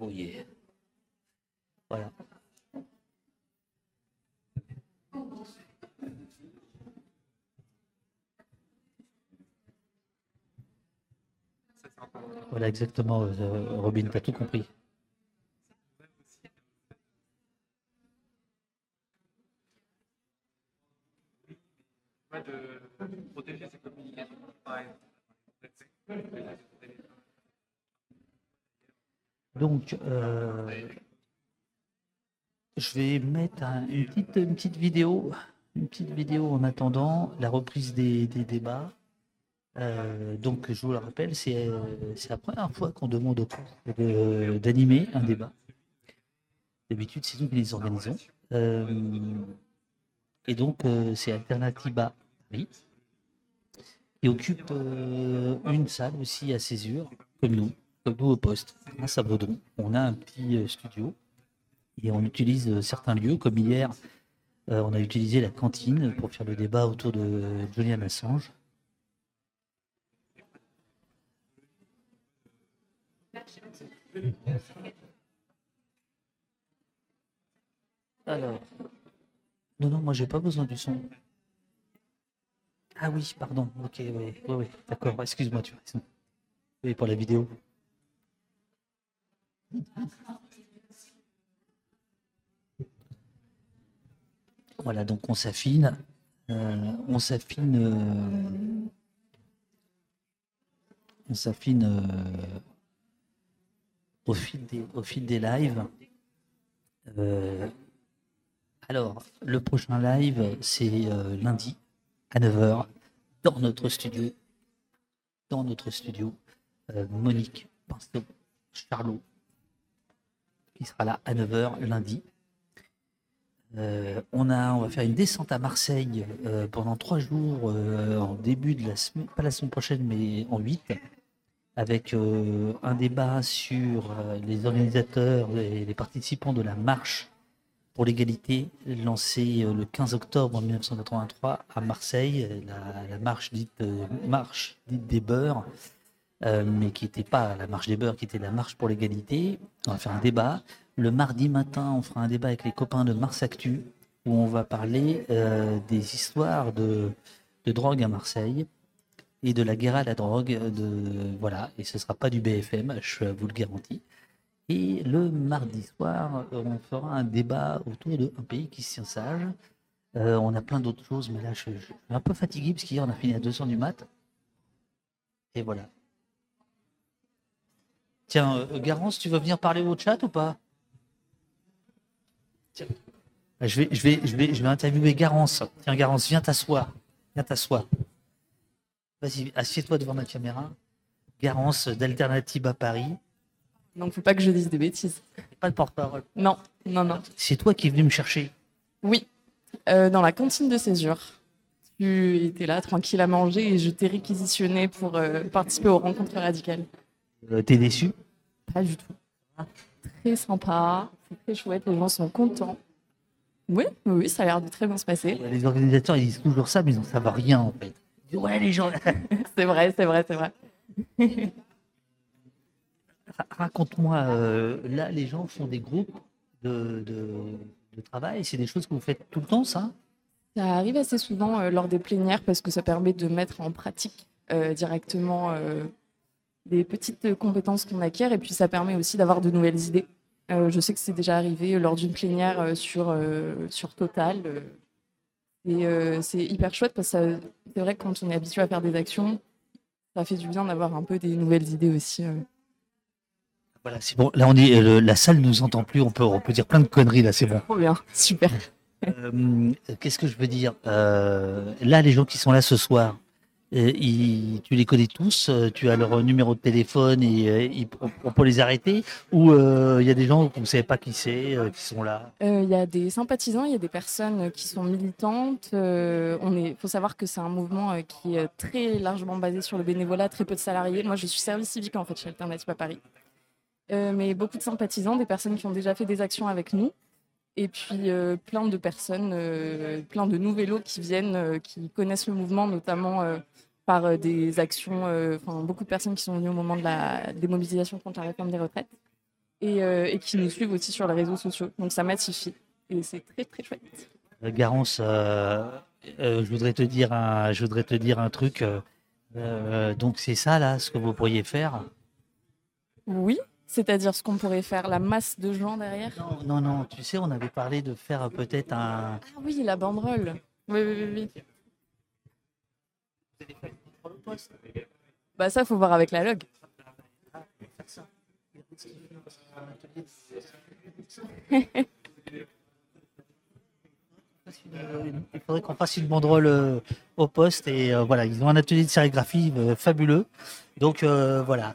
Oh yeah. Voilà. Voilà, exactement, euh, Robin, tu as tout compris. Donc, euh, je vais mettre un- une, petite, vidéo, une petite vidéo en attendant la reprise des, débats. Euh, donc, je vous le rappelle, c'est la première fois qu'on demande au cours d'animer un débat. D'habitude, c'est nous qui les organisons. Euh, et donc, c'est Alternativa qui occupe euh, une salle aussi à Césure, comme nous, comme nous au poste, à Baudron. On a un petit euh, studio et on utilise euh, certains lieux, comme hier, on a utilisé la cantine pour faire le débat autour de Julian Assange. Alors, non, non, moi j'ai pas besoin du son. Ah oui, pardon, ok, oui, oui, oui, d'accord, excuse-moi, tu as. Oui, pour la vidéo. Voilà, donc on s'affine. euh, on s'affine. euh, on s'affine euh, au, fil des, au fil des lives. Alors, le prochain live, c'est lundi à 9h dans notre studio. Dans notre studio. Euh, Monique Pinceau, Charlot, qui sera là à 9h lundi. Euh, on, a, on va faire une descente à Marseille euh, pendant trois jours en début de la semaine, pas la semaine prochaine, mais en 8, avec un débat sur les organisateurs et les participants de la marche pour l'égalité lancée euh, le 15 octobre 1983 à Marseille, la, la marche dite euh, marche des beurs, euh, mais qui n'était pas la marche des beurs, qui était la marche pour l'égalité. On va faire un débat. Le mardi matin, on fera un débat avec les copains de Mars Actu, où on va parler euh, des histoires de, de drogue à Marseille et de la guerre à la drogue. De, voilà, et ce ne sera pas du BFM, je vous le garantis. Et le mardi soir, euh, on fera un débat autour d'un pays qui se sage. Euh, on a plein d'autres choses, mais là, je, je suis un peu fatigué parce qu'hier, on a fini à 200 du mat. Et voilà. Tiens, euh, Garance, tu veux venir parler au chat ou pas? Tiens. Ah, Je vais, je, vais, je, vais, je vais interviewer Garance. Tiens, Garance, viens t'asseoir. Viens t'asseoir. Vas-y, assieds-toi devant ma caméra. Garance d'Alternative à Paris. Donc, faut pas que je dise des bêtises. Pas de porte-parole. Non, non, non. C'est toi qui es venu me chercher. Oui, euh, dans la cantine de césure. Tu étais là, tranquille à manger, et je t'ai réquisitionné pour euh, participer aux rencontres radicales. Euh, T'es déçu? Pas du tout. Très sympa, c'est très chouette, les gens sont contents. Oui, oui, oui, ça a l'air de très bien se passer. Les organisateurs, ils disent toujours ça, mais ils n'en savent rien en fait. Ils disent, ouais, les gens. (laughs) c'est vrai, c'est vrai, c'est vrai. (laughs) Ra- Raconte-moi, euh, là, les gens font des groupes de, de, travail. C'est des choses que vous faites tout le temps, ça? Ça arrive assez souvent euh, lors des plénières parce que ça permet de mettre en pratique euh, directement des petites compétences qu'on acquiert et puis ça permet aussi d'avoir de nouvelles idées. Je sais que c'est déjà arrivé lors d'une plénière sur, sur Total. et c'est hyper chouette parce que c'est vrai que quand on est habitué à faire des actions, ça fait du bien d'avoir un peu des nouvelles idées aussi. Euh. Voilà, c'est bon. Là, on est, euh, la salle ne nous entend plus. On peut, on peut dire plein de conneries, là, c'est bon. Trop bien, super. Euh, Qu'est-ce que je veux dire? Euh, Là, les gens qui sont là ce soir, euh, ils- tu les connais tous, euh, tu as leur numéro de téléphone et euh, ils- on, peut les arrêter? Ou euh, il y a des gens qu'on ne savait pas qui c'est, euh, qui sont là? Euh, Il y a des sympathisants, il y a des personnes qui sont militantes. Euh, on est, faut savoir que c'est un mouvement euh, qui est très largement basé sur le bénévolat, très peu de salariés. Moi, je suis service civique en fait chez Alternative à Paris. Euh, mais beaucoup de sympathisants, des personnes qui ont déjà fait des actions avec nous. Et puis euh, plein de personnes, euh, plein de nouveaux qui viennent, euh, qui connaissent le mouvement, notamment par des actions, enfin beaucoup de personnes qui sont venues au moment de la démobilisation contre la réforme des retraites et, et qui nous suivent aussi sur les réseaux sociaux. Donc ça massifie et c'est très très chouette. Garance, je voudrais te dire un, je voudrais te dire un truc. donc c'est ça là, ce que vous pourriez faire? Oui, c'est-à-dire ce qu'on pourrait faire, la masse de gens derrière? Non, non, non. Tu sais, on avait parlé de faire peut-être un. Ah oui, la banderole. Oui, oui, oui. oui. Bah ça, faut voir avec la log. Il faudrait qu'on fasse une banderole euh, au poste et euh, voilà, ils ont un atelier de sérigraphie euh, fabuleux. Donc voilà,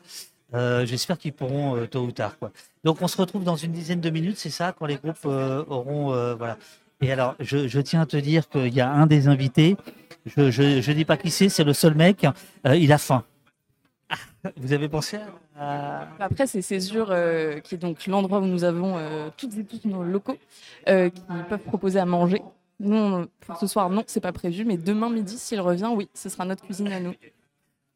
Euh, j'espère qu'ils pourront euh, tôt ou tard. Donc on se retrouve dans une dizaine de minutes, c'est ça, quand les groupes euh, auront voilà. Et alors, je, tiens à te dire qu'il y a un des invités. Je je dis pas qui c'est, c'est le seul mec. il a faim. (laughs) Vous avez pensé à Après, c'est Césure, euh, qui est donc l'endroit où nous avons toutes et tous nos locaux qui peuvent proposer à manger. Nous, pour ce soir, non, c'est pas prévu, mais demain midi, s'il revient, oui, ce sera notre cuisine à nous.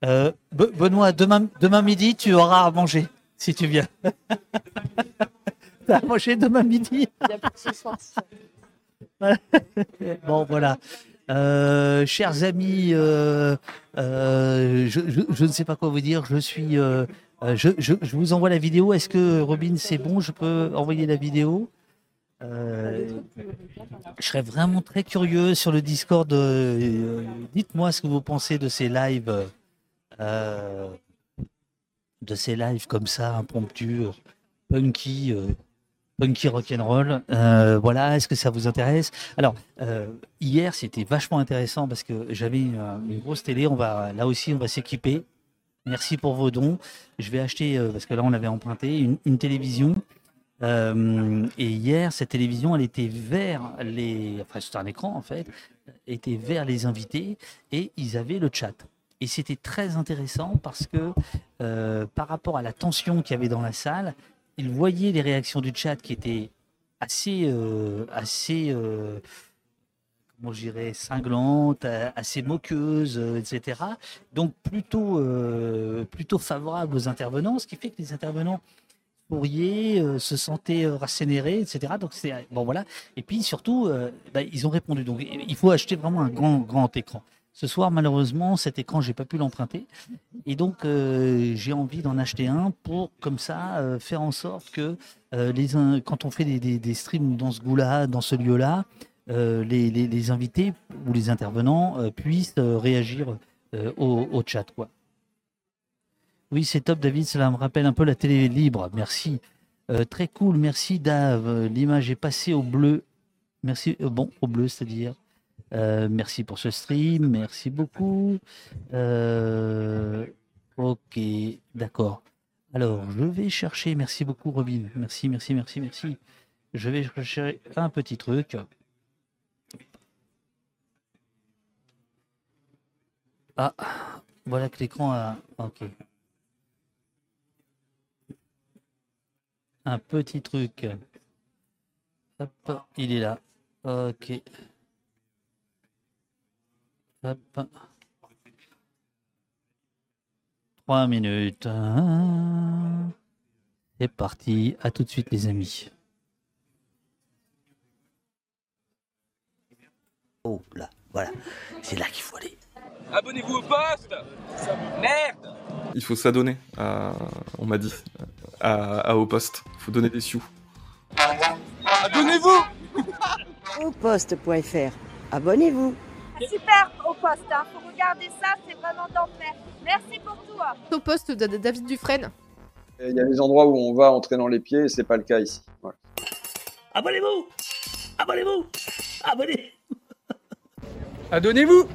Euh, Be- Benoît, demain, demain midi, tu auras à manger, si tu viens. (laughs) T'as à manger demain midi? Il y a pas de ce soir. Bon, voilà. Euh, chers amis, euh, euh, je, je- je ne sais pas quoi vous dire. Je suis. je, je- je vous envoie la vidéo. Est-ce que Robin, c'est bon? Je peux envoyer la vidéo? Euh, Je serais vraiment très curieux sur le Discord. euh, Dites-moi ce que vous pensez de ces lives. Euh, de ces lives comme ça, impromptus, euh, punky. euh, punky rock'n'roll. Euh, voilà, est-ce que ça vous intéresse? Alors, euh, hier, c'était vachement intéressant parce que j'avais une, grosse télé. On va, là aussi, on va s'équiper. Merci pour vos dons. Je vais acheter, parce que là, on avait emprunté, une, télévision. Et hier, cette télévision, elle était vers les. Enfin, c'était un écran, en fait, était vers les invités et ils avaient le chat. Et c'était très intéressant parce que euh, par rapport à la tension qu'il y avait dans la salle, ils voyaient les réactions du chat qui étaient assez, euh, assez euh, comment je euh, assez moqueuses, euh, etc. Donc plutôt, euh, plutôt favorables aux intervenants, ce qui fait que les intervenants souriaient, euh, se sentaient euh, etc. Donc c'est bon voilà. Et puis surtout, euh, bah, ils ont répondu. Donc il faut acheter vraiment un grand, grand écran. Ce soir, malheureusement, cet écran, j'ai pas pu l'emprunter. Et donc, euh, j'ai envie d'en acheter un pour, comme ça, euh, faire en sorte que euh, les, quand on fait des, streams dans ce goût-là, dans ce lieu-là, les, invités ou les intervenants puissent réagir au, chat. Quoi. Oui, c'est top, David. Cela me rappelle un peu la télé libre. Merci. Très cool. Merci, Dave. L'image est passée au bleu. Merci. bon, au bleu, c'est-à-dire. Euh, merci pour ce stream. Merci beaucoup. Euh, ok, d'accord. Alors, je vais chercher. Merci beaucoup, Robin. Merci, merci, merci, merci. Je vais chercher un petit truc. Ah, voilà que l'écran a. Ok. Un petit truc. Hop, il est là. Ok. Hop. Trois minutes. C'est parti. À tout de suite, les amis. Oh là, voilà. C'est là qu'il faut aller. Abonnez-vous au poste Merde Il faut s'adonner, à- on m'a dit, à, à au poste. Il faut donner des sioux. Abonnez-vous Au poste.fr. Abonnez-vous. Super au poste, hein. faut regarder ça, c'est vraiment d'enfer. Merci pour tout. hein. Au poste de David Dufresne. Il y a des endroits où on va entrer dans les pieds et c'est pas le cas ici. Voilà. Abonnez-vous Abonnez-vous Abonnez Abonnez-vous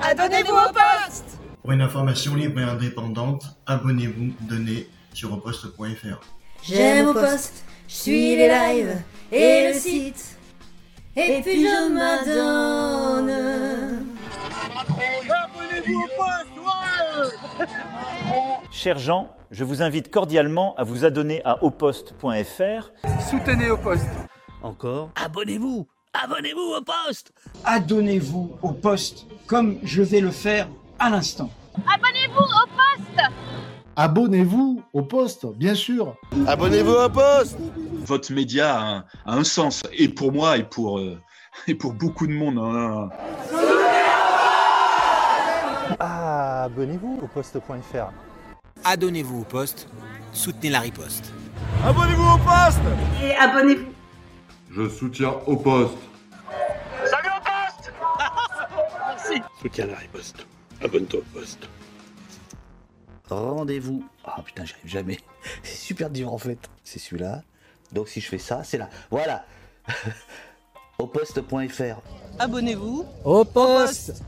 Abonnez-vous au poste Pour une information libre et indépendante, abonnez-vous, donnez sur oposte.fr. J'aime au poste, je suis les lives et le site. Et puis je m'adonne. Abonnez-vous (laughs) au poste, Cher Jean, je vous invite cordialement à vous adonner à oposte.fr. Soutenez au poste. Encore Abonnez-vous Abonnez-vous au poste Adonnez-vous au poste comme je vais le faire à l'instant. Abonnez-vous au poste Abonnez-vous au poste, bien sûr. Abonnez-vous au poste Votre média a un, a un sens, et pour moi, et pour, euh, (laughs) et pour beaucoup de monde. hein. Abonnez-vous au poste.fr. Adonnez-vous au poste, soutenez la riposte. Abonnez-vous au poste Et abonnez-vous. Je soutiens au poste. Salut au poste (laughs) Merci. Soutiens la riposte. Abonne-toi au poste. Rendez-vous. Ah putain, j'y arrive jamais. (laughs) C'est super dur en fait. C'est celui-là. Donc si je fais ça, c'est là. Voilà. (laughs) au poste.fr. Abonnez-vous Au poste.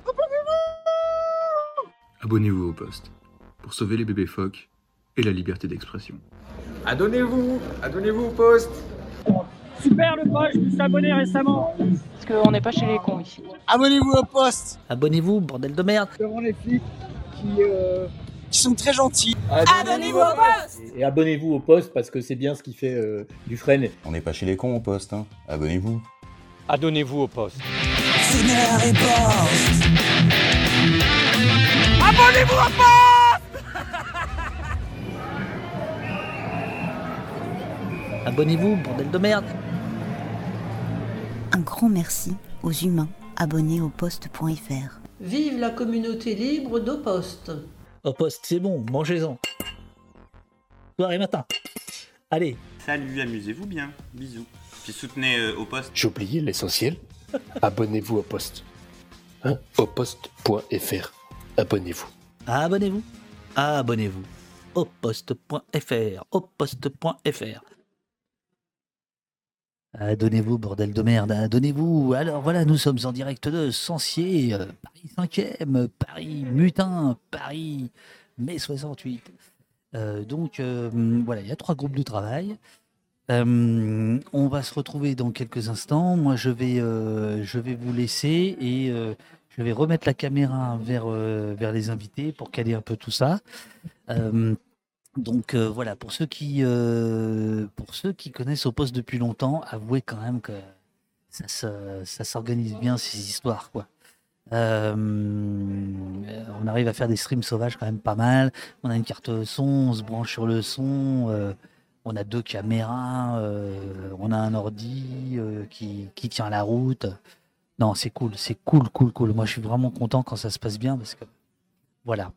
Abonnez-vous au poste pour sauver les bébés phoques et la liberté d'expression. Adonnez-vous Adonnez-vous au poste Super le poste, je me suis abonné récemment. Parce qu'on n'est pas chez les cons ici. Abonnez-vous au poste Abonnez-vous, bordel de merde. Devant les flics qui, euh, qui sont très gentils. Abonnez-vous au poste Et abonnez-vous au poste parce que c'est bien ce qui fait euh, du frein. On n'est pas chez les cons au poste, hein. Abonnez-vous. Adonnez-vous au poste. Abonnez-vous au poste Abonnez-vous, bordel de merde. Un grand merci aux humains abonnés au poste.fr. Vive la communauté libre d'Au Poste. Au poste, c'est bon, mangez-en. Soir et matin. Allez. Salut, amusez-vous bien. Bisous. Puis soutenez euh, au poste. J'ai oublié l'essentiel. (laughs) Abonnez-vous au poste. Hein au poste.fr. Abonnez-vous. Abonnez-vous. Abonnez-vous. Au poste.fr. Au poste.fr. Donnez-vous, bordel de merde, donnez-vous. Alors voilà, nous sommes en direct de Sancier, euh, Paris 5e, Paris Mutin, Paris mai 68. Euh, donc euh, voilà, il y a trois groupes de travail. Euh, on va se retrouver dans quelques instants. Moi, je vais, euh, vous laisser et euh, je vais remettre la caméra vers, euh, vers les invités pour caler un peu tout ça. Donc euh, voilà, pour ceux qui euh, pour ceux qui connaissent au poste depuis longtemps, avouez quand même que ça ça s'organise bien ces histoires quoi. Euh, on arrive à faire des streams sauvages quand même pas mal. On a une carte son, on se branche sur le son. euh, on a deux caméras, euh, on a un ordi euh, qui, qui tient la route. Non, c'est cool, c'est cool, cool, cool. Moi, je suis vraiment content quand ça se passe bien parce que voilà.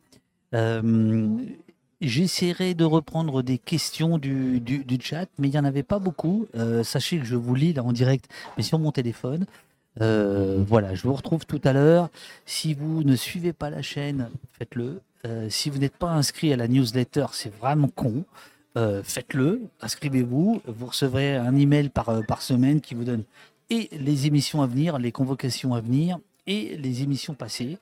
Euh, J'essaierai de reprendre des questions du, du, chat, mais il n'y en avait pas beaucoup. Euh, sachez que je vous lis là en direct, mais sur mon téléphone. Euh, voilà, je vous retrouve tout à l'heure. Si vous ne suivez pas la chaîne, faites-le. Euh, si vous n'êtes pas inscrit à la newsletter, c'est vraiment con. Faites-le, inscrivez-vous. Vous recevrez un email par, par semaine qui vous donne et les émissions à venir, les convocations à venir et les émissions passées.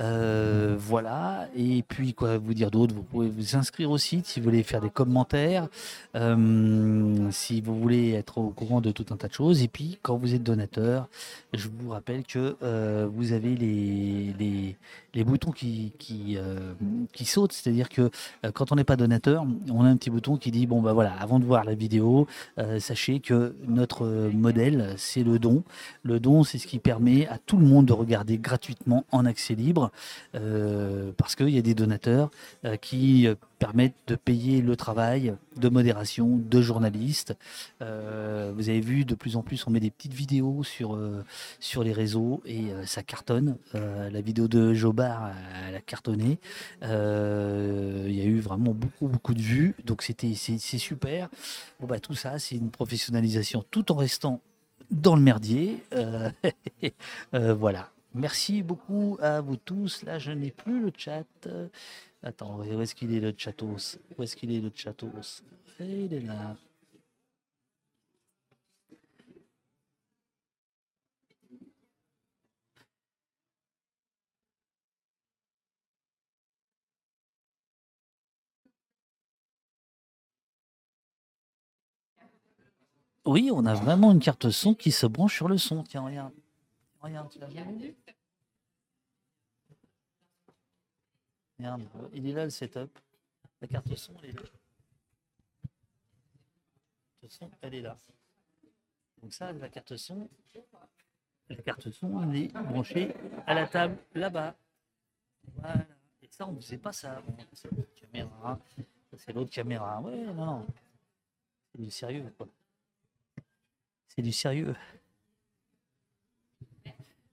Euh, voilà. Et puis, quoi vous dire d'autre? Vous pouvez vous inscrire au site si vous voulez faire des commentaires, euh, si vous voulez être au courant de tout un tas de choses. Et puis, quand vous êtes donateur, je vous rappelle que euh, vous avez les, boutons qui, qui, sautent. C'est-à-dire que quand on n'est pas donateur, on a un petit bouton qui dit bon, bah voilà, avant de voir la vidéo, sachez que notre modèle, c'est le don. Le don, c'est ce qui permet à tout le monde de regarder gratuitement en accès libre, euh, parce qu'il y a des donateurs euh, qui euh, permettent de payer le travail de modération de journalistes. Vous avez vu, de plus en plus, on met des petites vidéos sur, sur les réseaux et ça cartonne. La vidéo de Jobard, elle a cartonné. Il y a eu vraiment beaucoup, beaucoup de vues, donc c'était c'est super. Bon, bah, tout ça, c'est une professionnalisation tout en restant dans le merdier. (laughs) Voilà. Merci beaucoup à vous tous. Là, je n'ai plus le chat. Attends, où est-ce qu'il est le chatos Où est-ce qu'il est le chatos Il est là. Oui, on a vraiment une carte son qui se branche sur le son. Tiens, regarde. Regarde, tu l'as jamais vu Regarde, il est là le setup. La carte son, elle est là. La carte son, elle est là. Donc ça, la carte son, la carte son, elle est branchée à la table là-bas. Voilà. Et ça, on ne faisait pas ça. Bon, c'est l'autre caméra. C'est l'autre caméra. Ouais, non. C'est du sérieux, quoi. C'est du sérieux.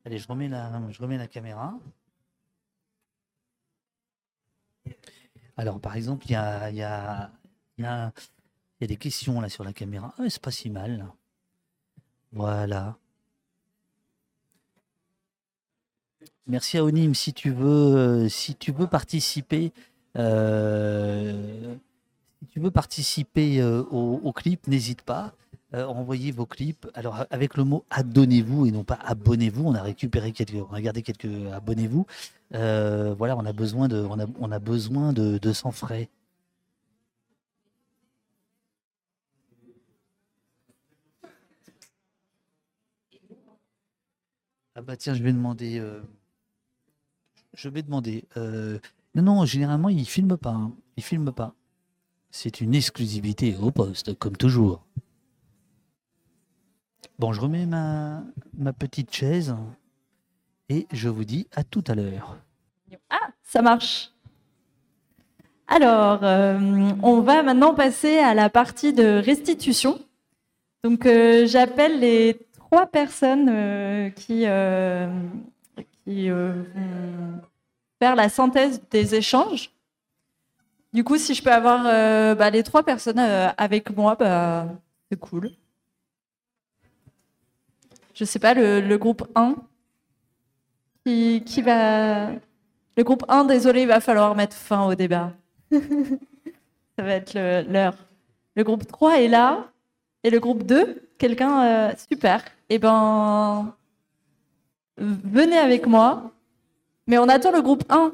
Allez, je remets la, caméra. Alors, par exemple, il y a, y, y, y des questions là sur la caméra. Ah, c'est pas si mal. là. Voilà. Merci à Onim. Si tu veux, si tu veux participer, euh, tu veux participer euh, au clip, n'hésite pas. Euh, envoyez vos clips. Alors avec le mot adonnez-vous et non pas abonnez-vous. On a récupéré quelques, on a gardé quelques abonnez-vous. Euh, voilà, on a besoin de, on a, on a besoin de, de 100 frais. Ah bah tiens, je vais demander. euh, je vais demander. euh, non, non, généralement, il filme pas. hein. Il filme pas. C'est une exclusivité au poste, comme toujours. Bon, je remets ma, petite chaise et je vous dis à tout à l'heure. Ah, ça marche. Alors, euh, on va maintenant passer à la partie de restitution. Donc, euh, j'appelle les trois personnes euh, qui, qui vont faire la synthèse des échanges. Du coup, si je peux avoir bah, les trois personnes avec moi, bah, c'est cool. Je sais pas, le, groupe 1 qui, va. Le groupe 1, désolé, il va falloir mettre fin au débat. Ça va être l'heure. Le groupe 3 est là. Et le groupe 2, quelqu'un. euh, super. Eh ben. Venez avec moi. Mais on attend le groupe 1.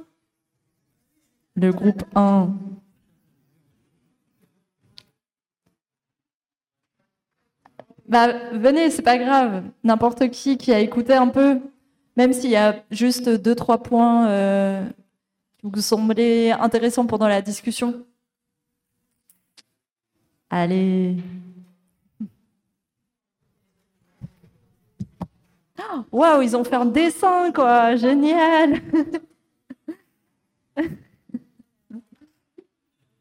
Le groupe 1. Bah, venez, c'est pas grave. N'importe qui qui a écouté un peu, même s'il y a juste deux, trois points euh, qui vous semblaient intéressants pendant la discussion. Allez. Oh, Waouh, ils ont fait un dessin, quoi. Génial. (laughs)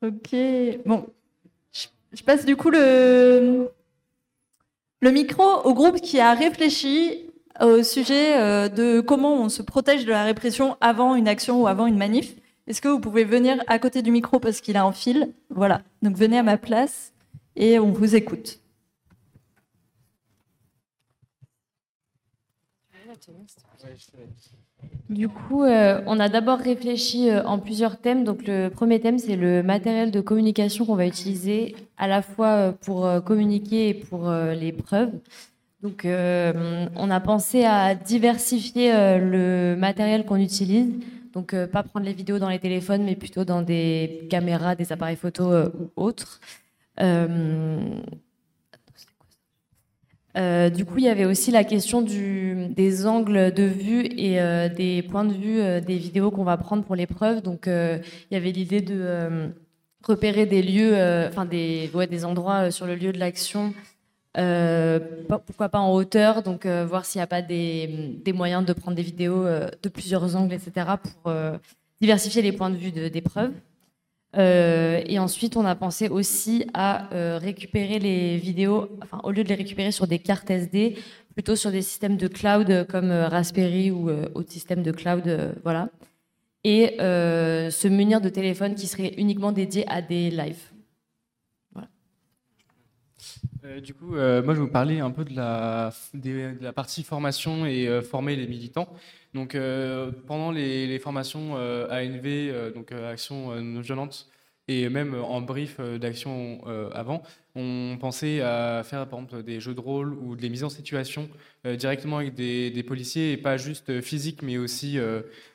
ok. Bon. Je, je passe du coup le, le micro au groupe qui a réfléchi au sujet euh, de comment on se protège de la répression avant une action ou avant une manif. Est-ce que vous pouvez venir à côté du micro parce qu'il a un fil? Voilà. Donc venez à ma place et on vous écoute. Du coup, euh, on a d'abord réfléchi euh, en plusieurs thèmes. Donc, le premier thème, c'est le matériel de communication qu'on va utiliser à la fois euh, pour communiquer et pour les preuves. Donc, on a pensé à diversifier le matériel qu'on utilise. Donc, pas prendre les vidéos dans les téléphones, mais plutôt dans des caméras, des appareils photo ou autres. Euh, du coup, il y avait aussi la question des angles de vue et euh, des points de vue euh, des vidéos qu'on va prendre pour l'épreuve. Donc, il y avait l'idée de repérer des lieux, enfin des, ouais, des endroits sur le lieu de l'action. pourquoi pas en hauteur, donc voir s'il n'y a pas des, moyens de prendre des vidéos de plusieurs angles, etc., pour diversifier les points de vue de- d'épreuve. Euh, et ensuite, on a pensé aussi à euh, récupérer les vidéos, enfin, au lieu de les récupérer sur des cartes SD, plutôt sur des systèmes de cloud euh, comme Raspberry ou autres systèmes de cloud, voilà. Et se munir de téléphones qui seraient uniquement dédiés à des lives. Euh, du coup, moi, je vais vous parler un peu de la, partie formation et former les militants. Donc, euh, pendant les, formations euh, ANV, euh, donc Action non violente, et même en brief d'action avant, on pensait à faire par exemple des jeux de rôle ou des mises en situation directement avec des, policiers et pas juste physique, mais aussi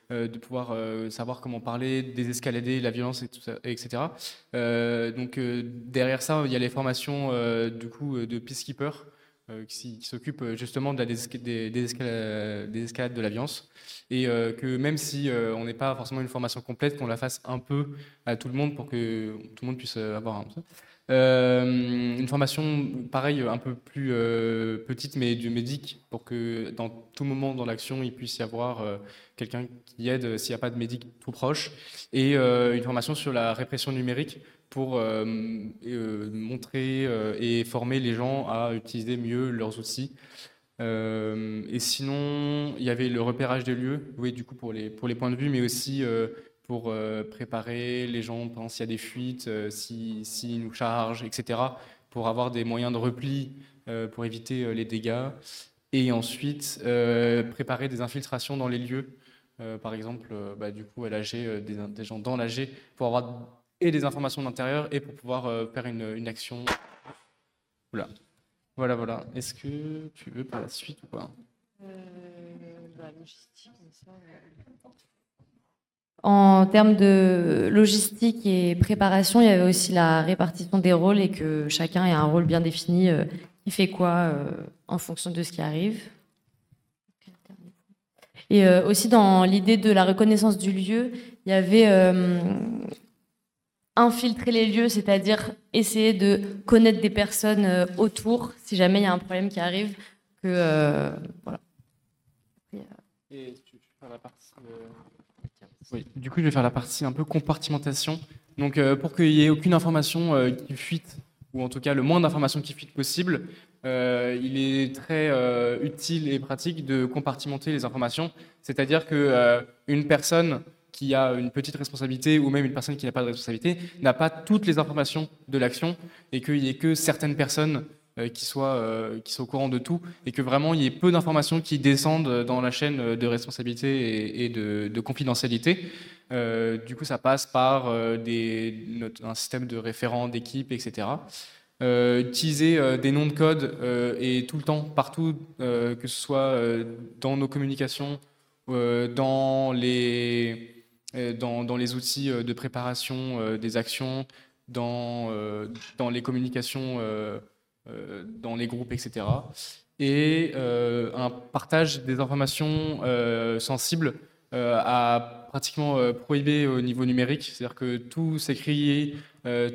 de pouvoir savoir comment parler, désescalader la violence, etc. Donc derrière ça, il y a les formations du coup de peacekeeper qui, qui s'occupent justement de la désescalade, désescalade de la et que même si on n'est pas forcément une formation complète, qu'on la fasse un peu à tout le monde pour que tout le monde puisse avoir un. Euh, une formation, pareil, un peu plus euh, petite, mais du médic, pour que dans tout moment dans l'action, il puisse y avoir euh, quelqu'un qui aide s'il n'y a pas de médic tout proche. Et une formation sur la répression numérique pour montrer et former les gens à utiliser mieux leurs outils. et sinon, il y avait le repérage des lieux, oui, du coup, pour les, pour les points de vue, mais aussi pour euh, préparer les gens s'il y a des fuites, euh, s'ils si, nous chargent, etc., pour avoir des moyens de repli euh, pour éviter les dégâts. Et ensuite, préparer des infiltrations dans les lieux, par exemple, bah, du coup, à l'AG, des, gens dans l'AG, pour avoir et des informations d'intérieur et pour pouvoir faire une, une action. Voilà. Voilà, voilà. Est-ce que tu veux par la suite ou pas? Logistique, ça, en termes de logistique et préparation, il y avait aussi la répartition des rôles et que chacun ait un rôle bien défini, euh, qui fait quoi euh, en fonction de ce qui arrive. Et euh, aussi dans l'idée de la reconnaissance du lieu, il y avait infiltrer les lieux, c'est-à-dire essayer de connaître des personnes autour si jamais il y a un problème qui arrive. Que, voilà. Et tu, la partie, oui, du coup, je vais faire la partie un peu compartimentation. Donc, euh, pour qu'il n'y ait aucune information euh, qui fuite, ou en tout cas le moins d'informations qui fuitent possible, euh, il est très utile et pratique de compartimenter les informations. C'est-à-dire qu'une personne qui a une petite responsabilité ou même une personne qui n'a pas de responsabilité n'a pas toutes les informations de l'action et qu'il n'y ait que certaines personnes euh, qui, soit, euh, qui au courant de tout et que vraiment il y ait peu d'informations qui descendent dans la chaîne de responsabilité et, de, confidentialité. Euh, du coup, ça passe par des, un système de référents, d'équipe, etc. utiliser des noms de code et tout le temps, partout, que ce soit dans nos communications, dans, les, dans, dans, les outils de préparation des actions, dans, les communications euh, dans les groupes, etc. Et euh, un partage des informations euh, sensibles à pratiquement prohibé au niveau numérique, c'est-à-dire que tout s'écrit,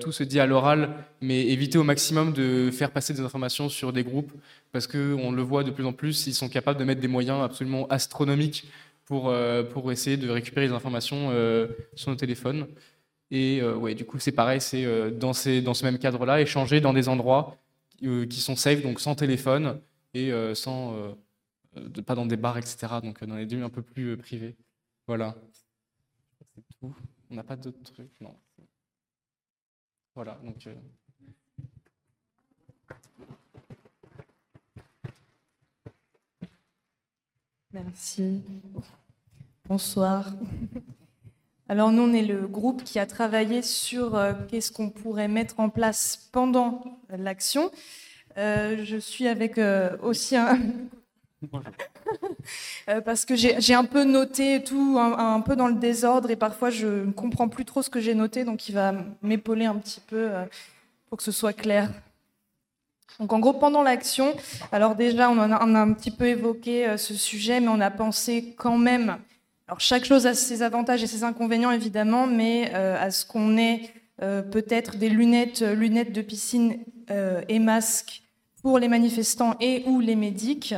tout se dit à l'oral, mais éviter au maximum de faire passer des informations sur des groupes, parce qu'on le voit de plus en plus, ils sont capables de mettre des moyens absolument astronomiques pour, pour essayer de récupérer les informations sur nos téléphones. Et ouais, du coup, c'est pareil, c'est dans, dans ce même cadre-là, échanger dans des endroits euh, qui sont safe, donc sans téléphone et euh, sans, euh, pas dans des bars, etc. Donc dans les lieux un peu plus privés. Voilà. C'est tout. On n'a pas d'autres trucs Non. Voilà, donc. Merci. Bonsoir. Alors nous, on est le groupe qui a travaillé sur euh, qu'est-ce qu'on pourrait mettre en place pendant l'action. Euh, je suis avec euh, aussi un... (laughs) parce que j'ai un peu noté tout un, peu dans le désordre et parfois je ne comprends plus trop ce que j'ai noté, donc il va m'épauler un petit peu pour que ce soit clair. Donc en gros, pendant l'action, alors déjà on, on a un petit peu évoqué ce sujet, mais on a pensé quand même alors chaque chose a ses avantages et ses inconvénients évidemment, mais euh, à ce qu'on ait euh, peut-être des lunettes, euh, lunettes de piscine et masques pour les manifestants et ou les médics,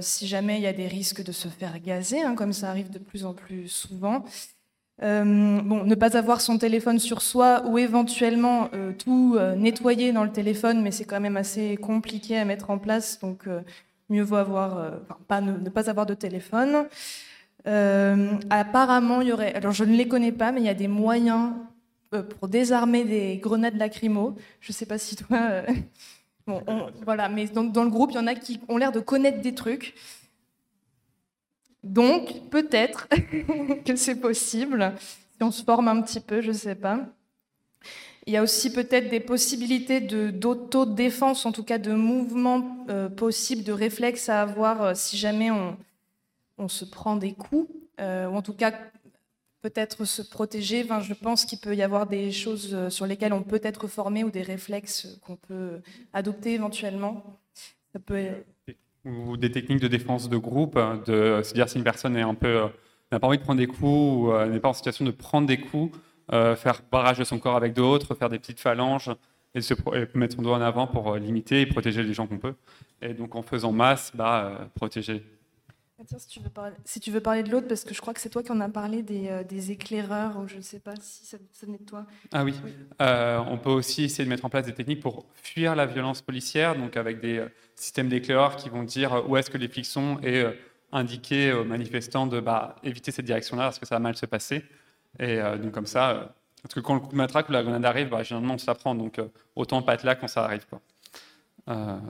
si jamais il y a des risques de se faire gazer, hein, comme ça arrive de plus en plus souvent. bon, ne pas avoir son téléphone sur soi ou éventuellement tout nettoyer dans le téléphone, mais c'est quand même assez compliqué à mettre en place, donc mieux vaut avoir, pas, ne, pas avoir de téléphone. Euh, apparemment, il y aurait, alors je ne les connais pas, mais il y a des moyens euh, pour désarmer des grenades lacrymo. Je ne sais pas si toi. Euh, (laughs) voilà, mais dans le groupe, il y en a qui ont l'air de connaître des trucs. Donc, peut-être (laughs) que c'est possible, si on se forme un petit peu, je ne sais pas. Il y a aussi peut-être des possibilités d'autodéfense, en tout cas de mouvements possibles, de réflexes à avoir si jamais on, on se prend des coups. euh, ou en tout cas peut-être se protéger. Je pense qu'il peut y avoir des choses euh, sur lesquelles on peut être formé ou des réflexes qu'on peut adopter éventuellement. Ou des techniques de défense de groupe, de se dire si une personne est un peu euh, n'a pas envie de prendre des coups ou n'est pas en situation de prendre des coups, faire barrage de son corps avec d'autres, faire des petites phalanges et, se, et mettre son doigt en avant pour limiter et protéger les gens qu'on peut. Et donc en faisant masse, bah, protéger si, tu veux parler, si tu veux parler de l'autre, parce que je crois que c'est toi qui en as parlé des, euh, des éclaireurs, ou je ne sais pas si ça, ça venait de toi. Ah oui, Euh, on peut aussi essayer de mettre en place des techniques pour fuir la violence policière, donc avec des euh, systèmes d'éclaireurs qui vont dire où est-ce que les flics sont et indiquer aux manifestants de bah, éviter cette direction-là parce que ça va mal se passer. Et donc comme ça, parce que quand le coup de matraque ou la grenade arrive, bah, généralement on se la prend, donc autant pas être là quand ça arrive. Quoi. Voilà.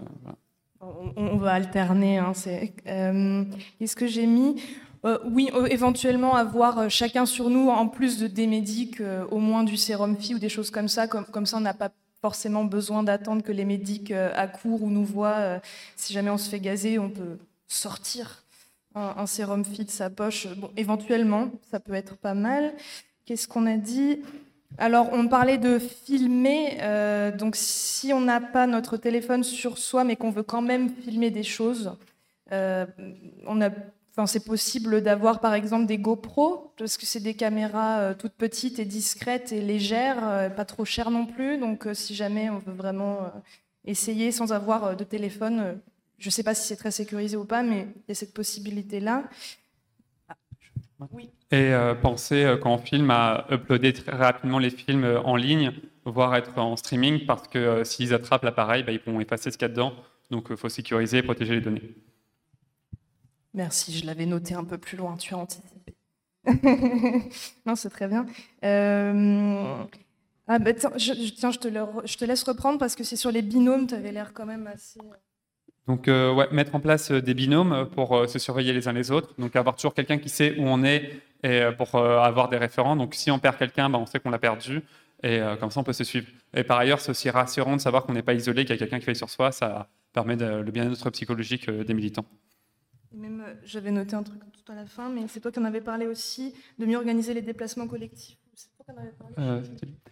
On, va alterner. Hein, c'est, euh, Qu'est-ce que j'ai mis Euh, Oui, euh, éventuellement avoir euh, chacun sur nous, en plus de des médics, au moins du sérum phi ou des choses comme ça. Comme, ça, on n'a pas forcément besoin d'attendre que les médics accourent ou nous voient. si jamais on se fait gazer, on peut sortir un, sérum phi de sa poche. Éventuellement, ça peut être pas mal. Qu'est-ce qu'on a dit? Alors, on parlait de filmer. euh, donc, si on n'a pas notre téléphone sur soi, mais qu'on veut quand même filmer des choses, euh, c'est possible d'avoir, par exemple, des GoPro, parce que c'est des caméras euh, toutes petites et discrètes et légères, pas trop chères non plus. Donc, si jamais on veut vraiment essayer sans avoir de téléphone, je ne sais pas si c'est très sécurisé ou pas, mais il y a cette possibilité-là. Et euh, penser, euh, quand on à uploader très rapidement les films euh, en ligne, voire être en streaming, parce que euh, s'ils attrapent l'appareil, bah, ils pourront effacer ce qu'il y a dedans. Donc il faut sécuriser et protéger les données. Merci, je l'avais noté un peu plus loin, tu as anticipé. (laughs) non, c'est très bien. Euh, Ah, bah, tiens, je te laisse reprendre parce que c'est sur les binômes, tu avais l'air quand même assez. Donc, euh, mettre en place euh, des binômes pour euh, se surveiller les uns les autres. Donc, avoir toujours quelqu'un qui sait où on est et pour avoir des référents. Donc, si on perd quelqu'un, bah, on sait qu'on l'a perdu. Et comme ça, on peut se suivre. Et par ailleurs, c'est aussi rassurant de savoir qu'on n'est pas isolé, qu'il y a quelqu'un qui veille sur soi. Ça permet le bien-être psychologique des militants. Même, j'avais noté un truc tout à la fin, mais c'est toi qui en avais parlé aussi, de mieux organiser les déplacements collectifs. Euh,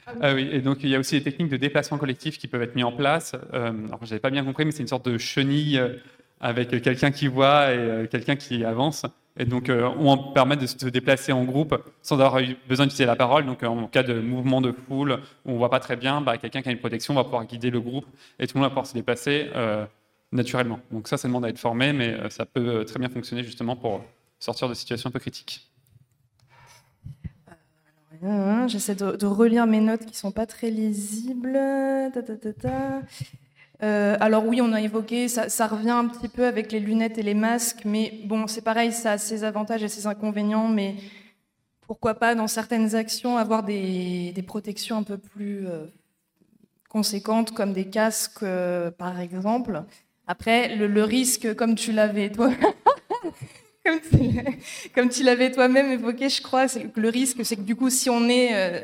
Ah oui. Ah oui, et donc il y a aussi des techniques de déplacement collectif qui peuvent être mises en place. Euh, alors, j'avais pas bien compris, mais c'est une sorte de chenille euh, avec quelqu'un qui voit et euh, quelqu'un qui avance. Et donc, euh, on permet de se déplacer en groupe sans avoir besoin d'utiliser la parole. Donc, en cas de mouvement de foule où on voit pas très bien, bah, quelqu'un qui a une protection va pouvoir guider le groupe et tout le monde va pouvoir se déplacer naturellement. Donc, ça, ça demande à être formé, mais ça peut très bien fonctionner justement pour sortir de situations un peu critiques. Hein, J'essaie de, relire mes notes qui sont pas très lisibles. Euh, alors oui, on a évoqué, ça, revient un petit peu avec les lunettes et les masques, mais bon, c'est pareil, ça a ses avantages et ses inconvénients, mais pourquoi pas dans certaines actions avoir des, protections un peu plus euh, conséquentes, comme des casques, euh, par exemple. Après, le risque, comme tu l'avais toi, (laughs) (laughs) comme tu, l'avais toi-même évoqué, je crois, que le risque, c'est que du coup, si on est euh,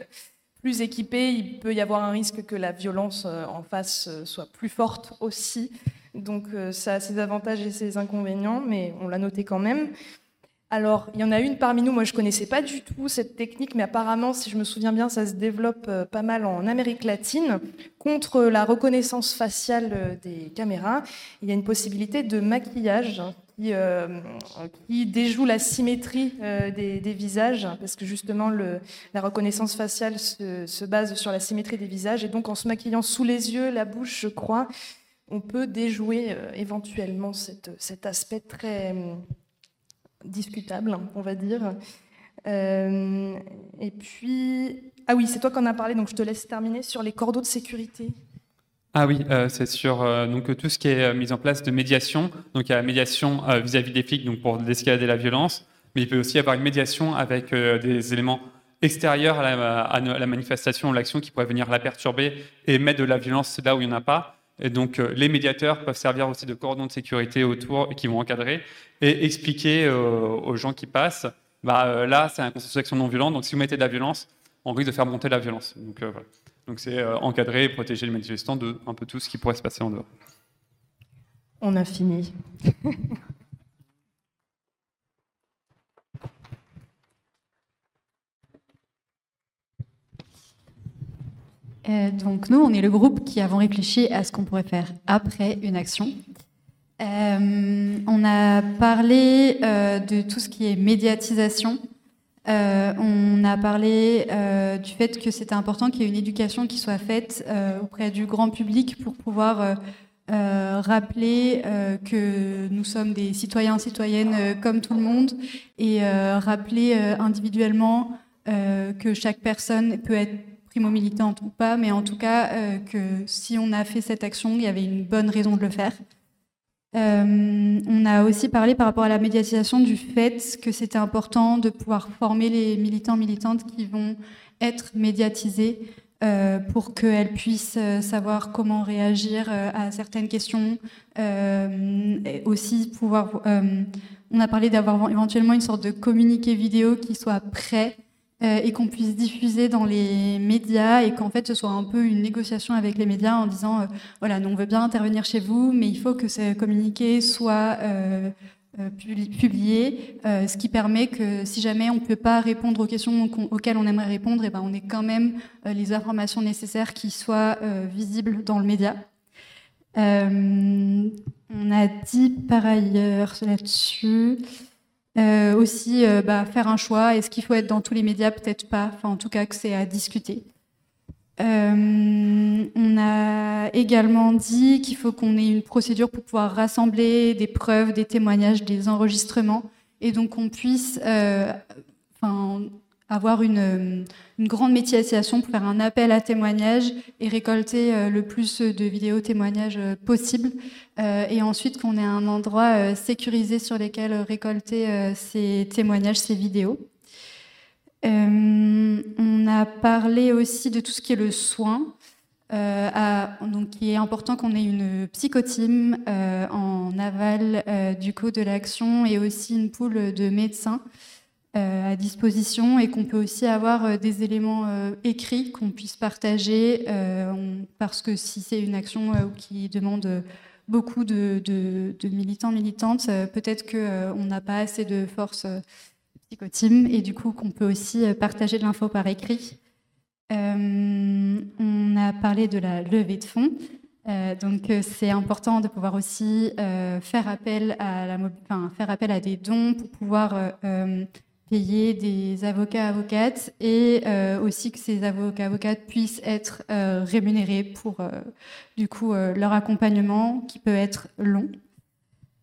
plus équipé, il peut y avoir un risque que la violence euh, en face euh, soit plus forte aussi. Donc, ça a ses avantages et ses inconvénients, mais on l'a noté quand même. Alors, il y en a une parmi nous, moi je connaissais pas du tout cette technique, mais apparemment, si je me souviens bien, ça se développe pas mal en Amérique latine. Contre la reconnaissance faciale des caméras, il y a une possibilité de maquillage hein, qui, euh, qui déjoue la symétrie euh, des, visages, parce que justement, la reconnaissance faciale se, se base sur la symétrie des visages, et donc en se maquillant sous les yeux, la bouche, je crois, on peut déjouer euh, éventuellement cet aspect très discutable, on va dire. Et puis, ah oui, c'est toi qui en as parlé, donc je te laisse terminer sur les cordeaux de sécurité. Ah oui, euh, c'est sur euh, donc, tout ce qui est euh, mise en place de médiation. Donc il y a la médiation euh, vis-à-vis des flics donc pour escalader la violence, mais il peut aussi y avoir une médiation avec des éléments extérieurs à la, manifestation ou l'action qui pourraient venir la perturber et mettre de la violence là où il n'y en a pas. Et donc les médiateurs peuvent servir aussi de cordons de sécurité autour qui vont encadrer et expliquer aux gens qui passent, bah, là c'est un consensus d'action non violente, donc si vous mettez de la violence, on risque de faire monter la violence. Donc voilà. Donc c'est euh, encadrer et protéger les manifestants de un peu tout ce qui pourrait se passer en dehors. On a fini. (laughs) Euh, donc nous, on est le groupe qui avons réfléchi à ce qu'on pourrait faire après une action. Euh, on a parlé de tout ce qui est médiatisation, euh, on a parlé euh, du fait que c'était important qu'il y ait une éducation qui soit faite euh, auprès du grand public pour pouvoir rappeler que nous sommes des citoyens, citoyennes comme tout le monde et rappeler individuellement que chaque personne peut être primo-militante ou pas, mais en tout cas que si on a fait cette action, il y avait une bonne raison de le faire. Euh, on a aussi parlé par rapport à la médiatisation du fait que c'était important de pouvoir former les militants militantes qui vont être médiatisés euh, pour qu'elles puissent euh, savoir comment réagir à certaines questions. Aussi pouvoir. on a parlé d'avoir éventuellement une sorte de communiqué vidéo qui soit prêt euh, et qu'on puisse diffuser dans les médias et qu'en fait ce soit un peu une négociation avec les médias en disant euh, voilà, nous on veut bien intervenir chez vous, mais il faut que ce communiqué soit euh, publi- publié, ce qui permet que si jamais on ne peut pas répondre aux questions auxquelles on aimerait répondre, et ben on ait quand même les informations nécessaires qui soient visibles dans le média. On a dit par ailleurs là-dessus. Euh, aussi, euh, bah, faire un choix. Est-ce qu'il faut être dans tous les médias? Peut-être pas. Enfin, en tout cas, que c'est à discuter. Euh, on a également dit qu'il faut qu'on ait une procédure pour pouvoir rassembler des preuves, des témoignages, des enregistrements, et donc qu'on puisse avoir une, euh, une grande médiatisation pour faire un appel à témoignages et récolter euh, le plus de vidéos témoignages euh, possible, et ensuite qu'on ait un endroit sécurisé sur lesquels récolter ces témoignages, ces vidéos. On a parlé aussi de tout ce qui est le soin. Donc, il est important qu'on ait une psychoteam euh, en aval du coup de l'action et aussi une poule de médecins euh, à disposition et qu'on peut aussi avoir euh, des éléments euh, écrits qu'on puisse partager parce que si c'est une action qui demande beaucoup de, militants militantes, peut-être qu'on n'a pas assez de force psychoteam et du coup qu'on peut aussi partager de l'info par écrit. On a parlé de la levée de fonds. Donc c'est important de pouvoir aussi faire appel à la, faire appel à des dons pour pouvoir payer des avocats avocates et euh, aussi que ces avocats avocates puissent être euh, rémunérés pour euh, du coup leur accompagnement qui peut être long.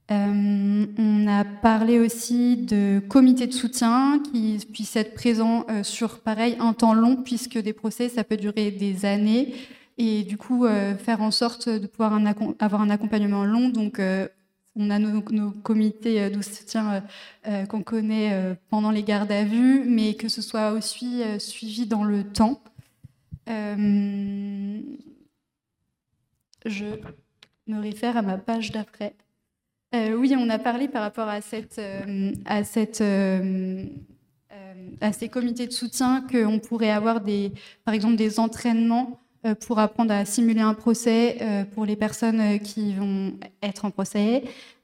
On a parlé aussi de comités de soutien qui puissent être présents sur pareil un temps long puisque des procès ça peut durer des années et du coup faire en sorte de pouvoir avoir un accompagnement long donc on a nos, comités euh, de soutien euh, euh, qu'on connaît pendant les gardes à vue, mais que ce soit aussi suivi dans le temps. Je me réfère à ma page d'après. Oui, on a parlé par rapport à, à, ces comités de soutien qu'on pourrait avoir des, par exemple des entraînements pour apprendre à simuler un procès euh, pour les personnes euh, qui vont être en procès,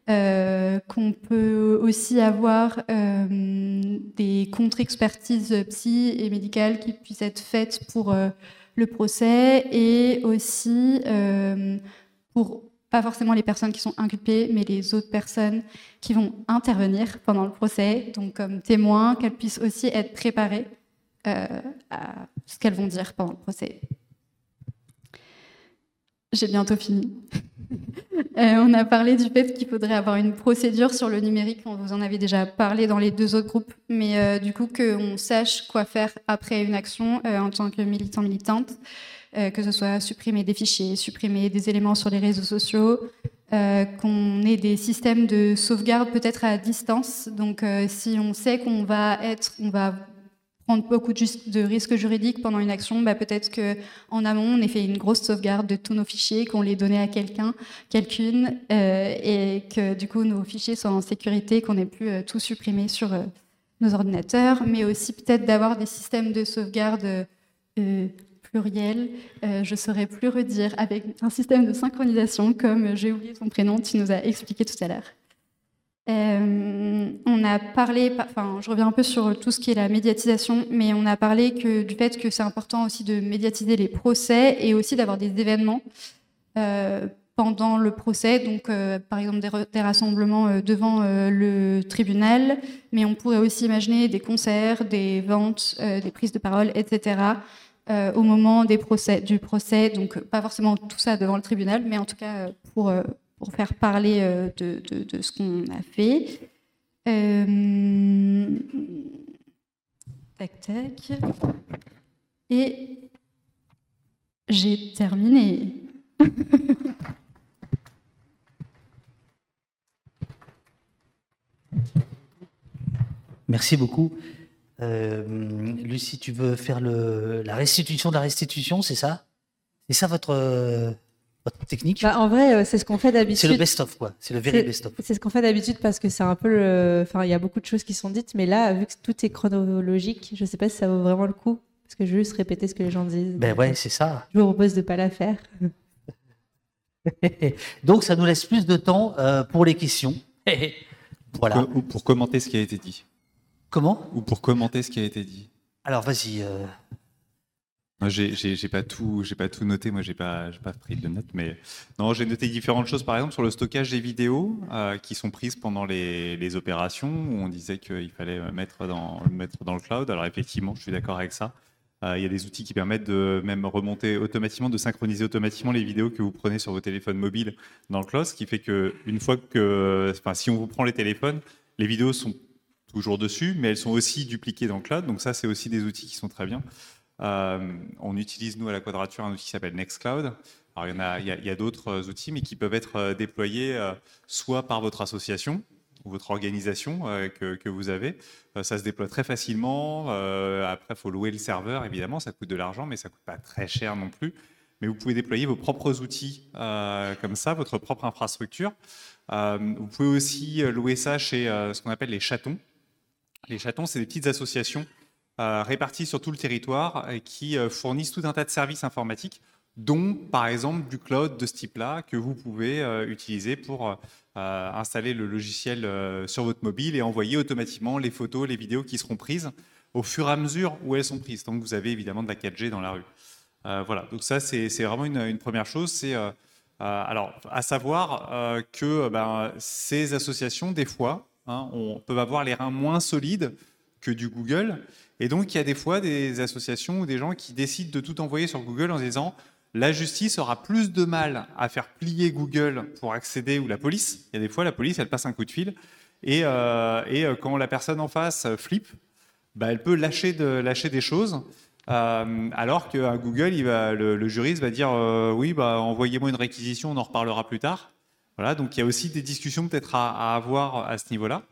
euh, qu'on peut aussi avoir euh, des contre-expertises psy et médicales qui puissent être faites pour euh, le procès et aussi euh, pour pas forcément les personnes qui sont inculpées, mais les autres personnes qui vont intervenir pendant le procès, donc comme témoins, qu'elles puissent aussi être préparées euh, à ce qu'elles vont dire pendant le procès. J'ai bientôt fini. (laughs) Euh, on a parlé du fait qu'il faudrait avoir une procédure sur le numérique. On vous en avait déjà parlé dans les deux autres groupes, mais euh, du coup qu'on sache quoi faire après une action euh, en tant que militant militante, que ce soit supprimer des fichiers, supprimer des éléments sur les réseaux sociaux, qu'on ait des systèmes de sauvegarde peut-être à distance. Donc si on sait qu'on va être, on va prendre beaucoup de, risques juridiques pendant une action, bah, peut-être qu'en amont, on ait fait une grosse sauvegarde de tous nos fichiers, qu'on les donnait à quelqu'un, quelqu'une, euh, et que du coup nos fichiers soient en sécurité, qu'on ait pu euh, tout supprimer sur euh, nos ordinateurs, mais aussi peut-être d'avoir des systèmes de sauvegarde pluriels, euh, je saurais plus redire, avec un système de synchronisation, comme j'ai oublié ton prénom, tu nous as expliqué tout à l'heure. Euh, on a parlé, enfin, je reviens un peu sur tout ce qui est la médiatisation, mais on a parlé que, du fait que c'est important aussi de médiatiser les procès et aussi d'avoir des événements euh, pendant le procès, donc euh, par exemple des, rassemblements devant le tribunal, mais on pourrait aussi imaginer des concerts, des ventes, des prises de parole, etc. au moment du procès, donc pas forcément tout ça devant le tribunal, mais en tout cas pour pour faire parler euh, de, ce qu'on a fait. Euh, tac, tac. Et j'ai terminé. (laughs) Merci beaucoup. Euh, Lucie, tu veux faire la restitution de la restitution, c'est ça? C'est ça votre, technique bah, En vrai, euh, c'est ce qu'on fait d'habitude. C'est le best-of, quoi. C'est le very best-of. C'est ce qu'on fait d'habitude parce que c'est un peu le. Enfin, il y a beaucoup de choses qui sont dites, mais là, vu que tout est chronologique, je sais pas si ça vaut vraiment le coup. Parce que je vais juste répéter ce que les gens disent. Ben ouais, c'est ça. Je vous propose de pas la faire. (laughs) Donc, ça nous laisse plus de temps euh, pour les questions. (laughs) voilà. Ou pour commenter ce qui a été dit. Comment? Ou pour commenter ce qui a été dit. Alors, vas-y. Euh... J'ai pas tout, noté. Moi, j'ai pas, pas pris de notes, mais non, j'ai noté différentes choses. Par exemple, sur le stockage des vidéos euh, qui sont prises pendant les, opérations, où on disait qu'il fallait mettre dans, mettre dans le cloud. Alors effectivement, je suis d'accord avec ça. Euh, il y a des outils qui permettent de même remonter automatiquement, de synchroniser automatiquement les vidéos que vous prenez sur vos téléphones mobiles dans le cloud, ce qui fait que une fois que, si on vous prend les téléphones, les vidéos sont toujours dessus, mais elles sont aussi dupliquées dans le cloud. Donc ça, c'est aussi des outils qui sont très bien. Euh, on utilise, nous, à la Quadrature, un outil qui s'appelle Nextcloud. Alors, il y, en a, il y a, d'autres euh, outils, mais qui peuvent être euh, déployés soit par votre association, ou votre organisation que, vous avez. ça se déploie très facilement. après, il faut louer le serveur, évidemment, ça coûte de l'argent, mais ça coûte pas très cher non plus. Mais vous pouvez déployer vos propres outils comme ça, votre propre infrastructure. vous pouvez aussi louer ça chez ce qu'on appelle les chatons. Les chatons, c'est des petites associations euh, répartis sur tout le territoire et qui euh, fournissent tout un tas de services informatiques, dont par exemple du cloud de ce type-là que vous pouvez euh, utiliser pour installer le logiciel sur votre mobile et envoyer automatiquement les photos, les vidéos qui seront prises au fur et à mesure où elles sont prises. Donc vous avez évidemment de la 4G dans la rue. voilà, donc ça c'est vraiment une, première chose. C'est alors à savoir que ben, ces associations, des fois, hein, on, peuvent avoir les reins moins solides que du Google et donc, il y a des fois des associations ou des gens qui décident de tout envoyer sur Google en disant la justice aura plus de mal à faire plier Google pour accéder, ou la police. Il y a des fois, la police, elle passe un coup de fil. Et, euh, et euh, quand la personne en face flippe, bah, elle peut lâcher, lâcher des choses. Euh, alors que Google, il va, le, juriste va dire oui, bah, envoyez-moi une réquisition, on en reparlera plus tard. Voilà, donc il y a aussi des discussions peut-être à avoir à ce niveau-là.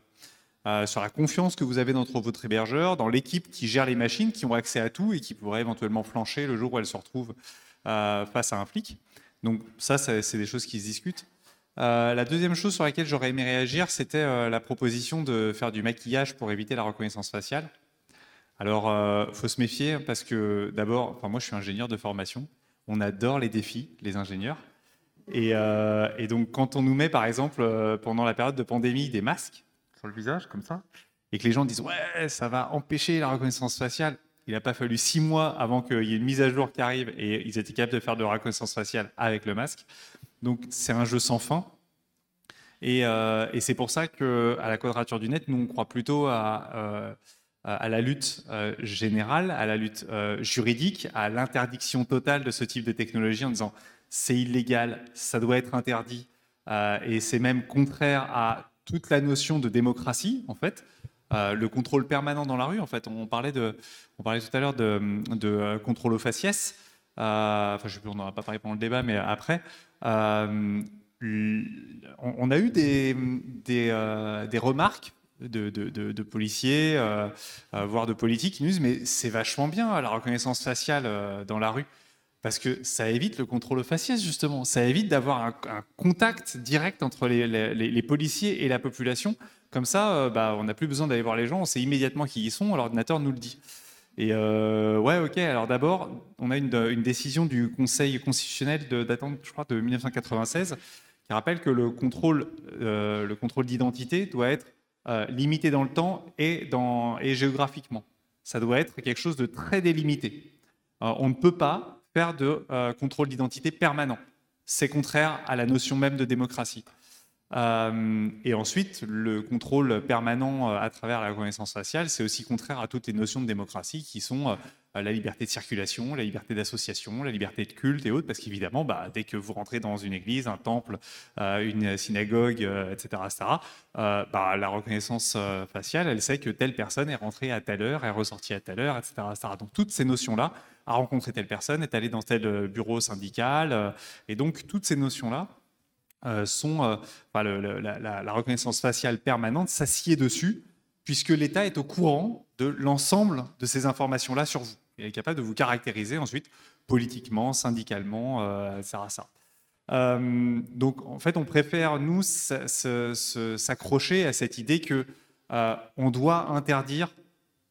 Euh, sur la confiance que vous avez dans votre hébergeur, dans l'équipe qui gère les machines, qui ont accès à tout et qui pourrait éventuellement flancher le jour où elles se retrouvent euh, face à un flic. Donc ça, c'est des choses qui se discutent. Euh, la deuxième chose sur laquelle j'aurais aimé réagir, c'était la proposition de faire du maquillage pour éviter la reconnaissance faciale. Alors, il faut se méfier parce que d'abord, moi je suis ingénieur de formation, on adore les défis, les ingénieurs. Et donc quand on nous met par exemple pendant la période de pandémie des masques, sur le visage, comme ça, et que les gens disent ouais, ça va empêcher la reconnaissance faciale. Il n'a pas fallu six mois avant qu'il y ait une mise à jour qui arrive et ils étaient capables de faire de la reconnaissance faciale avec le masque. Donc c'est un jeu sans fin. Et, euh, et c'est pour ça qu'à la quadrature du net, nous on croit plutôt à, euh, à la lutte euh, générale, à la lutte juridique, à l'interdiction totale de ce type de technologie en disant c'est illégal, ça doit être interdit, et c'est même contraire à toute la notion de démocratie, en fait, euh, le contrôle permanent dans la rue. En fait, on parlait, tout à l'heure de, euh, contrôle aux faciès. Euh, enfin, je sais plus, on n'aura pas parlé pendant le débat, mais après, on, a eu des remarques de, de, policiers, voire de politiques, qui nous disent mais c'est vachement bien la reconnaissance faciale dans la rue. Parce que ça évite le contrôle faciès, justement. Ça évite d'avoir un, contact direct entre les, policiers et la population. Comme ça, euh, bah, on n'a plus besoin d'aller voir les gens, on sait immédiatement qui ils sont, l'ordinateur nous le dit. Et euh, ouais, ok. Alors d'abord, on a une, décision du Conseil constitutionnel datant, je crois, de 1996, qui rappelle que le contrôle, euh, le contrôle d'identité doit être euh, limité dans le temps et, géographiquement. Ça doit être quelque chose de très délimité. On ne peut pas de contrôle d'identité permanent. C'est contraire à la notion même de démocratie. Euh, et ensuite, le contrôle permanent euh, à travers la reconnaissance faciale, c'est aussi contraire à toutes les notions de démocratie qui sont euh, la liberté de circulation, la liberté d'association, la liberté de culte et autres, parce qu'évidemment, bah, dès que vous rentrez dans une église, un temple, une synagogue, etc., etc. Bah, la reconnaissance faciale, elle sait que telle personne est rentrée à telle heure, est ressortie à telle heure, etc. etc. Donc toutes ces notions-là, a rencontré telle personne, est allé dans tel bureau syndical, et donc toutes ces notions-là, euh, sont, euh, la, reconnaissance faciale permanente s'assied dessus, puisque l'État est au courant de l'ensemble de ces informations-là sur vous. Et est capable de vous caractériser ensuite politiquement, syndicalement, euh, etc. donc en fait, on préfère, nous, s'accrocher à cette idée que on doit interdire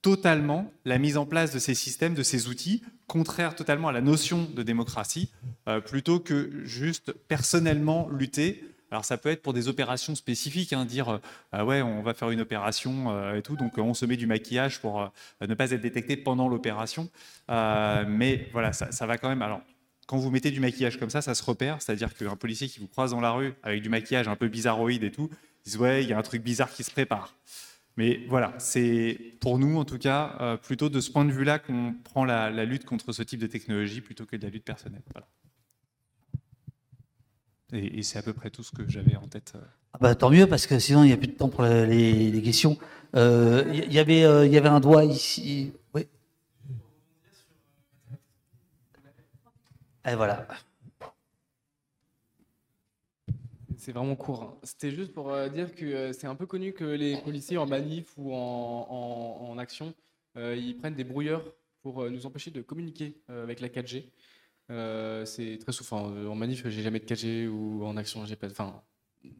totalement la mise en place de ces systèmes, de ces outils, contraire totalement à la notion de démocratie, euh, plutôt que juste personnellement lutter. Alors ça peut être pour des opérations spécifiques, hein, dire euh, ah ouais on va faire une opération euh, et tout, donc on se met du maquillage pour ne pas être détecté pendant l'opération. mais voilà, ça, va quand même. Alors quand vous mettez du maquillage comme ça, ça se repère, c'est-à-dire qu'un policier qui vous croise dans la rue avec du maquillage un peu bizarroïde et tout, dit ouais il y a un truc bizarre qui se prépare. Mais voilà, c'est pour nous en tout cas euh, plutôt de ce point de vue-là qu'on prend la, lutte contre ce type de technologie plutôt que de la lutte personnelle. Et, c'est à peu près tout ce que j'avais en tête. Euh. Ah bah, tant mieux parce que sinon il n'y a plus de temps pour les, questions. Il euh, y, avait, il y avait un doigt ici. Oui. Et voilà. C'est vraiment court. Hein. C'était juste pour euh, dire que euh, c'est un peu connu que les policiers en manif ou en, action, euh, ils prennent des brouilleurs pour nous empêcher de communiquer avec la 4G. c'est très souvent en manif, j'ai jamais de 4G ou en action, j'ai pas, enfin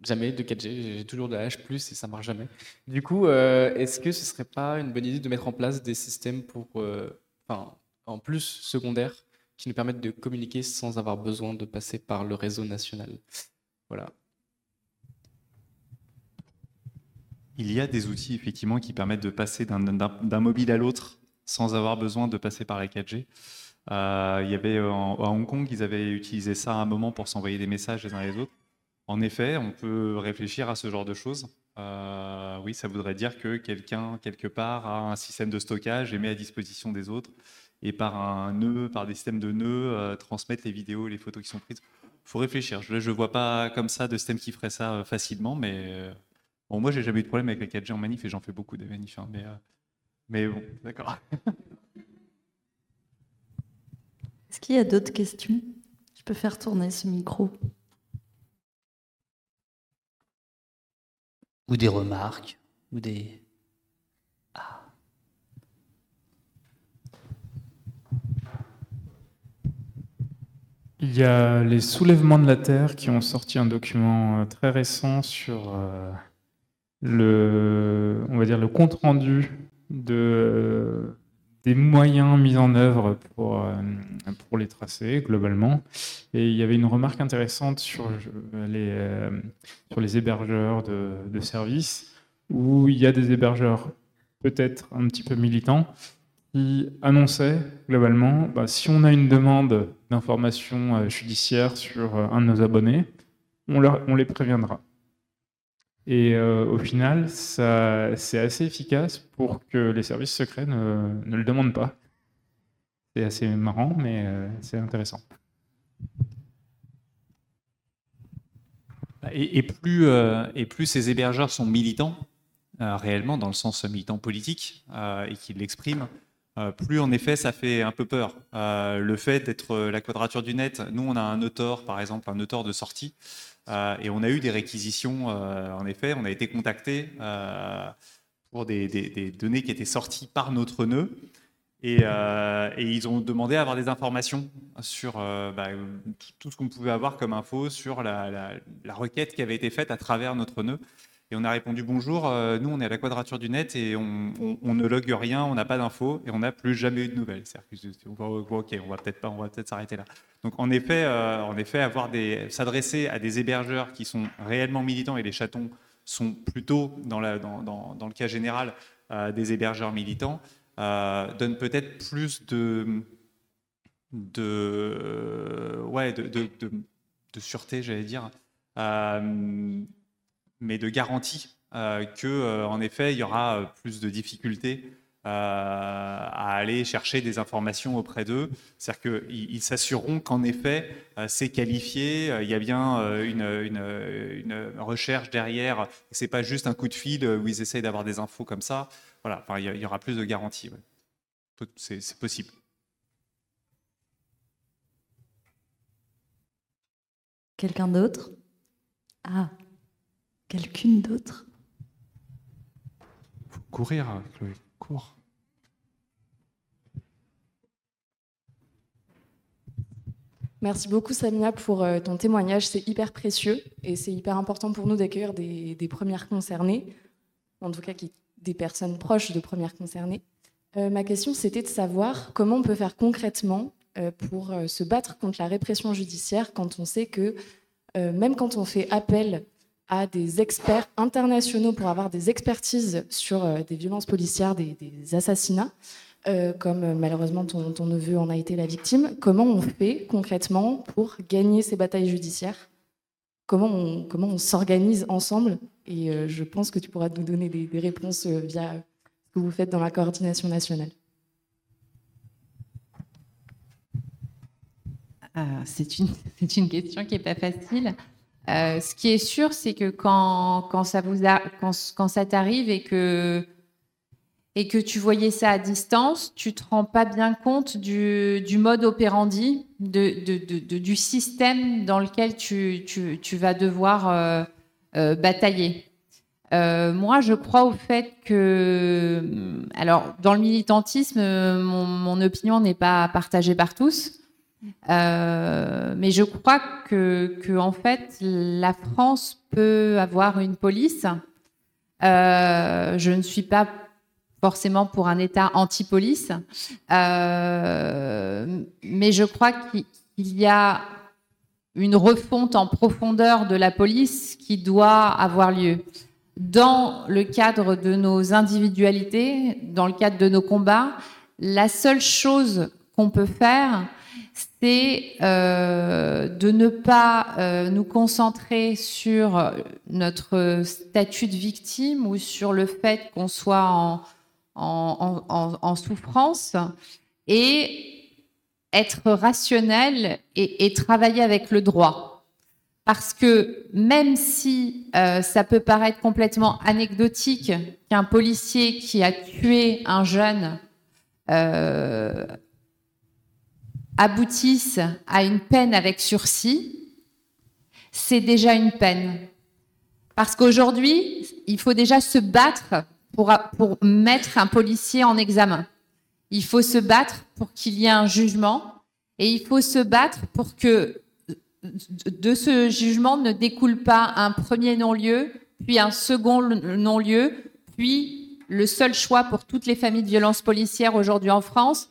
jamais de 4G, j'ai toujours de la H+ et ça marche jamais. Du coup, est-ce que ce serait pas une bonne idée de mettre en place des systèmes pour, en plus secondaires qui nous permettent de communiquer sans avoir besoin de passer par le réseau national? Voilà. Il y a des outils effectivement qui permettent de passer d'un mobile à l'autre sans avoir besoin de passer par la 4G. Euh, il y avait euh, à Hong Kong, ils avaient utilisé ça à un moment pour s'envoyer des messages les uns les autres. En effet, on peut réfléchir à ce genre de choses. Euh, oui, ça voudrait dire que quelqu'un, quelque part, a un système de stockage et met à disposition des autres, et par un nœud, par des systèmes de nœuds, transmettre les vidéos, les photos qui sont prises. Il faut réfléchir. Je ne vois pas comme ça de système qui ferait ça facilement, mais Bon, moi, j'ai jamais eu de problème avec la 4G en manif et j'en fais beaucoup des manifs. Hein, mais, euh, mais bon, d'accord. (laughs) Est-ce qu'il y a d'autres questions? Je peux faire tourner ce micro. Ou des remarques, ou des. Ah. Il y a les soulèvements de la Terre qui ont sorti un document euh, très récent sur euh, le, on va dire, le compte rendu de, des moyens mis en œuvre pour, euh, les tracer globalement. Et il y avait une remarque intéressante sur les, euh, sur les hébergeurs de, services, où il y a des hébergeurs peut-être un petit peu militants qui annonçaient globalement, bah, si on a une demande d'information euh, judiciaire sur un de nos abonnés, on les préviendra. Et euh, au final, c'est assez efficace pour que les services secrets ne, le demandent pas. C'est assez marrant, mais euh, c'est intéressant. Et, plus, euh, et plus ces hébergeurs sont militants, réellement, dans le sens militant politique, et qu'ils l'expriment, plus en effet ça fait un peu peur. le fait d'être la quadrature du net, nous on a un auteur, par exemple, un auteur de sortie, euh, et on a eu des réquisitions, euh, en effet, on a été contacté euh, pour des, données qui étaient sorties par notre nœud. Et, ils ont demandé à avoir des informations sur bah, tout ce qu'on pouvait avoir comme info sur la, requête qui avait été faite à travers notre nœud. Et on a répondu bonjour, euh, nous on est à la quadrature du net et on, ne logue rien, on n'a pas d'infos et on n'a plus jamais eu de nouvelles. C'est-à-dire ok, on va peut-être pas, on va peut-être s'arrêter là. Donc en effet, euh, en effet, avoir des, s'adresser à des hébergeurs qui sont réellement militants et les chatons sont plutôt dans, le cas général euh, des hébergeurs militants donne peut-être plus de ouais de, sûreté, j'allais dire, mais de garantie euh, que euh, en effet il y aura euh, plus de difficultés euh, à aller chercher des informations auprès d'eux. C'est-à-dire qu'ils ils s'assureront qu'en effet c'est qualifié, il y a bien une, recherche derrière, et c'est pas juste un coup de fil où ils essayent d'avoir des infos comme ça. Voilà, enfin, il y, aura plus de garanties. c'est possible. Quelqu'un d'autre? Ah, quelqu'une d'autre? Courir, Chloé, cours. Merci beaucoup Samia pour euh, ton témoignage, c'est hyper précieux et c'est hyper important pour nous d'accueillir des, des premières concernées, en tout cas qui- des personnes proches de premières concernées. Euh, ma question c'était de savoir comment on peut faire concrètement euh, pour euh, se battre contre la répression judiciaire quand on sait que euh, même quand on fait appel à des experts internationaux pour avoir des expertises sur euh, des violences policières, des, des assassinats, euh, comme euh, malheureusement ton, neveu en a été la victime, comment on fait concrètement pour gagner ces batailles judiciaires? Comment on, s'organise ensemble? Et je pense que tu pourras nous donner des, réponses via ce que vous faites dans la coordination nationale. Ah, c'est une, (laughs) une question qui n'est pas facile. Euh, ce qui est sûr, c'est que quand, ça, t'arrive et que, tu voyais ça à distance, tu te rends pas bien compte du, mode de- du système dans lequel tu, vas devoir euh, euh, batailler. Moi, je crois au fait que, alors, dans le militantisme, mon, mon opinion n'est pas partagée par tous. Euh, mais je crois que, en fait, la France peut avoir une police. Euh, je ne suis pas forcément pour un État anti-police, Euh, mais je crois qu'il y a une refonte en profondeur de la police qui doit avoir lieu. Dans le cadre de nos individualités, dans le cadre de nos combats, la seule chose qu'on peut faire, c'est euh, de ne pas euh, nous concentrer sur notre statut de victime ou sur le fait qu'on soit en, souffrance et être rationnel et, travailler avec le droit. Parce que même si euh, ça peut paraître complètement anecdotique qu'un policier qui a tué un jeune aboutissent à une peine avec sursis, c'est déjà une peine. Parce qu'aujourd'hui, il faut déjà se battre pour, pour mettre un policier en examen. Il faut se battre pour qu'il y ait un jugement et il faut se battre pour que de ce jugement ne découle pas un premier non-lieu, puis un second non-lieu, puis le seul choix pour toutes les familles de violences policières aujourd'hui en France,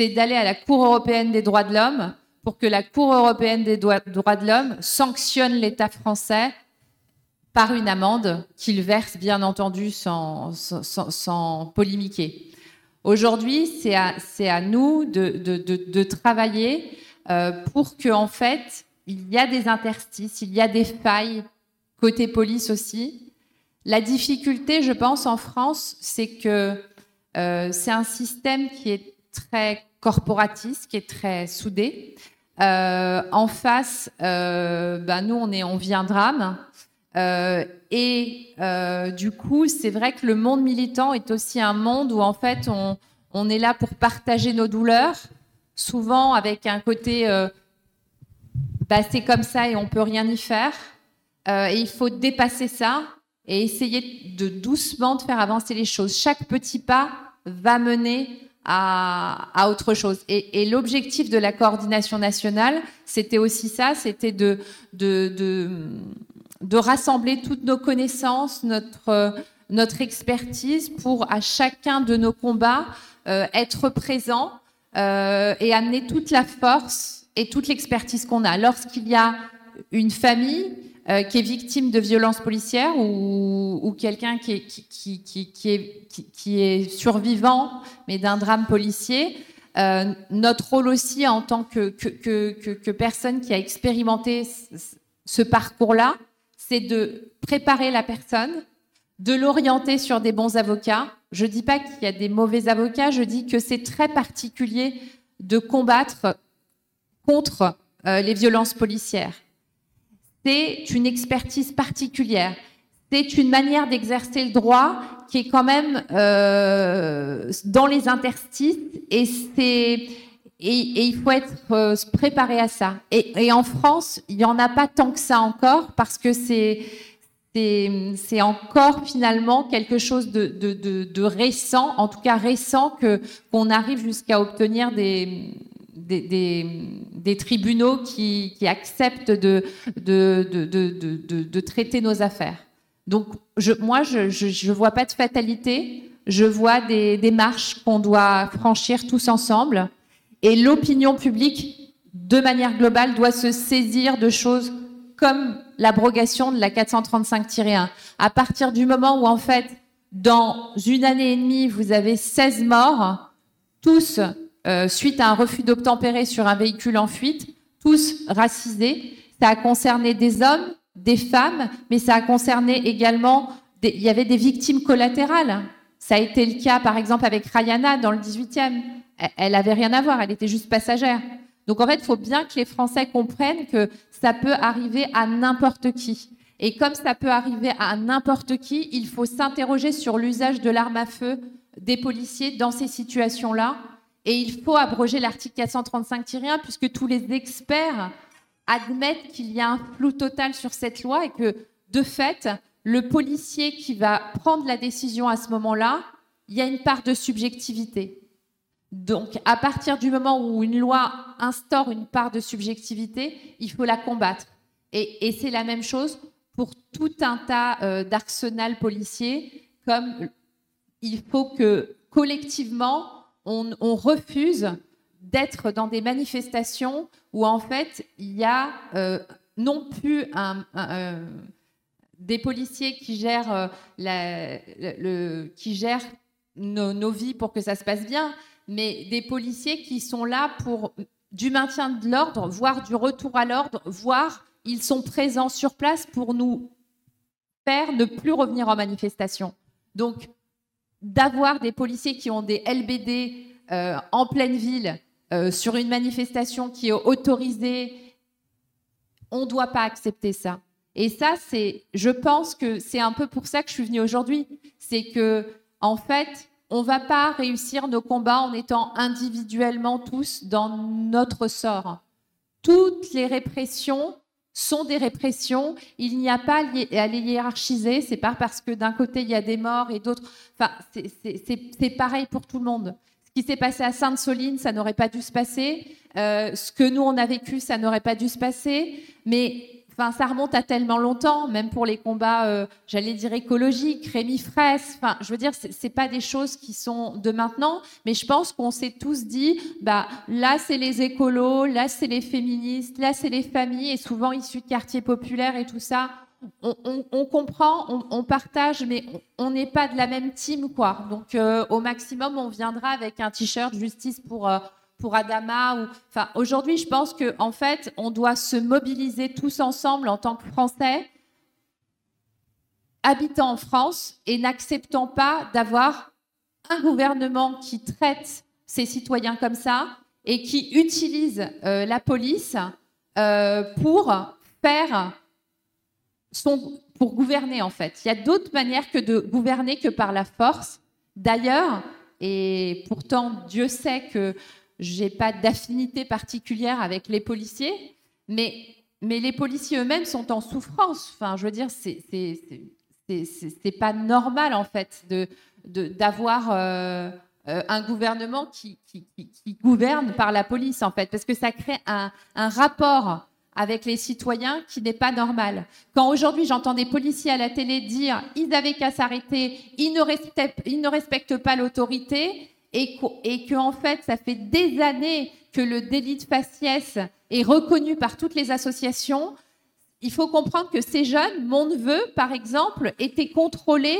c'est d'aller à la Cour européenne des droits de l'homme pour que la Cour européenne des droits de l'homme sanctionne l'État français par une amende qu'il verse, bien entendu, sans, sans, polémiquer. Aujourd'hui, c'est à, à nous de, de- de- de travailler euh, pour que, en fait, il y a des interstices, il y a des failles côté police aussi. La difficulté, je pense, en France, c'est que euh, c'est un système qui est très corporatiste, qui est très soudé. Euh, en face, euh, ben, nous, on, est, on vit un drame. Euh, et du coup, c'est vrai que le monde militant est aussi un monde où en fait on, est là pour partager nos douleurs, souvent avec un côté bah, c'est comme ça et on peut rien y faire. Et il faut dépasser ça et essayer de doucement de faire avancer les choses. Chaque petit pas va mener à, autre chose. Et, l'objectif de la coordination nationale, c'était aussi ça, c'était de, de, de, rassembler toutes nos connaissances, notre, notre expertise pour à chacun de nos combats euh, être présent euh, et amener toute la force et toute l'expertise qu'on a. Lorsqu'il y a une famille euh, qui est victime de violences policières ou, quelqu'un qui est, survivant mais d'un drame policier, euh, notre rôle aussi en tant que personne qui a expérimenté ce parcours-là, c'est de préparer la personne, de l'orienter sur des bons avocats. Je ne dis pas qu'il y a des mauvais avocats, je dis que c'est très particulier de combattre contre euh, les violences policières. C'est une expertise particulière. C'est une manière d'exercer le droit qui est quand même euh, dans les interstices et c'est et, il faut être euh, préparé à ça. Et, et en France, il n'y en a pas tant que ça encore parce que c'est c'est encore finalement quelque chose de, de, de, de, récent, en tout cas récent, que qu'on arrive jusqu'à obtenir des, des, tribunaux qui, acceptent de, traiter nos affaires. Donc moi, je ne vois pas de fatalité, je vois des, des marches qu'on doit franchir tous ensemble, et l'opinion publique, de manière globale, doit se saisir de choses comme l'abrogation de la 435-1. À partir du moment où, en fait, dans une année et demie, vous avez 16 morts, tous euh, suite à un refus d'obtempérer sur un véhicule en fuite, tous racisés, ça a concerné des hommes, des femmes, mais ça a concerné également, il y avait des victimes collatérales. Ça a été le cas, par exemple, avec Rayana dans le 18e. Elle n'avait rien à voir, elle était juste passagère. Donc en fait, il faut bien que les Français comprennent que ça peut arriver à n'importe qui. Et comme ça peut arriver à n'importe qui, il faut s'interroger sur l'usage de l'arme à feu des policiers dans ces situations-là. Et il faut abroger l'article 435-1 puisque tous les experts admettent qu'il y a un flou total sur cette loi et que, de fait, le policier qui va prendre la décision à ce moment-là, il y a une part de subjectivité. Donc, à partir du moment où une loi instaure une part de subjectivité, il faut la combattre. Et, c'est la même chose pour tout un tas euh, d'arsenal policiers, comme il faut que collectivement, on, refuse d'être dans des manifestations où en fait il y a euh, non plus euh, des policiers qui gèrent, le, qui gèrent nos, vies pour que ça se passe bien, mais des policiers qui sont là pour du maintien de l'ordre, voire du retour à l'ordre, voire ils sont présents sur place pour nous faire ne plus revenir en manifestation. Donc, d'avoir des policiers qui ont des LBD euh, en pleine ville euh, sur une manifestation qui est autorisée, on ne doit pas accepter ça. Et ça, c'est, je pense que c'est un peu pour ça que je suis venue aujourd'hui. C'est que, en fait, on va pas réussir nos combats en étant individuellement tous dans notre sort. Toutes les répressions sont des répressions. Il n'y a pas à les hiérarchiser. C'est pas parce que d'un côté il y a des morts et d'autres. Enfin, c'est pareil pour tout le monde. Ce qui s'est passé à Sainte-Soline, ça n'aurait pas dû se passer. Euh, ce que nous on a vécu, ça n'aurait pas dû se passer. Mais Enfin, ça remonte à tellement longtemps, même pour les combats, euh, j'allais dire écologiques, Rémi Fraisse. Enfin, je veux dire, c'est pas des choses qui sont de maintenant, mais je pense qu'on s'est tous dit, bah là c'est les écolos, là c'est les féministes, là c'est les familles, et souvent issus de quartiers populaires et tout ça. On, comprend, on, partage, mais on n'est pas de la même team, quoi. Donc, euh, au maximum, on viendra avec un t-shirt justice pour euh, pour Adama. Ou... Enfin, aujourd'hui, je pense qu'en en fait, on doit se mobiliser tous ensemble en tant que Français, habitant en France et n'acceptant pas d'avoir un gouvernement qui traite ses citoyens comme ça et qui utilise euh, la police euh, pour faire son, pour gouverner en fait. Il y a d'autres manières que de gouverner que par la force. D'ailleurs, et pourtant Dieu sait que j'ai pas d'affinité particulière avec les policiers, mais, mais les policiers eux-mêmes sont en souffrance. Enfin, je veux dire, c'est c'est pas normal en fait de d'avoir euh, euh, un gouvernement qui, qui, gouverne par la police en fait, parce que ça crée un, un rapport avec les citoyens qui n'est pas normal. Quand aujourd'hui j'entends des policiers à la télé dire ils avaient qu'à s'arrêter, ils ils ne respectent pas l'autorité et, que en fait ça fait des années que le délit de faciès est reconnu par toutes les associations, il faut comprendre que ces jeunes, mon neveu par exemple, était contrôlé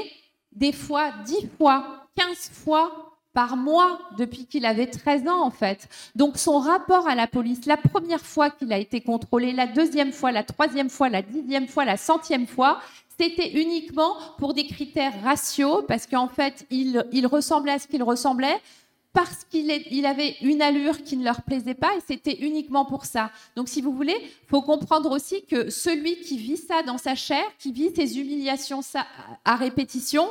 des fois 10 fois, 15 fois par mois depuis qu'il avait 13 ans en fait. Donc son rapport à la police, la première fois qu'il a été contrôlé, la deuxième fois, la troisième fois, la dixième fois, la centième fois, c'était uniquement pour des critères raciaux, parce qu'en fait, il, ressemblait à ce qu'il ressemblait, parce qu'il avait une allure qui ne leur plaisait pas, et c'était uniquement pour ça. Donc, si vous voulez, faut comprendre aussi que celui qui vit ça dans sa chair, qui vit ces humiliations à répétition,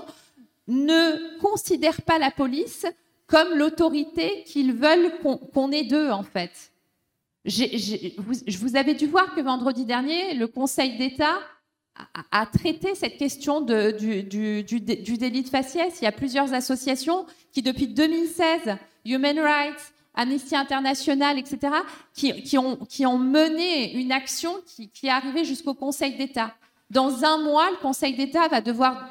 ne considère pas la police comme l'autorité qu'ils veulent qu'on ait d'eux, en fait. J'ai- vous, vous avais dû voir que vendredi dernier, le Conseil d'État a traité cette question du, du- du dé- du délit de faciès. Il y a plusieurs associations qui, depuis 2016, Human Rights, Amnesty International, etc., qui, qui ont, qui ont mené une action qui, est arrivée jusqu'au Conseil d'État. Dans un mois, le Conseil d'État va devoir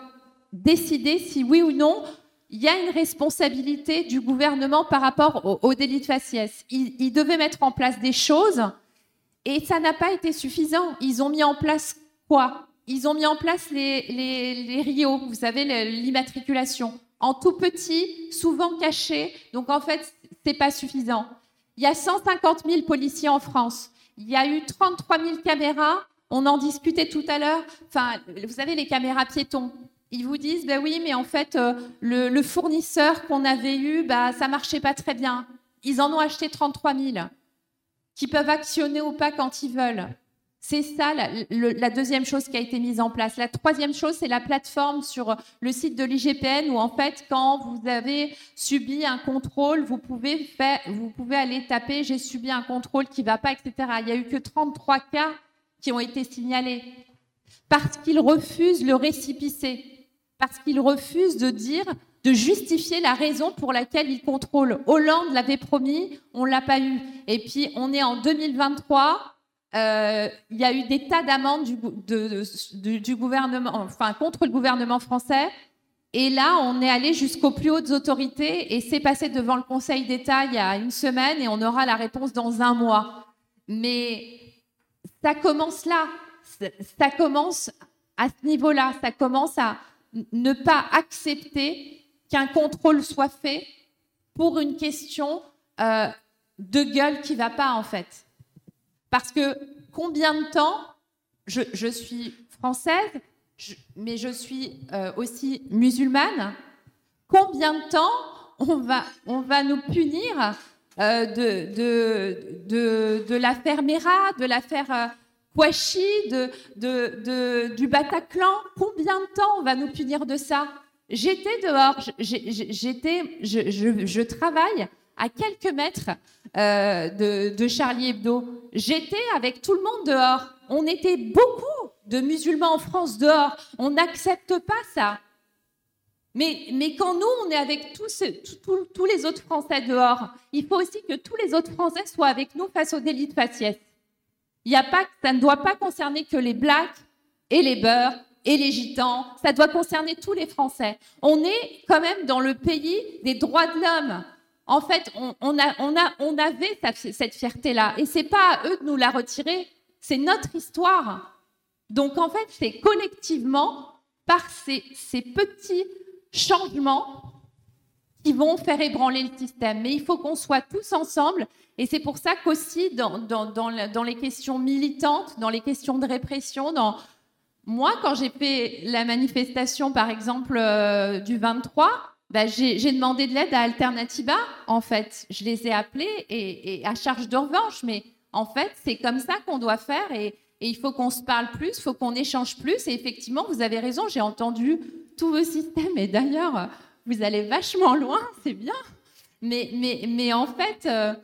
décider si oui ou non il y a une responsabilité du gouvernement par rapport au, au délit de faciès. Il, il devait mettre en place des choses et ça n'a pas été suffisant. Ils ont mis en place quoi? Ils ont mis en place les, RIO, vous savez, l'immatriculation, en tout petit, souvent caché. Donc en fait, c'est pas suffisant. Il y a 150 000 policiers en France. Il y a eu 33 000 caméras. On en discutait tout à l'heure. Enfin, vous savez, les caméras piétons. Ils vous disent, ben oui, mais en fait, euh, le, le fournisseur qu'on avait eu, bah, ça marchait pas très bien. Ils en ont acheté 33 000 qui peuvent actionner ou pas quand ils veulent. C'est ça la, deuxième chose qui a été mise en place. La troisième chose, c'est la plateforme sur le site de l'IGPN où en fait, quand vous avez subi un contrôle, vous pouvez, vous pouvez aller taper j'ai subi un contrôle qui va pas, etc. Il n'y a eu que 33 cas qui ont été signalés parce qu'ils refusent le récipicé, parce qu'ils refusent de dire, de justifier la raison pour laquelle ils contrôlent. Hollande l'avait promis, on l'a pas eu. Et puis on est en 2023. Euh, Il y a eu des tas d'amendes du, gouvernement, enfin contre le gouvernement français. Et là, on est allé jusqu'aux plus hautes autorités et c'est passé devant le Conseil d'État il y a une semaine et on aura la réponse dans un mois. Mais ça commence là. Ça- commence à ce niveau-là. Ça commence à ne pas accepter qu'un contrôle soit fait pour une question euh, de gueule qui va pas, en fait. Parce que combien de temps, je, suis française, mais je suis euh, aussi musulmane, combien de temps on va, on va nous punir euh, de, de, de, de l'affaire Mera, de l'affaire euh, Kouachi, de, de, du Bataclan? Combien de temps on va nous punir de ça? J'étais dehors, j'étais, je, je travaille à quelques mètres euh, de, Charlie Hebdo. J'étais avec tout le monde dehors. On était beaucoup de musulmans en France dehors. On n'accepte pas ça. Mais, quand nous, on est avec tous, tous- les autres Français dehors, il faut aussi que tous les autres Français soient avec nous face au délit de faciès. Ça ne doit pas concerner que les blacks et les beurs et les gitans. Ça doit concerner tous les Français. On est quand même dans le pays des droits de l'homme. En fait, on, a, on, a, on avait cette, fierté-là. Et c'est pas à eux de nous la retirer. C'est notre histoire. Donc, en fait, c'est collectivement, par ces, ces petits changements, qui vont faire ébranler le système. Mais il faut qu'on soit tous ensemble. Et c'est pour ça qu'aussi, dans, dans, dans les questions militantes, dans les questions de répression, dans... moi, quand j'ai fait la manifestation, par exemple, euh, du 23, bah, j'ai demandé de l'aide à Alternativa, en fait. Je les ai appelés et, et à charge de revanche. Mais en fait, c'est comme ça qu'on doit faire. Et, et il faut qu'on se parle plus, il faut qu'on échange plus. Et effectivement, vous avez raison, j'ai entendu tous vos systèmes. Et d'ailleurs, vous allez vachement loin, c'est bien. Mais, mais, mais en fait, euh,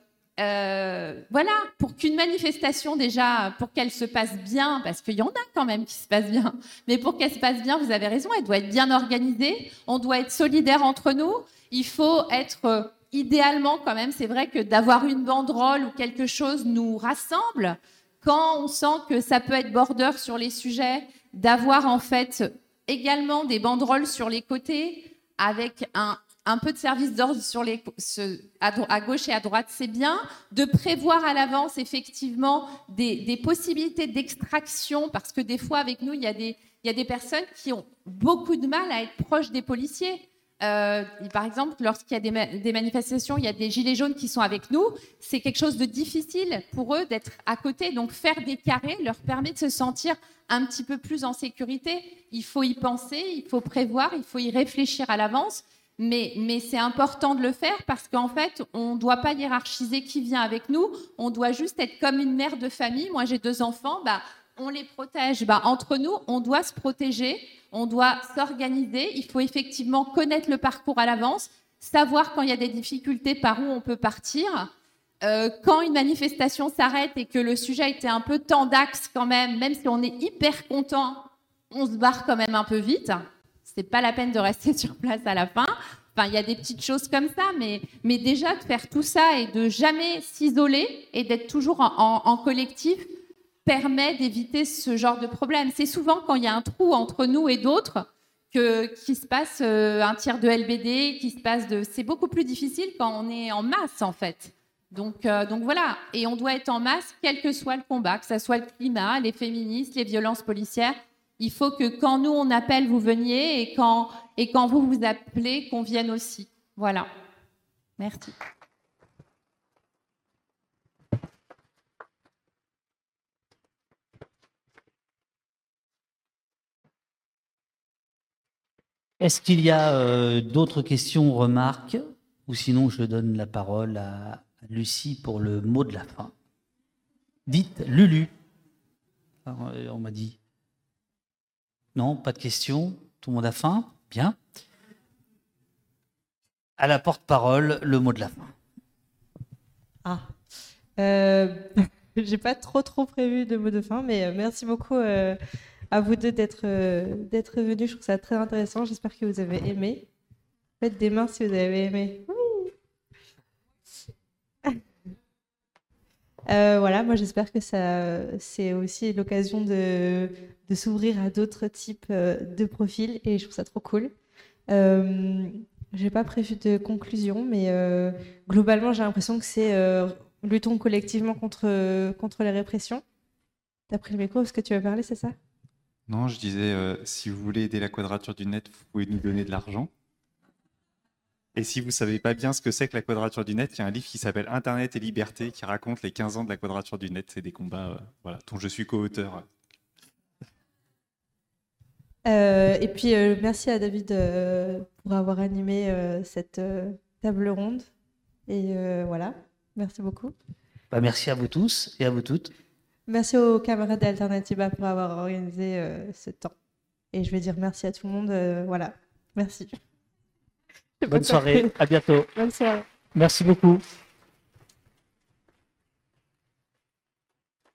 euh, voilà, pour qu'une manifestation, déjà, pour qu'elle se passe bien, parce qu'il y en a quand même qui se passent bien, mais pour qu'elle se passe bien, vous avez raison, elle doit être bien organisée, on doit être solidaire entre nous, il faut être euh, idéalement quand même, c'est vrai que d'avoir une banderole ou quelque chose nous rassemble. quand on sent que ça peut être border sur les sujets, d'avoir en fait également des banderoles sur les côtés avec un, un peu de service d'ordre sur les, à, gauche et à droite, c'est bien. De prévoir à l'avance effectivement des, des possibilités d'extraction, parce que des fois avec nous, il y, a des, il y a des personnes qui ont beaucoup de mal à être proches des policiers. Euh, par exemple, lorsqu'il y a des, des manifestations, il y a des gilets jaunes qui sont avec nous, c'est quelque chose de difficile pour eux d'être à côté. Donc faire des carrés leur permet de se sentir un petit peu plus en sécurité. Il faut y penser, il faut prévoir, il faut y réfléchir à l'avance. Mais, c'est important de le faire parce qu'en fait, on ne doit pas hiérarchiser qui vient avec nous. On doit juste être comme une mère de famille. Moi, j'ai deux enfants. Bah, on les protège. Bah, entre nous, on doit se protéger. On doit s'organiser. Il faut effectivement connaître le parcours à l'avance, savoir quand il y a des difficultés par où on peut partir. Euh, quand une manifestation s'arrête et que le sujet était un peu tendax quand même, même si on est hyper content, on se barre quand même un peu vite. C'est pas la peine de rester (laughs) sur place à la fin. Enfin, il y a des petites choses comme ça, mais, mais déjà de faire tout ça et de jamais s'isoler et d'être toujours en, collectif permet d'éviter ce genre de problème. C'est souvent quand il y a un trou entre nous et d'autres que qu'il se passe euh, un tir de LBD, qui se passe de. C'est beaucoup plus difficile quand on est en masse en fait. Donc, euh, donc voilà, et on doit être en masse, quel que soit le combat, que ce soit le climat, les féministes, les violences policières. Il faut que quand nous on appelle, vous veniez, et quand, et quand vous vous appelez, qu'on vienne aussi. Voilà. Merci. Est-ce qu'il y a euh, d'autres questions remarques? Ou sinon, je donne la parole à, Lucie pour le mot de la fin. Dites Lulu. Euh, on m'a dit. Non, pas de questions. Tout le monde a faim? Bien. À la porte-parole, le mot de la fin. Ah. Euh, (laughs) J'ai pas trop trop prévu de mots de fin, mais euh, merci beaucoup euh, à vous deux d'être venus. Je trouve ça très intéressant. J'espère que vous avez aimé. Faites des mains si vous avez aimé. (laughs) Voilà, moi j'espère que ça c'est aussi l'occasion de, de s'ouvrir à d'autres types euh, de profils et je trouve ça trop cool. Euh, j'ai pas prévu de conclusion, mais euh, globalement j'ai l'impression que c'est euh, luttons collectivement contre, contre les répressions. T'as pris le micro parce que tu vas parler, c'est ça? Non, je disais, si vous voulez aider la quadrature du net, vous pouvez nous donner de l'argent. Et si vous savez pas bien ce que c'est que la quadrature du net, il y a un livre qui s'appelle Internet et liberté qui raconte les 15 ans de la quadrature du net. C'est des combats voilà, dont je suis co-auteur. Euh, et puis euh, merci à David euh, pour avoir animé cette table ronde. Et voilà, merci beaucoup. Bah, merci à vous tous et à vous toutes. Merci aux camarades d'Alternativa pour avoir organisé ce temps. Et je vais dire merci à tout le monde. voilà, merci. Bonne soirée, à bientôt. Bonne soirée. Merci beaucoup.